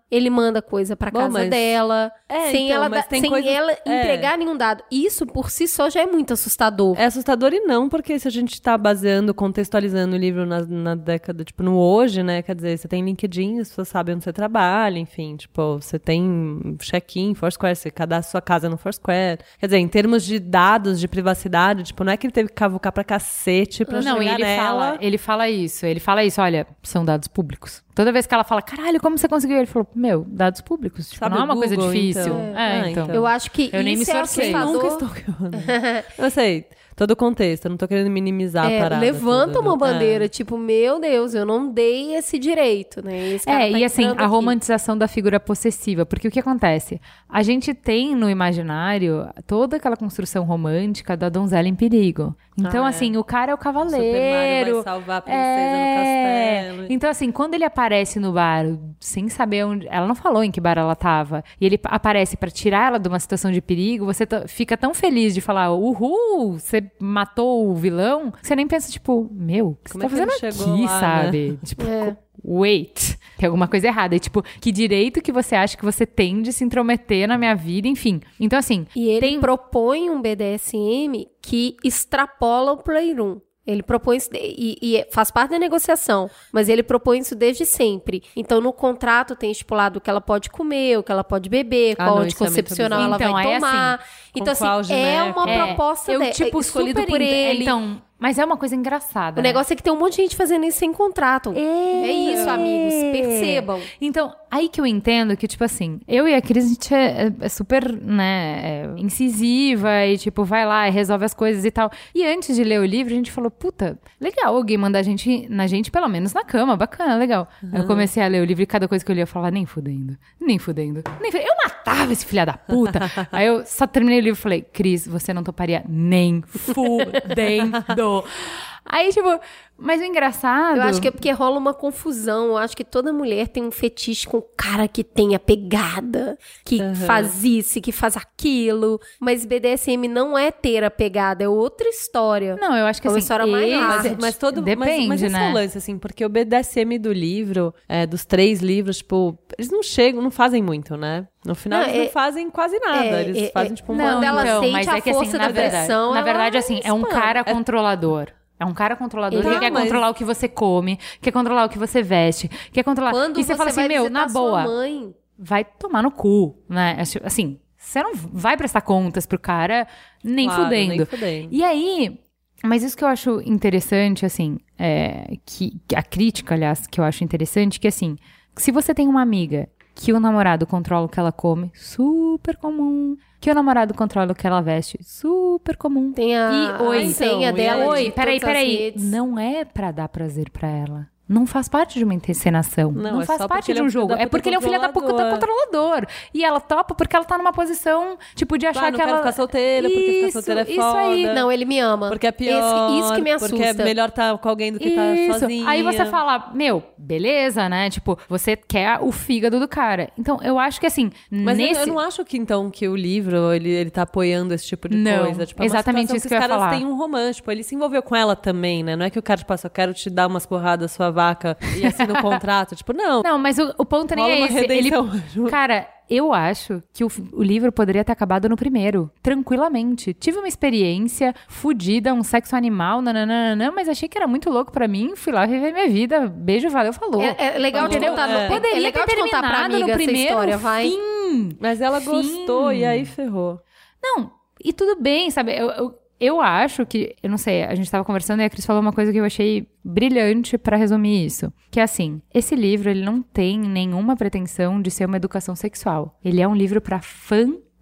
ele manda coisa pra Bom, casa mas- dela, É, sem, então, ela, mas dar- tem sem coisas- ela é. entregar nenhum dado. Isso por si só já é muito assustador. É assustador e não, porque se a gente tá baseando, contextualizando o livro na, na década, tipo, no hoje, né? Quer dizer, você tem LinkedIn, as pessoas sabem onde você trabalha, enfim, tipo, você tem check-in, Foursquare, você cadastra sua casa no Foursquare. Quer dizer, em termos de dados, de privacidade, tipo, não é que ele teve que cavucar pra cacete pra Não, chegar ele nela. fala, ele fala isso, ele fala isso, olha, são dados públicos. Toda vez que ela fala, caralho, como você conseguiu? Ele falou, meu, dados públicos. Tipo, Sabe não é uma coisa Google, difícil. então? É, Ah, então. então. Eu acho que Eu nem me isso é. Quem assustador. nunca estou [LAUGHS] Eu sei, todo o contexto, eu não tô querendo minimizar a É, parada. levanta toda, uma né? bandeira, tipo, meu Deus, eu não dei esse direito, né? Esse cara É, tá e assim, entrando a aqui. romantização da figura possessiva. Porque o que acontece? A gente tem no imaginário toda aquela construção romântica da donzela em perigo. Então, Ah, é. assim, o cara é o Super Mario cavaleiro. vai salvar a princesa É. no castelo. Então, assim, quando ele aparece no bar, sem saber onde. Ela não falou em que bar ela tava. E ele pa- aparece pra tirar ela de uma situação de perigo, você tá- fica tão feliz de falar, uhul, você matou o vilão, que você nem pensa, tipo, meu, o que Como você é tá que ele fazendo aqui, lá, né? sabe? Tipo, É. wait, tem alguma coisa errada. E, tipo, que direito que você acha que você tem de se intrometer na minha vida, enfim. Então, assim, E ele tem. propõe um BDSM que extrapola o Playroom. Ele propõe isso e, e faz parte da negociação, mas ele propõe isso desde sempre. Então, no contrato tem estipulado o que ela pode comer, o que ela pode beber, Ah, qual isso é anticoncepcional ela bizarro. vai Então, aí, tomar. então, com qual assim, é gineco? uma proposta eu, de- tipo, escolhido super por ele. Então, mas é uma coisa engraçada. o né? negócio é que tem um monte de gente fazendo isso sem contrato. É, isso, amigos. Percebam. Então, aí que eu entendo que, tipo assim, eu e a Cris, a gente é, é super, né, é incisiva e, tipo, vai lá e resolve as coisas e tal. E antes de ler o livro, a gente falou, puta, legal alguém mandar a gente, na gente, pelo menos na cama, bacana, legal. Aí eu comecei a ler o livro e cada coisa que eu lia, eu falava, nem fudendo, nem fudendo, nem fudendo. Eu matava esse filho da puta. aí eu só terminei o livro e falei, Cris, você não toparia nem fudendo. Aí, tipo, mas o engraçado... Eu acho que é porque rola uma confusão. Eu acho que toda mulher tem um fetiche com o cara que tem a pegada, que faz isso, que faz aquilo. Mas BDSM não é ter a pegada, é outra história. Não, eu acho que É uma assim, história mais esse- larga. Mas, mas todo Depende, mas, mas esse né? é o lance, assim, porque o BDSM do livro, é, dos três livros, tipo, eles não chegam, não fazem muito, né? No final, Não, eles é- não fazem quase nada. é- eles é- fazem, é- tipo, não, uma... Quando ela então, sente mas a é que, força assim, da na verdade, pressão, na verdade, assim, é um expande. cara controlador. É um cara controlador Tá, que quer mas- controlar o que você come, quer controlar o que você veste, quer controlar. Quando e você, fala assim, meu, na boa, mãe, vai tomar no cu, né? Assim, você não vai prestar contas pro cara nem Claro, fudendo. nem fudendo. E aí, mas isso que eu acho interessante, assim, é que a crítica, aliás, que eu acho interessante, que assim, se você tem uma amiga que o namorado controla o que ela come, super comum. Que o namorado controla o que ela veste, super comum. tem a, E, oi, a senha então, dela. e Oi, de peraí, peraí. Não é pra dar prazer pra ela. Não faz parte de uma encenação. Não, Não, é faz parte de é um jogo. É porque ele é um filho da puta controlador. E ela topa porque ela tá numa posição, tipo, de achar Ah, não que quero ela. ficar solteira, porque ficar Isso, solteira é Isso aí. foda. Não, ele me ama. Porque é pior. Esse- isso que me assusta. Porque é melhor estar com alguém do que estar Isso. sozinha. Aí você fala, meu, beleza, né? Tipo, você quer o fígado do cara. Então, eu acho que assim, Mas eu- nesse. eu não acho que, então, que o livro, ele, ele tá apoiando esse tipo de Não, coisa. Tipo, é uma exatamente isso que que eu os ia caras falar. têm um romance. Tipo, ele se envolveu com ela também, né? Não é que o cara, tipo, ah, só quero te dar umas porradas, sua vaca, e assina o [LAUGHS] contrato. Tipo, não. Não, mas o, o ponto nem é uma esse. Ele, [LAUGHS] cara, eu acho que o, o livro poderia ter acabado no primeiro, tranquilamente. Tive uma experiência fodida, um sexo animal, nananana, mas achei que era muito louco pra mim. Fui lá viver minha vida. Beijo, valeu, falou. É, é legal de Entendeu? contar. É. no- Poderia é legal ter de contar pra amiga no essa primeiro história, vai. fim. Mas ela Fim. gostou, e aí ferrou. Não, e tudo bem, sabe? Eu, eu, eu acho que, eu não sei, a gente tava conversando e a Cris falou uma coisa que eu achei brilhante pra resumir isso. Que é assim, esse livro, ele não tem nenhuma pretensão de ser uma educação sexual. Ele é um livro pra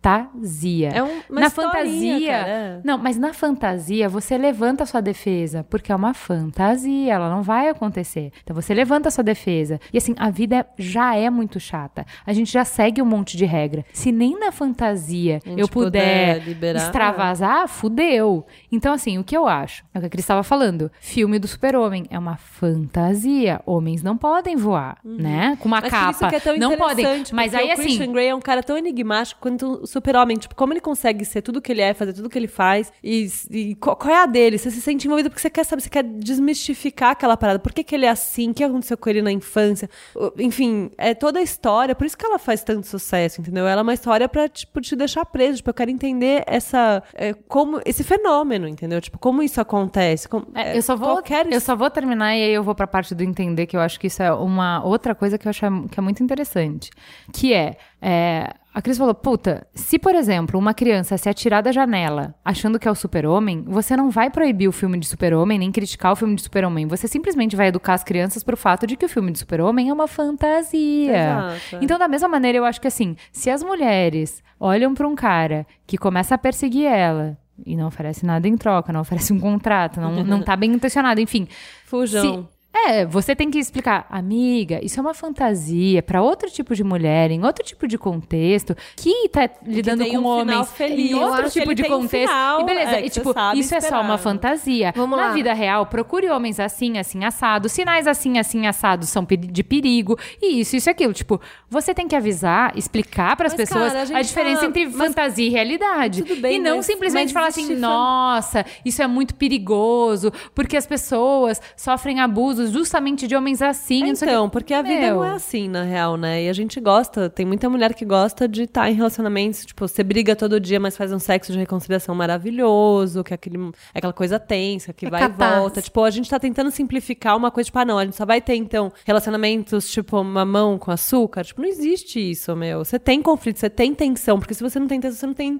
fantasia. É um, uma na fantasia. cara, é. Não, mas na fantasia você levanta a sua defesa, porque é uma fantasia, ela não vai acontecer. Então você levanta a sua defesa. E assim, a vida é- já é muito chata. A gente já segue um monte de regra. Se nem na fantasia eu puder, puder extravasar, fudeu. Então assim, o que eu acho? É o que a Cris estava falando. Filme do super-homem é uma fantasia. Homens não podem voar, né? Com uma Uhum. Mas por isso capa. que é tão não podem. Mas aí o assim, Christian Grey é um cara tão enigmático quanto o super-homem. Tipo, como ele consegue ser tudo que ele é, fazer tudo que ele faz. E, e qual, qual é a dele? Você se sente envolvido porque você quer saber, você quer desmistificar aquela parada. Por que, que ele é assim? O que aconteceu com ele na infância? Enfim, é toda a história. Por isso que ela faz tanto sucesso, entendeu? Ela é uma história pra, tipo, te deixar preso. Tipo, eu quero entender essa... é, como, esse fenômeno, entendeu? Tipo, como isso acontece. como- É, é, eu só vou qualquer eu só vou terminar e aí eu vou pra parte do entender que eu acho que isso é uma outra coisa que eu acho que é muito interessante, que é, é, a Cris falou, puta, se por exemplo uma criança se atirar da janela achando que é o super-homem, você não vai proibir o filme de super-homem nem criticar o filme de super-homem, você simplesmente vai educar as crianças pro fato de que o filme de super-homem é uma fantasia. Exato. Então da mesma maneira eu acho que assim, se as mulheres olham pra um cara que começa a perseguir ela e não oferece nada em troca, não oferece um contrato, não, não tá bem intencionado, enfim. Fujam. Se- é, você tem que explicar, amiga, isso é uma fantasia pra outro tipo de mulher, em outro tipo de contexto, que tá lidando tem com um homens feliz. em outro que tipo de tem um contexto. final, e beleza, é, que e tipo, isso é só esperar. uma fantasia. Vamos Na lá. vida real, procure homens assim, assim, assado. Sinais assim, assim, assados são de perigo. E isso, isso e aquilo. Tipo, você tem que avisar, explicar pras Mas, pessoas cara, a a, diferença tá- entre mas- fantasia e realidade. Tudo bem, e não mas- simplesmente mas falar assim, nossa, isso é muito perigoso, porque as pessoas sofrem abusos justamente de homens assim. Então, porque a vida Meu. não é assim, na real, né? E a gente gosta, tem muita mulher que gosta de estar em relacionamentos, tipo, você briga todo dia, mas faz um sexo de reconciliação maravilhoso, que é aquele, é aquela coisa tensa, que É vai e volta. Tipo, a gente tá tentando simplificar uma coisa, tipo, ah, não, a gente só vai ter, então, relacionamentos, tipo, mamão com açúcar. Tipo, não existe isso, meu. Você tem conflito, você tem tensão, porque se você não tem tensão, você não tem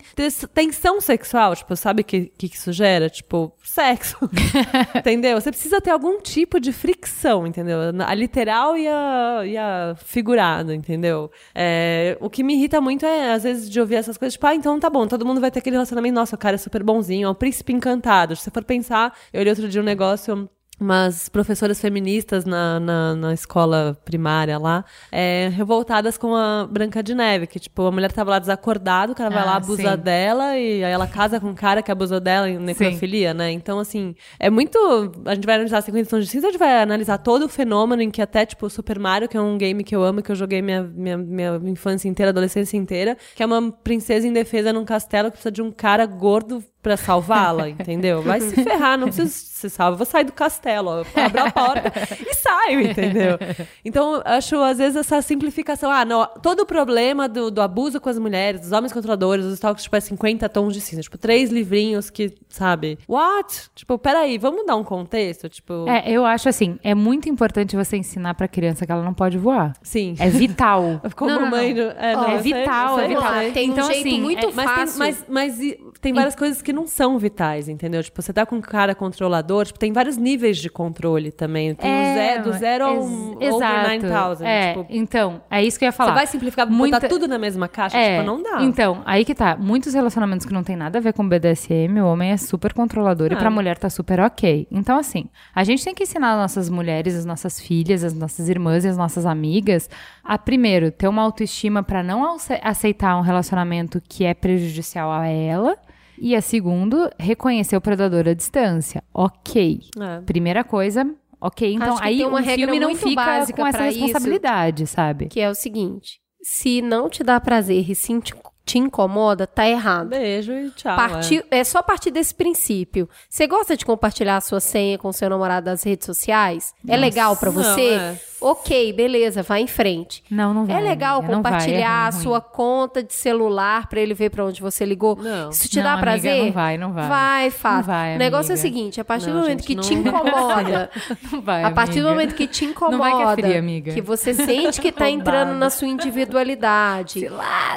tensão sexual. Tipo, sabe o que, que que isso gera? Tipo, sexo. [LAUGHS] entendeu? Você precisa ter algum tipo de fricção, entendeu? A literal e a, e a figurada, entendeu? É, o que me irrita muito é, às vezes, de ouvir essas coisas, tipo, ah, então tá bom, todo mundo vai ter aquele relacionamento, nossa, o cara é super bonzinho, é um príncipe encantado. Se você for pensar, eu olhei outro dia um negócio umas professoras feministas na, na, na escola primária lá, é, revoltadas com a Branca de Neve, que, tipo, a mulher tava lá desacordada, o cara vai Ah, lá, abusa sim. dela, e aí ela casa com um cara que abusou dela em necrofilia, né? Então, assim, é muito... A gente vai analisar 50 tons de cinza, a gente vai analisar todo o fenômeno em que até, tipo, Super Mario, que é um game que eu amo, que eu joguei minha, minha, minha infância inteira, adolescência inteira, que é uma princesa indefesa num castelo que precisa de um cara gordo pra salvá-la, entendeu? Vai se ferrar, não preciso se salvar. Eu vou sair do castelo, ó, abro a porta e saio, entendeu? Então, acho, às vezes, essa simplificação. Ah, não, todo o problema do, do abuso com as mulheres, dos homens controladores, dos toques, tipo, é 50 tons de cinza. Tipo, três livrinhos que, sabe? What? Tipo, peraí, vamos dar um contexto? Tipo, É, eu acho assim, é muito importante você ensinar pra criança que ela não pode voar. sim. É vital. [LAUGHS] Como Não, mãe. não. do- É, não, é vital, é vital. Tem Então, um jeito assim, muito é- Mas tem, fácil. mas, mas e- tem várias coisas que não são vitais, entendeu? Tipo, você tá com um cara controlador, tipo, tem vários níveis de controle também. Tem o zero, do zero ao over exato. 9000. É, Tipo, então, é isso que eu ia falar. você vai simplificar, Muita- botar tudo na mesma caixa? É, Tipo, não dá. Então, aí que tá. Muitos relacionamentos que não tem nada a ver com BDSM, o homem é super controlador e Ah. pra mulher tá super ok. Então, assim, a gente tem que ensinar as nossas mulheres, as nossas filhas, as nossas irmãs e as nossas amigas a, primeiro, ter uma autoestima pra não ace- aceitar um relacionamento que é prejudicial a ela. E a segundo, reconhecer o predador à distância. Ok. É. Primeira coisa, ok. Então, aí tem uma o regra filme não fica básica com essa pra isso. responsabilidade, sabe? Que é o seguinte: se não te dá prazer e sim te, te incomoda, tá errado. Beijo e tchau. Partir, é. só partir desse princípio. Você gosta de compartilhar a sua senha com seu namorado nas redes sociais? é legal pra Não, você? é. Ok, beleza, vai em frente. Não, não vai. é legal amiga, não vai, é compartilhar ruim, a ruim. sua conta de celular pra ele ver pra onde você ligou? Não. Isso te Não, dá amiga, prazer? não vai, não vai. Vai, faz. Não vai, o negócio é o seguinte, a partir Não, do momento gente, que te incomoda, [LAUGHS] Não vai, a partir do amiga. momento que te incomoda, Não vai que é fria, amiga. que você sente que tá entrando na sua individualidade,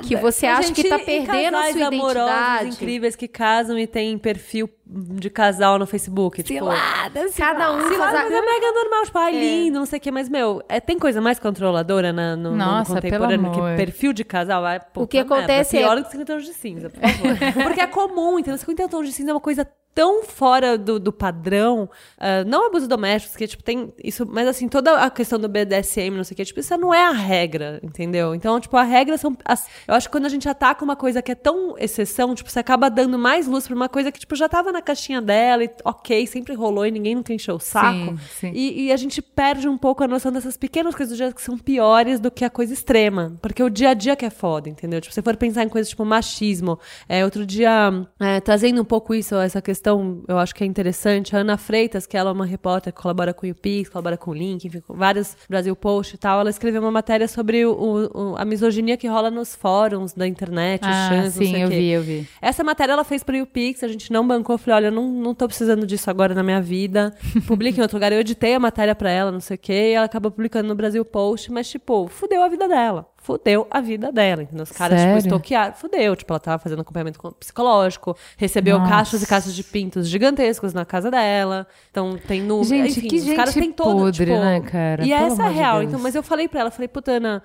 que você acha que gente, tá e perdendo a casais sua amorosos identidade. incríveis que casam e têm perfil de casal no Facebook. Tipo, Cada um lá, faz a... é mega normal, tipo, ai, lindo, não sei o que, mas, meu, é, tem coisa mais controladora na- no, no Nossa, mundo contemporâneo pelo que amor. perfil de casal? Vai, puta O que acontece merda, é- Pior do que 50 tons de cinza, por favor. [LAUGHS] Porque é comum, entendeu? 50 tons de cinza é uma coisa tão fora do, do padrão, ah, não abuso doméstico, que, tipo, tem isso, mas, assim, toda a questão do BDSM, não sei o que, tipo, isso não é a regra, entendeu? Então, tipo, a regra são, as- eu acho que quando a gente ataca uma coisa que é tão exceção, tipo, você acaba dando mais luz pra uma coisa que, tipo, já tava na caixinha dela e, ok, sempre rolou e ninguém nunca encheu o saco. Sim, sim. E, e a gente perde um pouco a noção dessas pequenas coisas do dia que são piores do que a coisa extrema. Porque o dia a dia que é foda, entendeu? Tipo, se você for pensar em coisas tipo machismo. É, outro dia, é, trazendo um pouco isso, essa questão, eu acho que é interessante. A Ana Freitas, que ela é uma repórter que colabora com o UPix, colabora com o Link, enfim, com vários Brasil Post e tal. Ela escreveu uma matéria sobre o- o- o- a misoginia que rola nos fóruns da internet, os Ah, chans, não sim, sei o eu vi, eu vi. Essa matéria ela fez pro UPix, a gente não bancou. Eu falei, olha, eu não, não tô precisando disso agora na minha vida. [LAUGHS] Publique em outro lugar. Eu editei a matéria pra ela, não sei o quê, e ela acabou publicando no Brasil Post, mas, tipo, fudeu a vida dela. Fudeu a vida dela, entendeu? Os caras, Sério? tipo, estoquearam. Fudeu. Tipo, ela tava fazendo acompanhamento com- psicológico, recebeu Nossa. caixas e caixas de pintos gigantescos na casa dela. Então, tem no. Gente, enfim, que os caras gente têm todo, podre, tipo, né, cara? E Pelo essa é a real. Deus. Então, mas eu falei pra ela, falei, puta, Ana,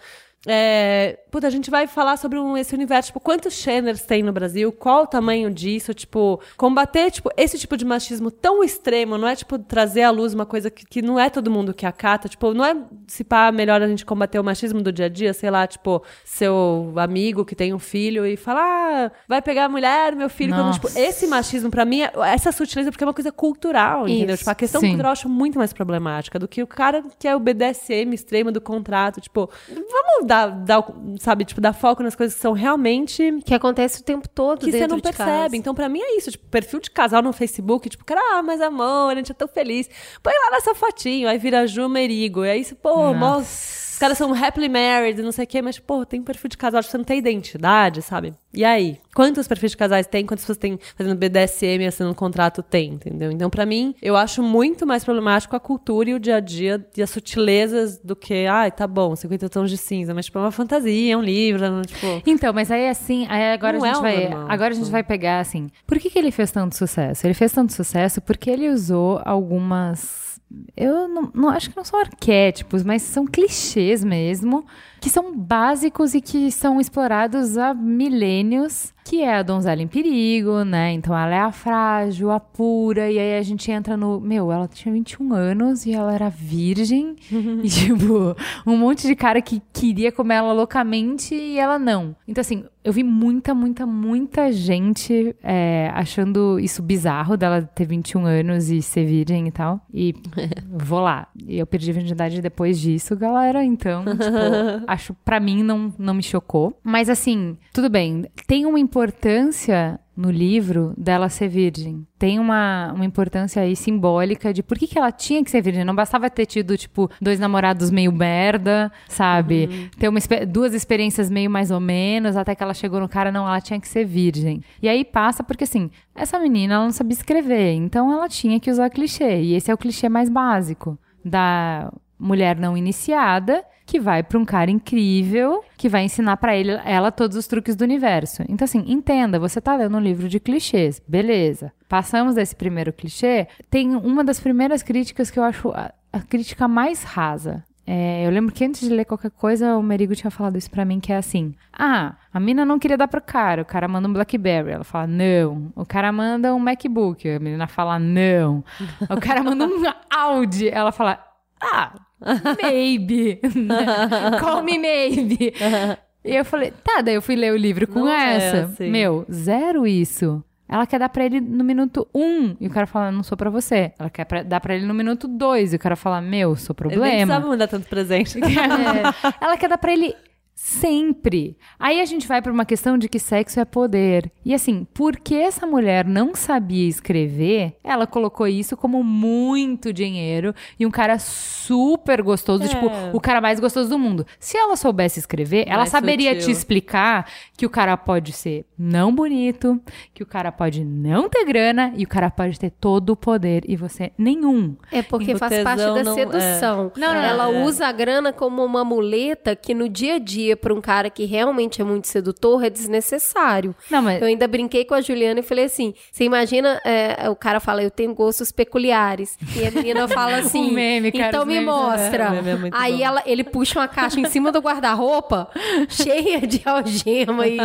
é, puta, a gente vai falar sobre um- esse universo, tipo, quantos Shanners tem no Brasil, qual o tamanho disso, tipo, combater, tipo, esse tipo de machismo tão extremo, não é, tipo, trazer à luz uma coisa que, que não é todo mundo que acata, tipo, não é, se pá, melhor a gente combater o machismo do dia a dia, sei lá, tipo, seu amigo que tem um filho e falar, ah, vai pegar a mulher, meu filho, tipo, esse machismo, pra mim, é- essa sutileza, porque é uma coisa cultural, entendeu? Isso. Tipo, a questão Sim. cultural eu acho muito mais problemática do que o cara que é o BDSM extremo do contrato. Tipo, vamos dar, dar, sabe, tipo, dar foco nas coisas que são realmente Que acontece o tempo todo que você não percebe. casa. Então, pra mim é isso. Tipo, perfil de casal no Facebook, tipo, cara, ah, mas amor, a gente é tão feliz. Põe lá nessa fotinho, aí vira Ju Merigo. E aí, pô, mó- os caras são happily married, não sei o quê, mas, pô, tem perfil de casal, você não tem identidade, sabe? E aí? Quantos perfis de casais tem? Quantas pessoas tem fazendo BDSM, assinando um contrato? Tem, entendeu? Então, pra mim, eu acho muito mais problemático a cultura e o dia a dia e as sutilezas do que, ai, tá bom, 50 tons de cinza, mas, tipo, é uma fantasia, é um livro, é tipo. Então, mas aí assim, aí agora Não a é gente o vai, normal, agora a gente vai pegar assim. Por que, que ele fez tanto sucesso? Ele fez tanto sucesso porque ele usou algumas eu não, não- acho que não são arquétipos, mas são clichês mesmo, que são básicos e que são explorados há milênios, que é a donzela em perigo, né? Então ela é a frágil, a pura, e aí a gente entra no, meu, ela tinha 21 anos e ela era virgem, [LAUGHS] e tipo, um monte de cara que queria comer ela loucamente e ela não. Então assim, eu vi muita, muita, muita gente é, achando isso bizarro dela ter 21 anos e ser virgem e tal. E [LAUGHS] vou lá. E eu perdi a virgindade depois disso, galera. Então, tipo, [LAUGHS] acho pra mim não, não me chocou. Mas assim, tudo bem. Tem uma importância no livro dela ser virgem. Tem uma, uma importância aí simbólica de por que, que ela tinha que ser virgem. Não bastava ter tido, tipo, dois namorados meio merda, sabe? Ter uma, duas experiências meio mais ou menos, até que ela chegou no cara, não, ela tinha que ser virgem. E aí passa porque, assim, essa menina, ela não sabia escrever, então ela tinha que usar clichê. E esse é o clichê mais básico da mulher não iniciada que vai pra um cara incrível que vai ensinar pra ele ela todos os truques do universo. Então assim, entenda, você tá lendo um livro de clichês, beleza? Passamos desse primeiro clichê, tem uma das primeiras críticas que eu acho a, a crítica mais rasa. É, eu lembro que antes de ler qualquer coisa, o Merigo tinha falado isso pra mim, que é assim: Ah, a mina não queria dar pro cara, o cara manda um Blackberry. Ela fala, não. O cara manda um MacBook, a menina fala, não. O cara manda um Audi, ela fala, ah, [LAUGHS] maybe. [LAUGHS] Call me maybe. [LAUGHS] E eu falei, tá, daí eu fui ler o livro com Não é essa. assim. Meu, zero isso. Ela quer dar pra ele no minuto um, e o cara fala, não sou pra você. Ela quer pra- dar pra ele no minuto dois, e o cara fala, meu, sou Ele nem problema. precisava mandar tanto presente. É. Ela quer dar pra ele sempre. Aí a gente vai pra uma questão de que sexo é poder. E assim, porque essa mulher não sabia escrever, ela colocou isso como muito dinheiro e um cara super gostoso, É. tipo, o cara mais gostoso do mundo. Se ela soubesse escrever, ela Mais saberia te sutil. explicar que o cara pode ser não bonito, que o cara pode não ter grana e o cara pode ter todo o poder e você nenhum. É porque faz parte da não- sedução. é. Não, não, Ela é. usa a grana como uma muleta que no dia a dia, pra um cara que realmente é muito sedutor, é desnecessário. Não, mas Eu ainda brinquei com a Juliana e falei assim: você imagina, é, o cara fala, eu tenho gostos peculiares. E a menina fala [LAUGHS] assim: Um meme, cara, então me mostra. é, é Aí bom. ela, ele puxa uma caixa em cima do guarda-roupa, [LAUGHS] cheia de algema e,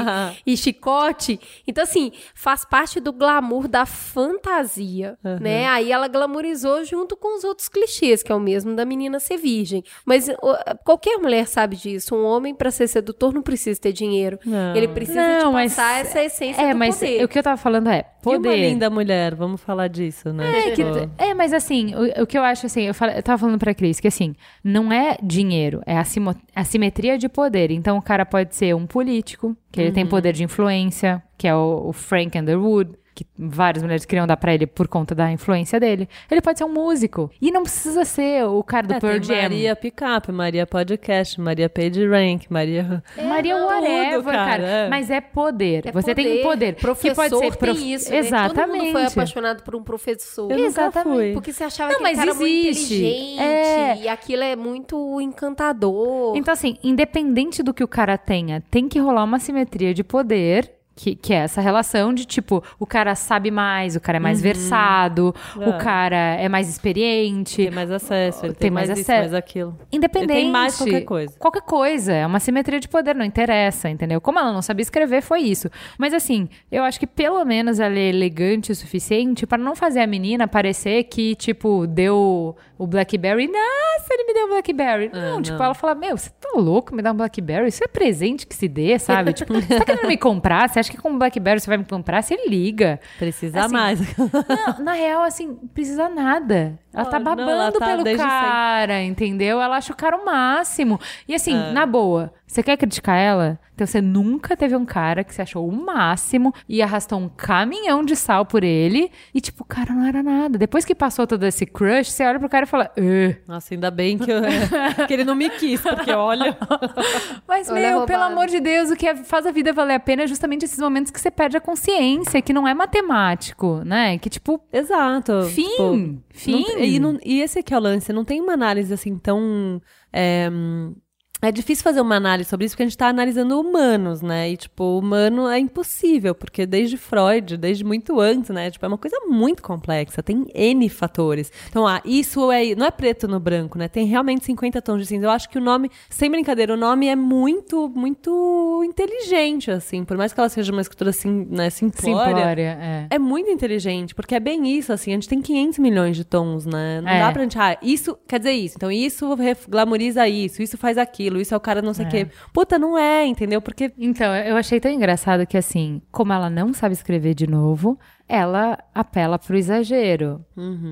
e chicote. Então, assim, faz parte do glamour da fantasia, né? Aí ela glamorizou junto com os outros clichês, que é o mesmo da menina ser virgem. Mas o- qualquer mulher sabe disso. Um homem, pra ser sedutor, não precisa ter dinheiro. Não. Ele precisa Não, mas- passar essa essência é, do mas poder. o que eu tava falando é E uma poder. linda mulher, vamos falar disso, né? É, que- Tipo, é, mas assim, o, o que eu acho assim, eu, falo- eu tava falando pra Cris, que assim, não é dinheiro, é assimo- assimetria de poder. Então o cara pode ser um político, que ele tem Uhum. poder de influência, que é o, o Frank Underwood, que várias mulheres queriam dar pra ele por conta da influência dele. Ele pode ser um músico. E não precisa ser o cara do é, Pearl tem Jam. Maria Pickup, Maria Podcast, Maria PageRank, Maria... Maria whatever, tudo, cara. cara, é. Mas é poder. É Você tem um poder. Professor que pode ser prof- tem isso, né? Exatamente. Todo mundo foi apaixonado por um professor. Eu nunca Exatamente. fui. Porque você achava Não, que mas ele era muito existe. inteligente É. e aquilo é muito encantador. Então, assim, independente do que o cara tenha, tem que rolar uma simetria de poder. Que, que é essa relação de tipo, o cara sabe mais, o cara é mais versado, É. o cara é mais experiente. Tem mais acesso, ele Tem tem, mais mais, acesso. mais aquilo. Independente. Ele tem mais qualquer coisa. Qualquer coisa. É uma simetria de poder, não interessa, entendeu? Como ela não sabia escrever, foi isso. Mas assim, eu acho que pelo menos ela é elegante o suficiente para não fazer a menina parecer que, tipo, deu o Blackberry. Nossa, ele me deu o Blackberry. não, É, tipo, não. ela fala, meu, você tá louco me dar um Blackberry? Isso é presente que se dê, sabe? tipo, você tá querendo me comprar? Você acha que com o Blackberry você vai me comprar? Você liga. Precisa Assim, mais. Não, na real, assim, precisa nada. Ela tá Oh, não, babando ela tá pelo cara, entendeu? Ela acha o cara o máximo. E assim, É. na boa, você quer criticar ela? Então você nunca teve um cara que você achou o máximo e arrastou um caminhão de sal por ele e, tipo, o cara não era nada. Depois que passou todo esse crush, você olha pro cara e fala. "Ugh." Nossa, ainda bem que, eu- [LAUGHS] que ele não me quis, porque olha. [LAUGHS] Mas, Olha meu, pelo amor de Deus, o que faz a vida valer a pena é justamente esses momentos que você perde a consciência, que não é matemático, né? Que, tipo, Exato. fim. tipo, fim. Não- e, não- e esse aqui é o lance, não tem uma análise assim tão. É, é difícil fazer uma análise sobre isso porque a gente tá analisando humanos, né? E, tipo, o humano é impossível, porque desde Freud, desde muito antes, né? Tipo, é uma coisa muito complexa, tem N fatores. Então, ah, isso é. Não é preto no branco, né? Tem realmente 50 tons de cinza. Eu acho que o nome, sem brincadeira, o nome é muito, muito inteligente, assim. Por mais que ela seja uma escritura assim, né, simplória. Simplória, é. É muito inteligente, porque é bem isso, assim, a gente tem 500 milhões de tons, né? Não É. dá pra gente, ah, isso quer dizer isso, então isso glamoriza isso, isso faz aquilo, isso é o cara não sei o quê. Puta, não é, entendeu? Porque Então, eu achei tão engraçado que, assim, como ela não sabe escrever de novo, ela apela pro exagero.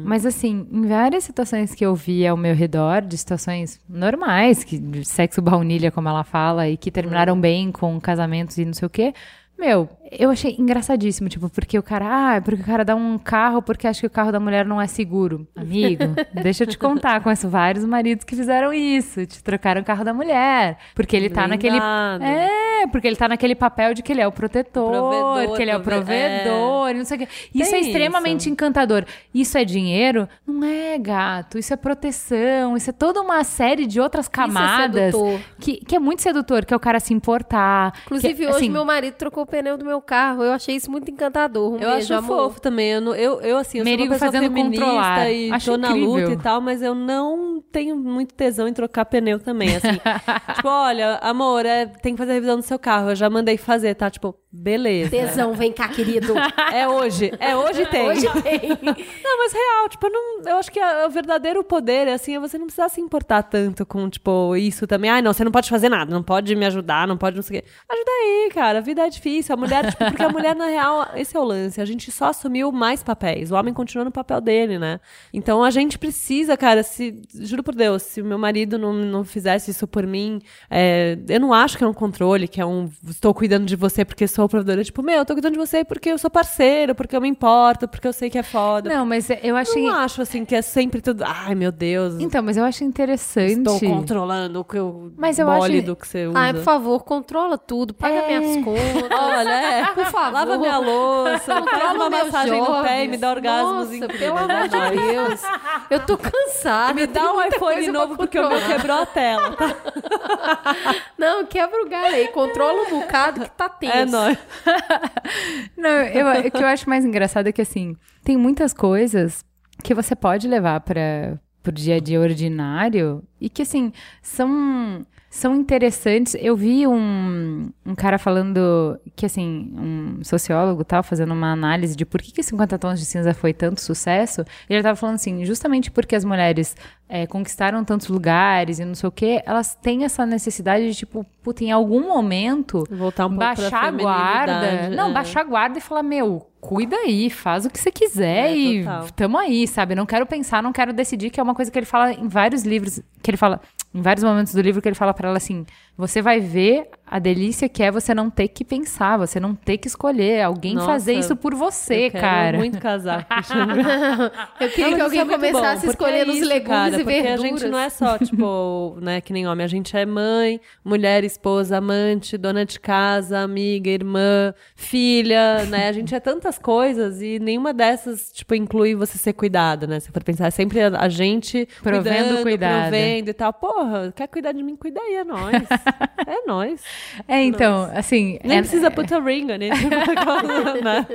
Mas, assim, em várias situações que eu vi ao meu redor, de situações normais, que, de sexo baunilha, como ela fala, e que terminaram bem com casamentos e não sei o quê. Meu, eu achei engraçadíssimo, tipo, porque o cara, ah, é porque o cara dá um carro porque acha que o carro da mulher não é seguro. Amigo, [LAUGHS] deixa eu te contar, conheço vários maridos que fizeram isso, te trocaram o carro da mulher, porque ele tá naquele é, porque ele tá naquele papel de que ele é o protetor, Provedor, que ele é o prove- provedor, e não sei o quê. Isso Tem é extremamente isso. encantador. Isso é dinheiro? Não é, gato. Isso é proteção. Isso é toda uma série de outras camadas. sedutor. que, que é muito sedutor, que é o cara se importar. Inclusive, que, hoje assim, meu marido trocou o peu do meu carro. Eu achei isso muito encantador. Um eu beijo, acho amor. fofo também. Eu, eu, eu assim, eu Merigo sou uma pessoa fazendo feminista controlar. e Acho tô na incrível. luta e tal, mas eu não tenho muito tesão em trocar pneu também, assim. [LAUGHS] tipo, olha, amor, é, tem que fazer a revisão do seu carro. Eu já mandei fazer, tá? Tipo, beleza. Tesão, vem cá, querido. É hoje. É hoje [LAUGHS] tem. Hoje tem. [LAUGHS] Não, mas real, tipo, eu, não, eu acho que o verdadeiro poder é assim, é você não precisar se importar tanto com, tipo, isso também. Ai, não, você não pode fazer nada, não pode me ajudar, não pode não sei o quê. Ajuda aí, cara, a vida é difícil. A mulher, tipo, porque a mulher, na real, esse é o lance. A gente só assumiu mais papéis. O homem continua no papel dele, né? Então a gente precisa, cara, se. Juro por Deus, se o meu marido não, não fizesse isso por mim, é, eu não acho que é um controle, que é um. Estou cuidando de você porque sou provedora. Tipo, meu, eu tô cuidando de você porque eu sou parceiro, porque eu me importo, porque eu sei que é foda. Não, mas eu achei. Não acho assim que é sempre tudo. Ai, meu Deus. Então, mas eu acho interessante. Estou controlando o que eu Mas eu acho- do que você usa. Ai, por favor, controla tudo. Paga É. minhas contas. [LAUGHS] Olha, é. [LAUGHS] Por favor. Lava minha louça, faz uma massagem no pé e me dá orgasmos Nossa, incríveis. pelo amor É de nóis. Deus. Eu tô cansada. Me dá um iPhone novo porque o meu quebrou a tela, tá? [LAUGHS] Não, quebra o galho aí. Controla um bocado que tá tenso. É nóis. [LAUGHS] Não, eu, o que eu acho mais engraçado é que, assim, tem muitas coisas que você pode levar para pro dia a dia ordinário e que, assim, são, são interessantes. Eu vi um, um cara falando que, assim, um sociólogo tal, fazendo uma análise de por que, que 50 Tons de Cinza foi tanto sucesso. Ele tava falando assim, justamente porque as mulheres é, conquistaram tantos lugares e não sei o quê, elas têm essa necessidade de, tipo, puta, em algum momento Voltar um baixar a guarda. feminilidade, Não, é. baixar a guarda e falar, meu, cuida aí, faz o que você quiser É, e total. tamo aí, sabe? Não quero pensar, não quero decidir, que é uma coisa que ele fala em vários livros, que ele fala, em vários momentos do livro que ele fala pra ela assim, você vai ver a delícia que é você não ter que pensar, você não ter que escolher, alguém Nossa, fazer isso por você, eu quero cara. muito casar. [LAUGHS] Eu queria Não, que alguém é começasse bom, a porque escolher é nos isso, legumes cara, e porque verduras. a gente não é só, tipo, [LAUGHS] né, que nem homem. A gente é mãe, mulher, esposa, amante, dona de casa, amiga, irmã, filha, né? A gente é tantas coisas e nenhuma dessas, tipo, inclui você ser cuidada, né? Se for pensar, é sempre a, gente Provendo cuidando, cuidado. provendo e tal. Porra, quer cuidar de mim? Cuida aí, é nóis. [LAUGHS] é nóis. É, então, assim... Nem é- precisa put a ring on it. [LAUGHS] né?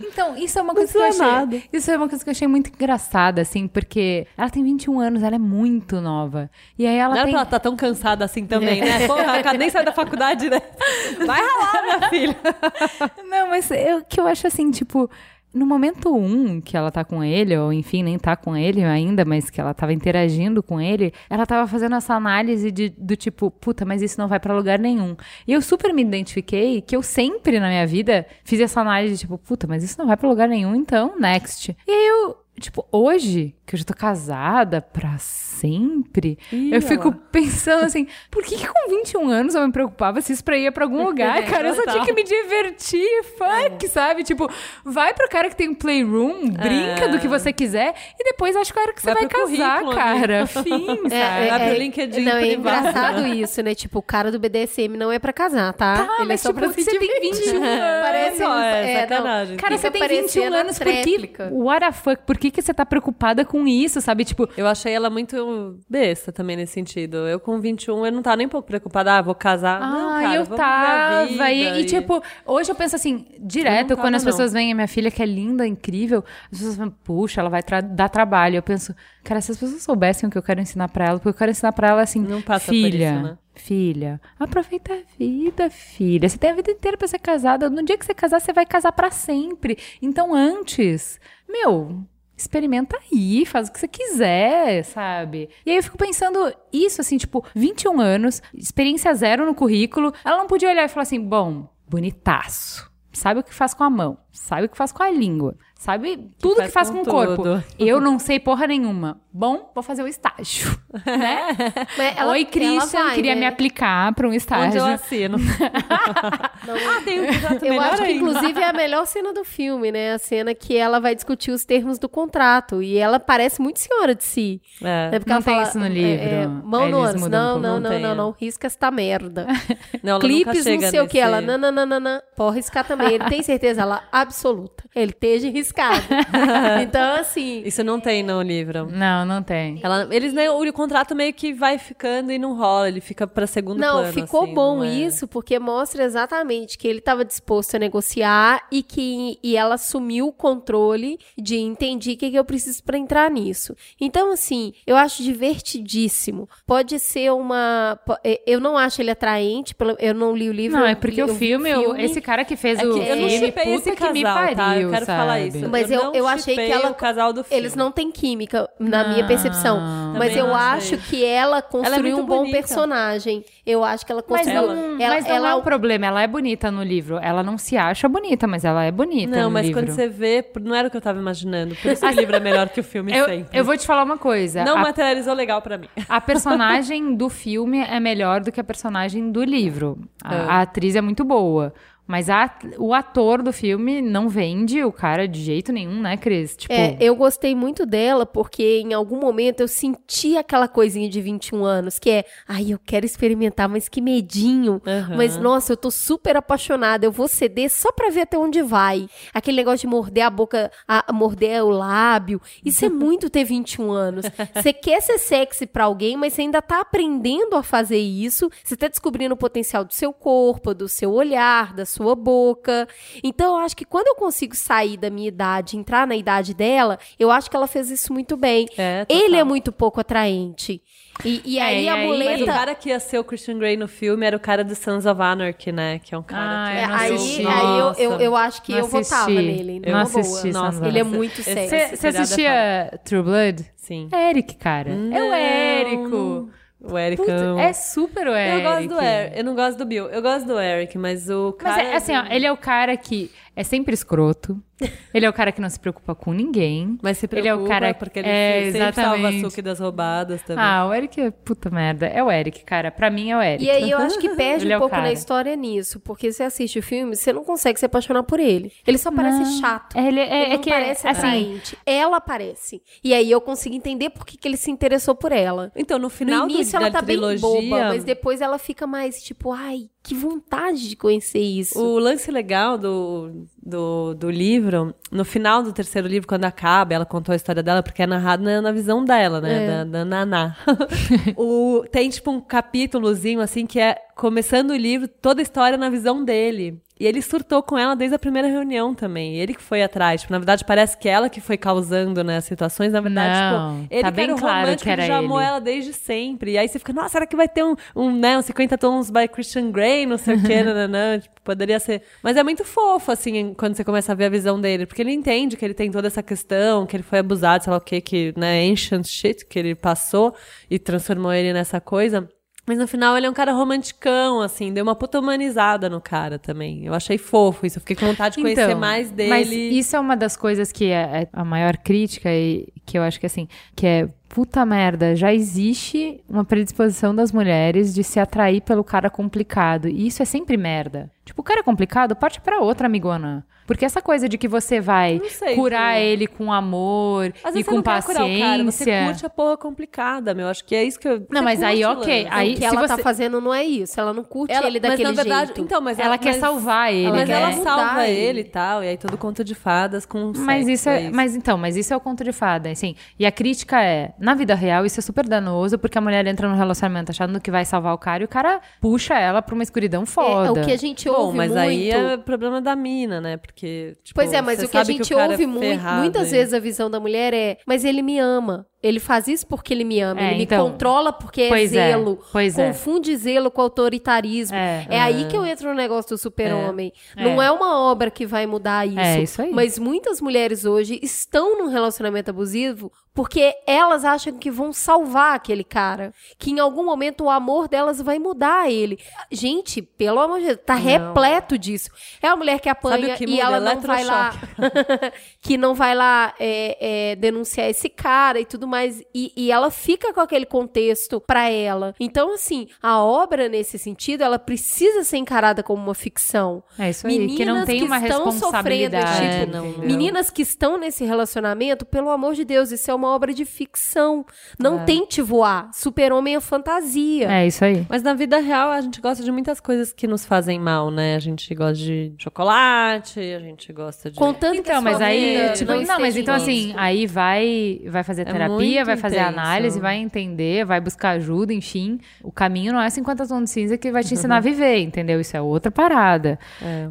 Então, isso é uma Não coisa que eu achei. nada. Isso é uma coisa que eu achei muito engraçada, assim, porque ela tem 21 anos, ela é muito nova. E aí ela Não era tem. pra ela tá tão cansada assim também, né? [LAUGHS] Porra, nem sai da faculdade, né? Vai ralar, minha filha. Não, mas eu, que eu acho assim, tipo. No momento um que ela tá com ele, ou enfim, nem tá com ele ainda, mas que ela tava interagindo com ele, ela tava fazendo essa análise de, do tipo, puta, mas isso não vai pra lugar nenhum. E eu super me identifiquei que eu sempre na minha vida fiz essa análise de tipo, puta, mas isso não vai pra lugar nenhum, então, next. E aí eu, tipo, hoje, que eu já tô casada pra sempre, Ih, eu fico pensando assim, por que, que com 21 anos eu me preocupava se isso pra ir pra algum lugar, [LAUGHS] cara? Eu só tinha que me divertir, fuck, sabe? Tipo, vai pro cara que tem um playroom, brinca É. do que você quiser e depois acha o cara que você Vai vai, casar, currículo, cara. [LAUGHS] Fim, sabe? é, Vai pro LinkedIn Não, é engraçado [LAUGHS] isso, né? Tipo, o cara do BDSM não é pra casar, tá? Tá, Ele é mas só tipo, pra se você tem divertir. 21 anos. Parece Não, é sacanagem. Cara, Fica você tem 21 parecendo anos, por que... What the fuck? Por que, que você tá preocupada com isso, sabe? Tipo, Eu achei ela muito besta também nesse sentido. Eu com 21, eu não tava nem um pouco preocupada. Ah, vou casar. não, Ah, cara, eu tava. viver a E, vida e, tipo, hoje eu penso assim, direto, não quando tava, as não. pessoas veem a minha filha, que é linda, incrível, as pessoas falam, puxa, ela vai tra- dar trabalho. Eu penso, cara, se as pessoas soubessem o que eu quero ensinar pra ela, porque eu quero ensinar pra ela assim, Não passa por filha. isso, né? Filha, aproveita a vida, filha. Você tem a vida inteira pra ser casada. No dia que você casar, você vai casar pra sempre. Então, antes, meu, experimenta aí, faz o que você quiser, sabe? E aí eu fico pensando isso, assim, tipo, 21 anos, experiência zero no currículo. Ela não podia olhar e falar assim, bom, bonitaço. Sabe o que faz com a mão, sabe o que faz com a língua, sabe tudo que faz faz com com, o corpo. tudo. [LAUGHS] Eu não sei porra nenhuma. Bom, vou fazer o estágio, [LAUGHS] né? Mas ela- Oi, Christian, vai, queria né? me aplicar pra um Onde estágio. eu assino. [LAUGHS] ah, tem um contrato Eu acho que, ainda. inclusive, é a melhor cena do filme, né? A cena que ela vai discutir os termos do contrato. E ela parece muito senhora de si. É. Né? Porque Não ela tem fala, isso no é, livro. é, mão no ânus. Não, não, não não, não, é. não. Risca esta merda. Não, ela nunca Clipes, não sei o que. nesse- Ela, nananana. Pode riscar também. Ele tem certeza? Ela, absoluta. Ele esteja [LAUGHS] então, assim... Isso não tem no livro. Não, não tem. Ela, eles, né, o contrato meio que vai ficando e não rola, ele fica pra segundo Não, plano. ficou assim, bom não é- isso, porque mostra exatamente que ele estava disposto a negociar e que e ela assumiu o controle de entendi o que, que eu preciso para entrar nisso. Então, assim, eu acho divertidíssimo. Pode ser uma. eh, Eu não acho ele atraente, eu não li o livro. Não, é porque li- o filme, o- esse cara que fez É o que eu não filme, chipei esse que casal, me tá? pariu, Eu quero sabe? falar isso. Mas eu, não eu achei que ela. o casal do filme. Eles não têm química, na minha Não. percepção. Mas eu não acho que ela construiu muito um bom bonita. personagem. Eu acho que ela Mas, construiu. não, ela, mas não ela- é um problema, ela é bonita no livro. Ela não se acha bonita, mas ela é bonita Não, no mas livro. quando você vê, não era o que eu tava imaginando. Por isso que o livro é melhor que o filme eu, sempre. eu vou te falar uma coisa. Não a, materializou legal pra mim. a personagem do filme é melhor do que a personagem do livro. A, É. a atriz é muito boa. Mas a- o ator do filme não vende o cara de jeito nenhum, né, Cris? Tipo, É, eu gostei muito dela porque em algum momento eu senti aquela coisinha de 21 anos, que é, ai, eu quero experimentar, mas que medinho. Aham. Mas nossa, eu tô super apaixonada, eu vou ceder só pra ver até onde vai. Aquele negócio de morder a boca, a, a morder o lábio. Isso é [LAUGHS] muito ter 21 anos. Você quer ser sexy pra alguém, mas você ainda tá aprendendo a fazer isso. Você tá descobrindo o potencial do seu corpo, do seu olhar, da sua boca. Então, eu acho que quando eu consigo sair da minha idade, entrar na idade dela, eu acho que ela fez isso muito bem. É. Ele é muito pouco atraente. E, e É, aí e a aí- Mas o muleta. cara que ia ser o Christian Grey no filme era o cara do Sons of Anarchy, né? Que é um cara Ah, que... É, eu não aí, assisti. aí eu, Nossa. eu, eu acho que Não eu votava assisti. nele. Eu não boa. assisti Nossa, Sons of Ele é muito sexy. Você é assistia True Blood? Sim. É Eric, cara. é o Não, Érico. O Puta, Ericão. é super o Eric. Eu gosto do Eric. Eu não gosto do Bill. Eu gosto do Eric, mas o Mas cara... é, assim, ó, do- ele é o cara que é sempre escroto. ele é o cara que não se preocupa com ninguém. Mas se preocupa, ele é o cara porque ele é, sempre salva a exatamente. Suki das roubadas também. Ah, o Eric é puta merda. É o Eric, cara. Pra mim é o Eric. E aí eu acho que [LAUGHS] perde Ele um é pouco cara. na história nisso, porque você assiste o filme, você não consegue se apaixonar por ele. Ele só parece Não. chato. Ele é, Ele é não que, parece assim. Ela parece. E aí eu consigo entender por que, que ele se interessou por ela. Então, no No final do- início da ela tá trilogia... bem boba, mas depois ela fica mais tipo, ai, que vontade de conhecer isso. O lance legal do, do, do livro, no final do terceiro livro, quando acaba, ela contou a história dela, porque é narrado na, na visão dela, né? Da, da Naná. [LAUGHS] o, tem, tipo, um capítulozinho, assim, que é começando o livro, toda a história na visão dele. E ele surtou com ela desde a primeira reunião também. Ele que foi atrás. Tipo, na verdade, parece que ela que foi causando, né, as situações. Na verdade, Não, tipo, ele tá que bem era o claro que era já amou ele. ela desde sempre. E aí você fica, nossa, será que vai ter um, um né, um 50 tons by Christian Grey, não sei o quê, [LAUGHS] nananã. Tipo, poderia ser. Mas é muito fofo, assim, quando você começa a ver a visão dele, porque ele entende que ele tem toda essa questão, que ele foi abusado, sei lá o que, que, né, ancient shit que ele passou e transformou ele nessa coisa. Mas no final ele é um cara romanticão, assim, deu uma puta humanizada no cara também. Eu achei fofo isso, eu fiquei com vontade de conhecer Então, mais dele. Mas isso é uma das coisas que é é a maior crítica e que eu acho que assim, que é puta merda, já existe uma predisposição das mulheres de se atrair pelo cara complicado. E isso é sempre merda. Tipo, o cara é complicado, parte pra outra, amigona. Porque essa coisa de que você vai sei, curar ele com amor Às e com não quer curar o cara, você paciência. curte a porra complicada, meu. Acho que é isso que eu. Não, mas aí, ok, Lana. aí- o que se ela tá você- fazendo não é isso. Ela não curte Ela- ele mas daquele na verdade, jeito. Então, mas Ela quer mas- salvar ele, Mas ela salva ele. ele e tal, e aí todo conto de fadas com Mas sexo, isso é, isso. mas então, mas isso é o conto de fada, assim. E a crítica é, na vida real, isso é super danoso, porque a mulher entra no relacionamento achando que vai salvar o cara e o cara puxa ela pra uma escuridão É, foda. o que a gente Bom, ouve mas muito. aí é problema da mina, né? Porque. Tipo, Pois é, mas você o que a gente ouve é mui- ferrado muitas vezes a visão da mulher é, mas ele me ama. Ele faz isso porque ele me ama. É, ele então. me controla porque é é, zelo. é. Confunde zelo com autoritarismo. É. É, aí que eu entro no negócio do super-homem. É. Não é uma obra que vai mudar isso. É, isso aí. Mas muitas mulheres hoje estão num relacionamento abusivo porque elas acham que vão salvar aquele cara. Que em algum momento o amor delas vai mudar ele. Gente, pelo amor de Deus, tá repleto disso. É a mulher que apanha que e ela não vai lá. [LAUGHS] que não vai lá é, é, denunciar esse cara e tudo mais. E, e ela fica com aquele contexto pra ela. Então, assim, a obra, nesse sentido, ela precisa ser encarada como uma ficção. É isso aí, que não Meninas tem que uma estão sofrendo, responsabilidade. É, tipo, não, não. Meninas que estão nesse relacionamento, pelo amor de Deus, isso é uma obra de ficção. Não tente voar. Super-homem é fantasia. É isso aí. Mas na vida real a gente gosta de muitas coisas que nos fazem mal, né? A gente gosta de chocolate, a gente gosta de. Contanto que Então, a mas aí, tipo, não, mas então assim, aí vai, vai fazer É terapia, vai fazer intenso. análise, vai entender, vai buscar ajuda, enfim. O caminho não é 50 tons de cinza que vai te ensinar a viver, entendeu? Isso é outra parada.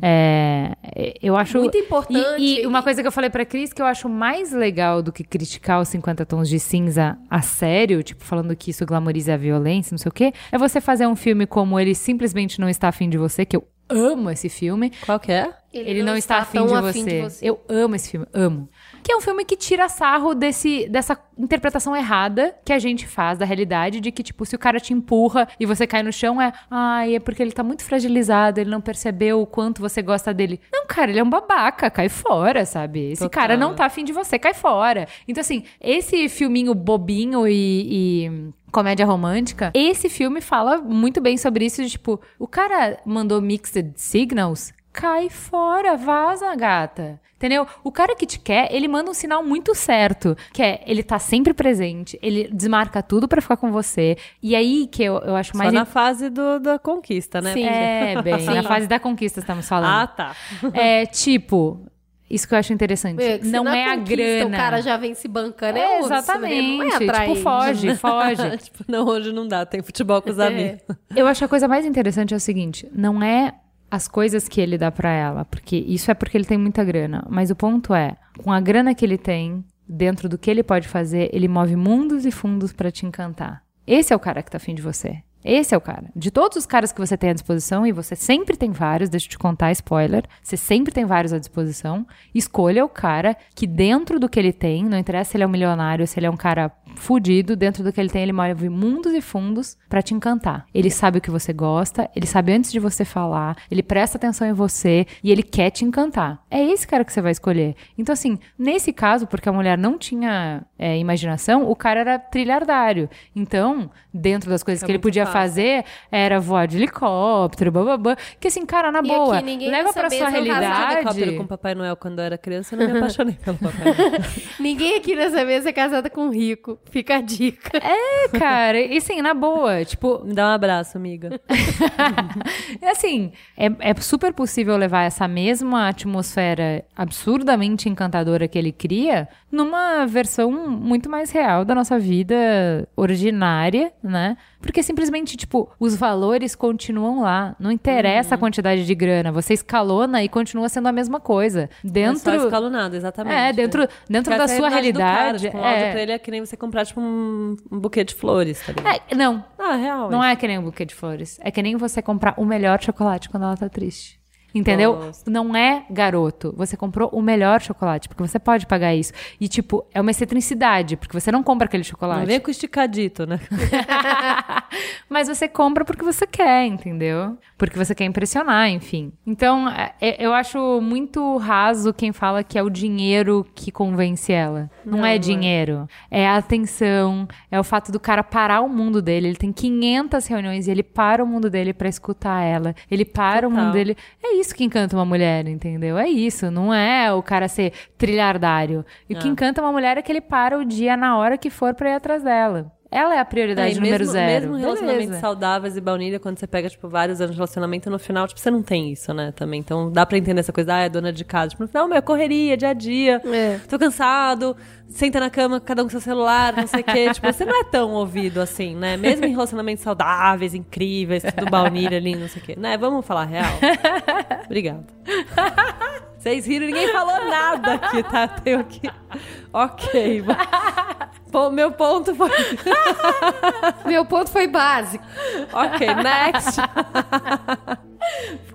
É, é, eu acho Muito importante. E, e uma coisa que eu falei pra Cris que eu acho mais legal do que criticar os 50 tons de cinza a sério, tipo, falando que isso glamoriza a violência, não sei o quê, é você fazer um filme como ele simplesmente não está afim de você, que eu amo esse filme. Qual que é? Ele, não, está, afim, tão de, afim de você. Eu amo esse filme, amo. Que é um filme que tira sarro desse, dessa interpretação errada que a gente faz da realidade, de que, tipo, se o cara te empurra e você cai no chão, é. Ai, é porque ele tá muito fragilizado, ele não percebeu o quanto você gosta dele. Não, cara, ele é um babaca, cai fora, sabe? Esse Total. cara não tá afim de você, cai fora. Então, assim, esse filminho bobinho e- e comédia romântica, esse filme fala muito bem sobre isso, de tipo, o cara mandou mixed signals, cai fora, vaza, gata. Entendeu? O cara que te quer, ele manda um sinal muito certo, que é, ele tá sempre presente, ele desmarca tudo pra ficar com você. E aí que eu, eu acho Só mais na fase do, da conquista, né? Sim. é, bem, [LAUGHS] na Sim. fase da conquista estamos falando. Ah, tá. É, tipo, isso que eu acho interessante. Não na é a grana. O cara já vem se bancando. É, É, né? exatamente. Não é atraente. tipo, foge, [LAUGHS] foge. [LAUGHS] tipo, não, hoje não dá, tem futebol com os É. amigos. Eu acho que a coisa mais interessante é o seguinte: não é as coisas que ele dá pra ela, porque isso é porque ele tem muita grana. Mas o ponto é, com a grana que ele tem, dentro do que ele pode fazer, ele move mundos e fundos pra te encantar. Esse é o cara que tá afim de você. Esse é o cara. De todos os caras que você tem à disposição, e você sempre tem vários, deixa eu te contar, spoiler, você sempre tem vários à disposição, escolha o cara que dentro do que ele tem, não interessa se ele é um milionário, se ele é um cara fudido, dentro do que ele tem, ele move mundos e fundos pra te encantar. Ele sabe o que você gosta, ele sabe antes de você falar, ele presta atenção em você e ele quer te encantar. É esse cara que você vai escolher. Então, assim, nesse caso, porque a mulher não tinha é, imaginação, o cara era trilhardário. Então, dentro das coisas Fica que ele podia. Fazer, era voar de helicóptero, bababá. Que assim, cara, na E boa, leva pra sua se eu helicóptero realidade. com Papai Noel quando eu era criança, eu não me apaixonei pelo Papai Noel. [LAUGHS] Ninguém aqui nessa mesa é casada com um rico. Fica a dica. É, cara, e assim, na boa, tipo, Me dá um abraço, amiga. É [LAUGHS] assim, é, é super possível levar essa mesma atmosfera absurdamente encantadora que ele cria numa versão muito mais real da nossa vida ordinária, né? Porque simplesmente, tipo, os valores continuam lá. Não interessa a quantidade de grana. Você escalona e continua sendo a mesma coisa. É Dentro. só escalonado, exatamente. É, dentro, dentro Porque da sua do realidade. Cara, tipo, um é. pra ele é que nem você comprar, tipo, um, um buquê de flores, tá ligado? É, não, Ah, real. Não é que nem um buquê de flores. É que nem você comprar o melhor chocolate quando ela tá triste. Entendeu? Gosto. Não é garoto. Você comprou o melhor chocolate, porque você pode pagar isso. E, tipo, é uma excentricidade, porque você não compra aquele chocolate. Não vem com esticadito, né? [LAUGHS] Mas você compra porque você quer, entendeu? Porque você quer impressionar, enfim. Então, é- é- eu acho muito raso quem fala que é o dinheiro que convence ela. Não, é dinheiro. É a atenção, é o fato do cara parar o mundo dele. Ele tem 500 reuniões e ele para o mundo dele pra escutar ela. Ele para o Total. mundo dele. É isso que encanta uma mulher, entendeu? É isso. Não é o cara ser trilhardário. E o que Ah. encanta uma mulher é que ele para o dia na hora que for pra ir atrás dela. Ela é a prioridade É, número mesmo, zero. Mesmo relacionamentos Beleza. saudáveis e baunilha, quando você pega, tipo, vários anos de relacionamento, no final, tipo, você não tem isso, né, também. Então, dá pra entender essa coisa, ah, é dona de casa. Tipo, no final, meu, é correria, dia a dia. É. Tô cansado, senta na cama, cada um com seu celular, não sei o quê. [LAUGHS] tipo, você não é tão ouvido assim, né? Mesmo em relacionamentos saudáveis, incríveis, tudo [LAUGHS] baunilha ali, não sei o quê. Né, vamos falar real. [LAUGHS] Obrigada. Vocês riram, ninguém falou nada aqui, tá? Tenho aqui. Ok. Pô, meu ponto foi. [LAUGHS] Meu ponto foi básico. Ok, next. [LAUGHS]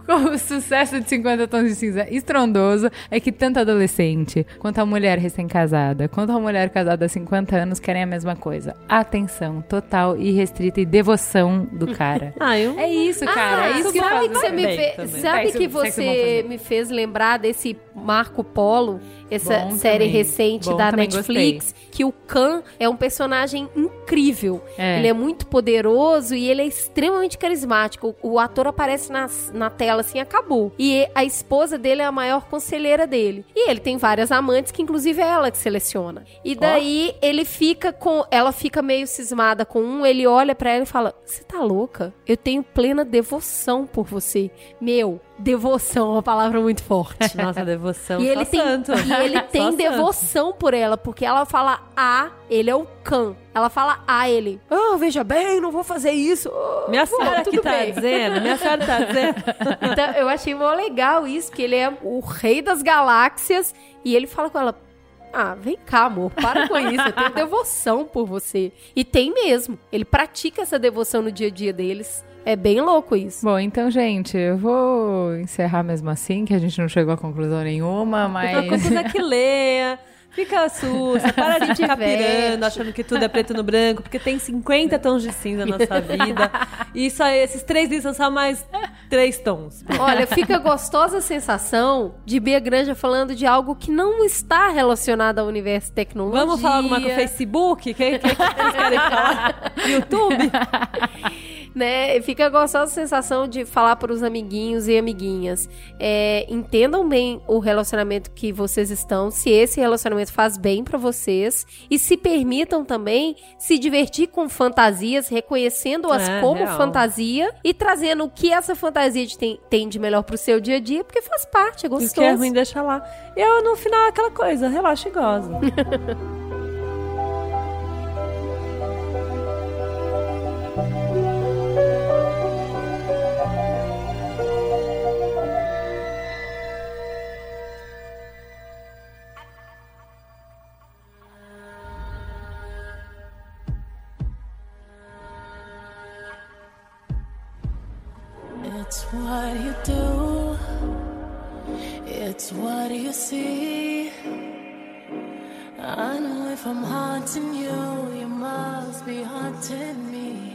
Como o sucesso de 50 tons de cinza estrondoso é que tanto adolescente, quanto a mulher recém-casada, quanto a mulher casada há 50 anos querem a mesma coisa. Atenção total e restrita e devoção do cara. [LAUGHS] Ah, eu... é isso, cara. é isso que sabe que você me fez, sabe que você me fez lembrar desse Marco Polo, essa Bom série também. recente Bom da Netflix, que o Khan é um personagem incrível. É. Ele é muito poderoso e ele é extremamente carismático. O, o ator aparece nas- na tela assim, acabou. E a esposa dele é a maior conselheira dele. E ele tem várias amantes que inclusive é ela que seleciona. E daí ele fica com, ela fica meio cismada com um, ele olha pra ela e fala: "Você tá louca? Eu tenho plena devoção por você". Meu, devoção é uma palavra muito forte. [LAUGHS] Nossa, devoção. E só ele, tem, santo. e ele [LAUGHS] Só tem santo. devoção por ela, porque ela fala A, ele é o Khan. Ela fala A, ele. Ah, veja bem, não vou fazer isso. Ah, Minha pô, senhora que tudo tá bem. dizendo, minha senhora tá dizendo. [LAUGHS] Então, eu achei mó legal isso, que ele é o rei das galáxias e ele fala com ela. Ah, vem cá, amor, para com isso. Eu tenho devoção por você. E tem mesmo. Ele pratica essa devoção no dia a dia deles. É bem louco isso. Bom, então, gente, eu vou encerrar mesmo assim, que a gente não chegou a conclusão nenhuma, mas. coisa é que leia. Fica sussa, [LAUGHS] para de ficar pirando, achando que tudo é preto no branco, porque tem 50 tons de cinza na nossa [LAUGHS] vida. E só esses três livros são só mais três tons. Olha, fica gostosa a sensação de Bia Granja falando de algo que não está relacionado ao universo tecnológico. Vamos falar alguma coisa? Facebook? Quem, quem, que vocês querem falar? [LAUGHS] YouTube? Né? Fica gostosa a sensação de falar para os amiguinhos e amiguinhas. É, entendam bem o relacionamento que vocês estão, se esse relacionamento faz bem para vocês e se permitam também se divertir com fantasias, reconhecendo-as É, como real. fantasia e trazendo o que essa fantasia de- tem, tem de melhor pro seu dia a dia, porque faz parte, é O gostoso. que é ruim, deixa lá. E eu, no final, aquela coisa, relaxa e goza. [LAUGHS] I know if I'm haunting you, you must be haunting me.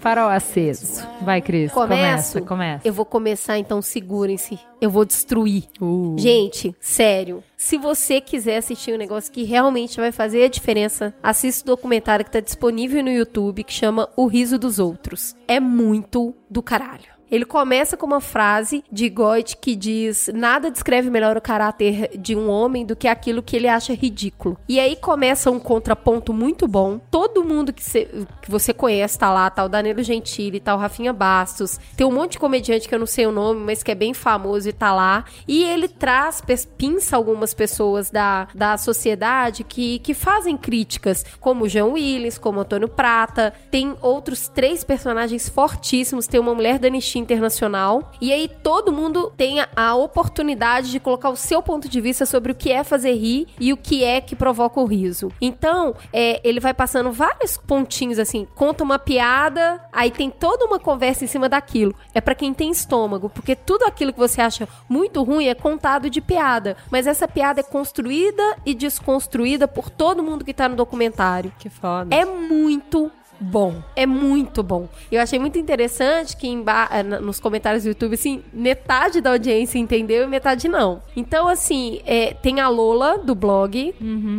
Farol aceso. Vai, Cris. Começo? Começa, começa. Eu vou começar, então segurem-se. Eu vou destruir. Uh. Gente, sério. Se você quiser assistir um negócio que realmente vai fazer a diferença, assista o documentário que tá disponível no YouTube que chama O Riso dos Outros. É muito do caralho. Ele começa com uma frase de Goethe que diz: Nada descreve melhor o caráter de um homem do que aquilo que ele acha ridículo. E aí começa um contraponto muito bom. Todo mundo que, cê- que você conhece tá lá, tá o Danilo Gentili, tá o Rafinha Bastos, tem um monte de comediante que eu não sei o nome, mas que é bem famoso e tá lá. E ele traz, pinça algumas pessoas da, da sociedade que, que fazem críticas, como o João Willis, como Antônio Prata. Tem outros três personagens fortíssimos. Tem uma mulher da internacional. E aí todo mundo tem a, oportunidade de colocar o seu ponto de vista sobre o que é fazer rir e o que é que provoca o riso. Então, é, ele vai passando vários pontinhos assim, conta uma piada, aí tem toda uma conversa em cima daquilo. É pra quem tem estômago, porque tudo aquilo que você acha muito ruim é contado de piada, mas essa piada é construída e desconstruída por todo mundo que tá no documentário. Que foda. É muito bom. É muito bom. Eu achei muito interessante que emba- eh, nos comentários do YouTube, assim, metade da audiência entendeu e metade não. Então, assim, é, tem a Lola do blog.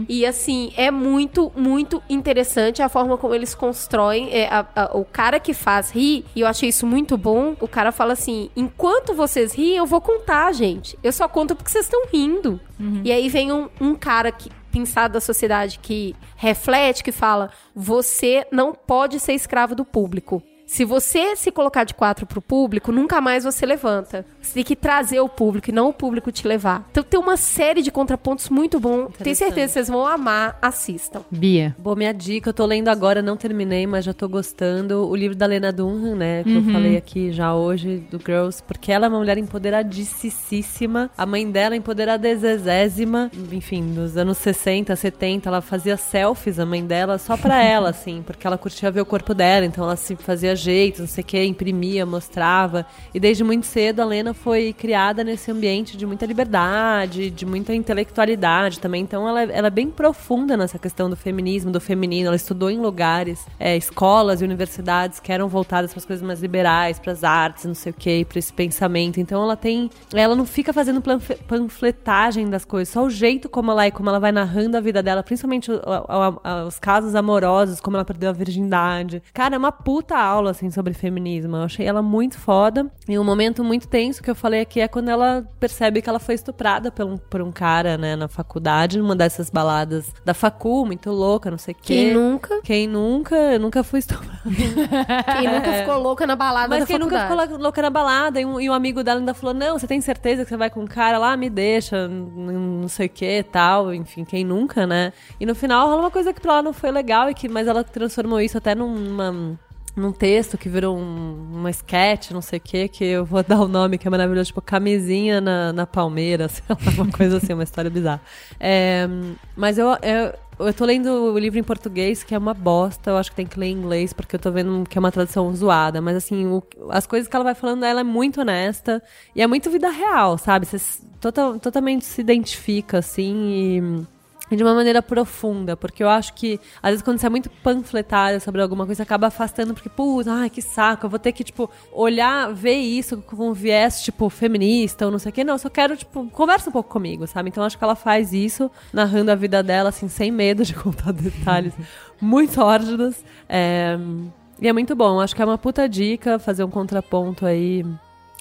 E, assim, é muito, muito interessante a forma como eles constroem. é, a- a- o cara que faz rir, e eu achei isso muito bom. O cara fala assim: enquanto vocês riem, eu vou contar, gente. Eu só conto porque vocês estão rindo. E aí vem um, um cara que pensado da sociedade que reflete, que fala: você não pode ser escravo do público. Se você se colocar de quatro pro público, nunca mais você levanta. Você tem que trazer o público e não o público te levar. Então tem uma série de contrapontos muito bom. Tenho certeza que vocês vão amar. Assistam. Bia. Bom, minha dica, eu tô lendo agora, não terminei, mas já tô gostando. O livro da Lena Dunham, né? Que eu falei aqui já hoje, do Girls, porque ela é uma mulher empoderadicíssima. A mãe dela é empoderadezésima. Enfim, nos anos 60, 70, ela fazia selfies, a mãe dela, só pra ela, [LAUGHS] assim, porque ela curtia ver o corpo dela, então ela se fazia jeito, não sei o que, imprimia, mostrava. E desde muito cedo a Lena foi criada nesse ambiente de muita liberdade, de muita intelectualidade também. Então ela, ela é bem profunda nessa questão do feminismo, do feminino. Ela estudou em lugares, é, escolas e universidades que eram voltadas para as coisas mais liberais, para as artes, não sei o que, para esse pensamento. Então ela tem. Ela não fica fazendo panfletagem das coisas, só o jeito como ela é, como ela vai narrando a vida dela, principalmente os casos amorosos, como ela perdeu a virgindade. Cara, é uma puta aula, assim, sobre feminismo. Eu achei ela muito foda. E um momento muito tenso que eu falei aqui é quando ela percebe que ela foi estuprada por um, por um cara, né, na faculdade, numa dessas baladas da facu, muito louca, não sei o quê. Quem nunca? Quem nunca? Eu nunca fui estuprada. [LAUGHS] Quem nunca ficou louca na balada Mas da quem nunca faculdade? ficou lá- louca na balada e um, e um amigo dela ainda falou: Não, você tem certeza que você vai com um cara lá? Me deixa, não sei o que tal. Enfim, quem nunca, né? E no final rola uma coisa que pra ela não foi legal, e que, mas ela transformou isso até numa. Num texto que virou um, uma sketch, não sei o que, que eu vou dar o nome, que é maravilhoso, tipo, camisinha na, na palmeira, [LAUGHS] sei lá, uma coisa assim, uma história bizarra. É, mas eu, eu, eu tô lendo o livro em português, que é uma bosta, eu acho que tem que ler em inglês, porque eu tô vendo que é uma tradução zoada, mas assim, o- as coisas que ela vai falando, ela é muito honesta, e é muito vida real, sabe? Você total, totalmente se identifica, assim, e de uma maneira profunda, porque eu acho que, às vezes, quando você é muito panfletário sobre alguma coisa, acaba afastando, porque, putz, ai, que saco, eu vou ter que, tipo, olhar, ver isso com um viés, tipo, feminista ou não sei o quê. Não, eu só quero, tipo, conversa um pouco comigo, sabe? Então, acho que ela faz isso, narrando a vida dela, assim, sem medo de [LAUGHS] contar detalhes muito sórdidos. É, E é muito bom, acho que é uma puta dica fazer um contraponto aí.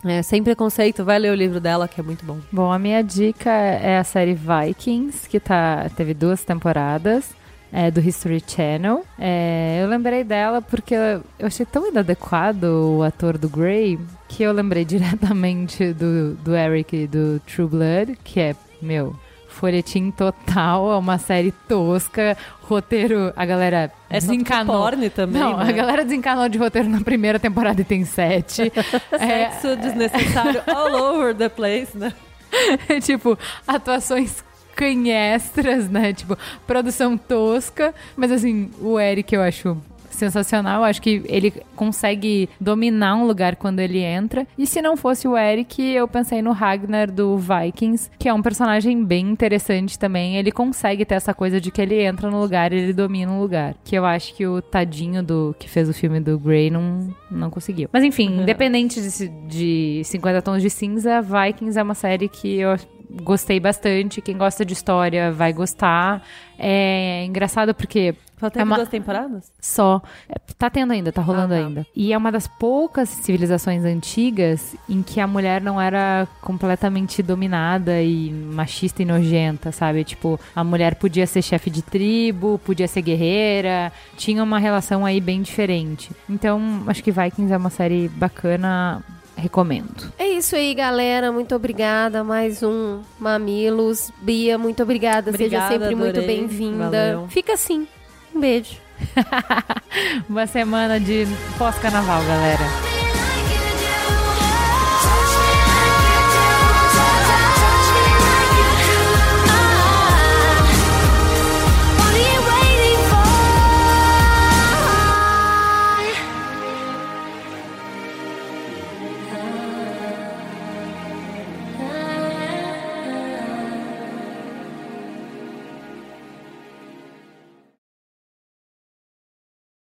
É, sem preconceito, vai ler o livro dela, que é muito bom. Bom, a minha dica é a série Vikings, que tá, teve duas temporadas. É, do History Channel. É, eu lembrei dela porque eu achei tão inadequado o ator do Grey que eu lembrei [LAUGHS] diretamente do, do Eric do True Blood, que é, meu, folhetim total, é uma série tosca, roteiro, a galera É só desencanou. porn também, Não, né? a galera desencanou de roteiro na primeira temporada e tem sete. [LAUGHS] é, Sexo desnecessário all over the place, né? [LAUGHS] tipo, atuações canhestras, né? Tipo, produção tosca. Mas assim, o Eric eu acho sensacional. Acho que ele consegue dominar um lugar quando ele entra. E se não fosse o Eric, eu pensei no Ragnar do Vikings, que é um personagem bem interessante também. Ele consegue ter essa coisa de que ele entra no lugar e ele domina um lugar. Que eu acho que o tadinho do que fez o filme do Grey não, não conseguiu. Mas enfim, independente de, de 50 Tons de Cinza, Vikings é uma série que eu gostei bastante. Quem gosta de história vai gostar. É engraçado porque Só teve É uma- duas temporadas? só. é, Tá tendo ainda, tá rolando Ah, tá. ainda. E é uma das poucas civilizações antigas em que a mulher não era completamente dominada e machista e nojenta, sabe? Tipo, a mulher podia ser chefe de tribo, podia ser guerreira, tinha uma relação aí bem diferente. Então, acho que Vikings é uma série bacana. Recomendo. É isso aí, galera. Muito obrigada. Mais um Mamilos. Bia, muito obrigada. Obrigada, Seja sempre muito adorei. bem-vinda. Valeu. Fica assim. Um beijo. [LAUGHS] Uma semana de pós-carnaval, galera.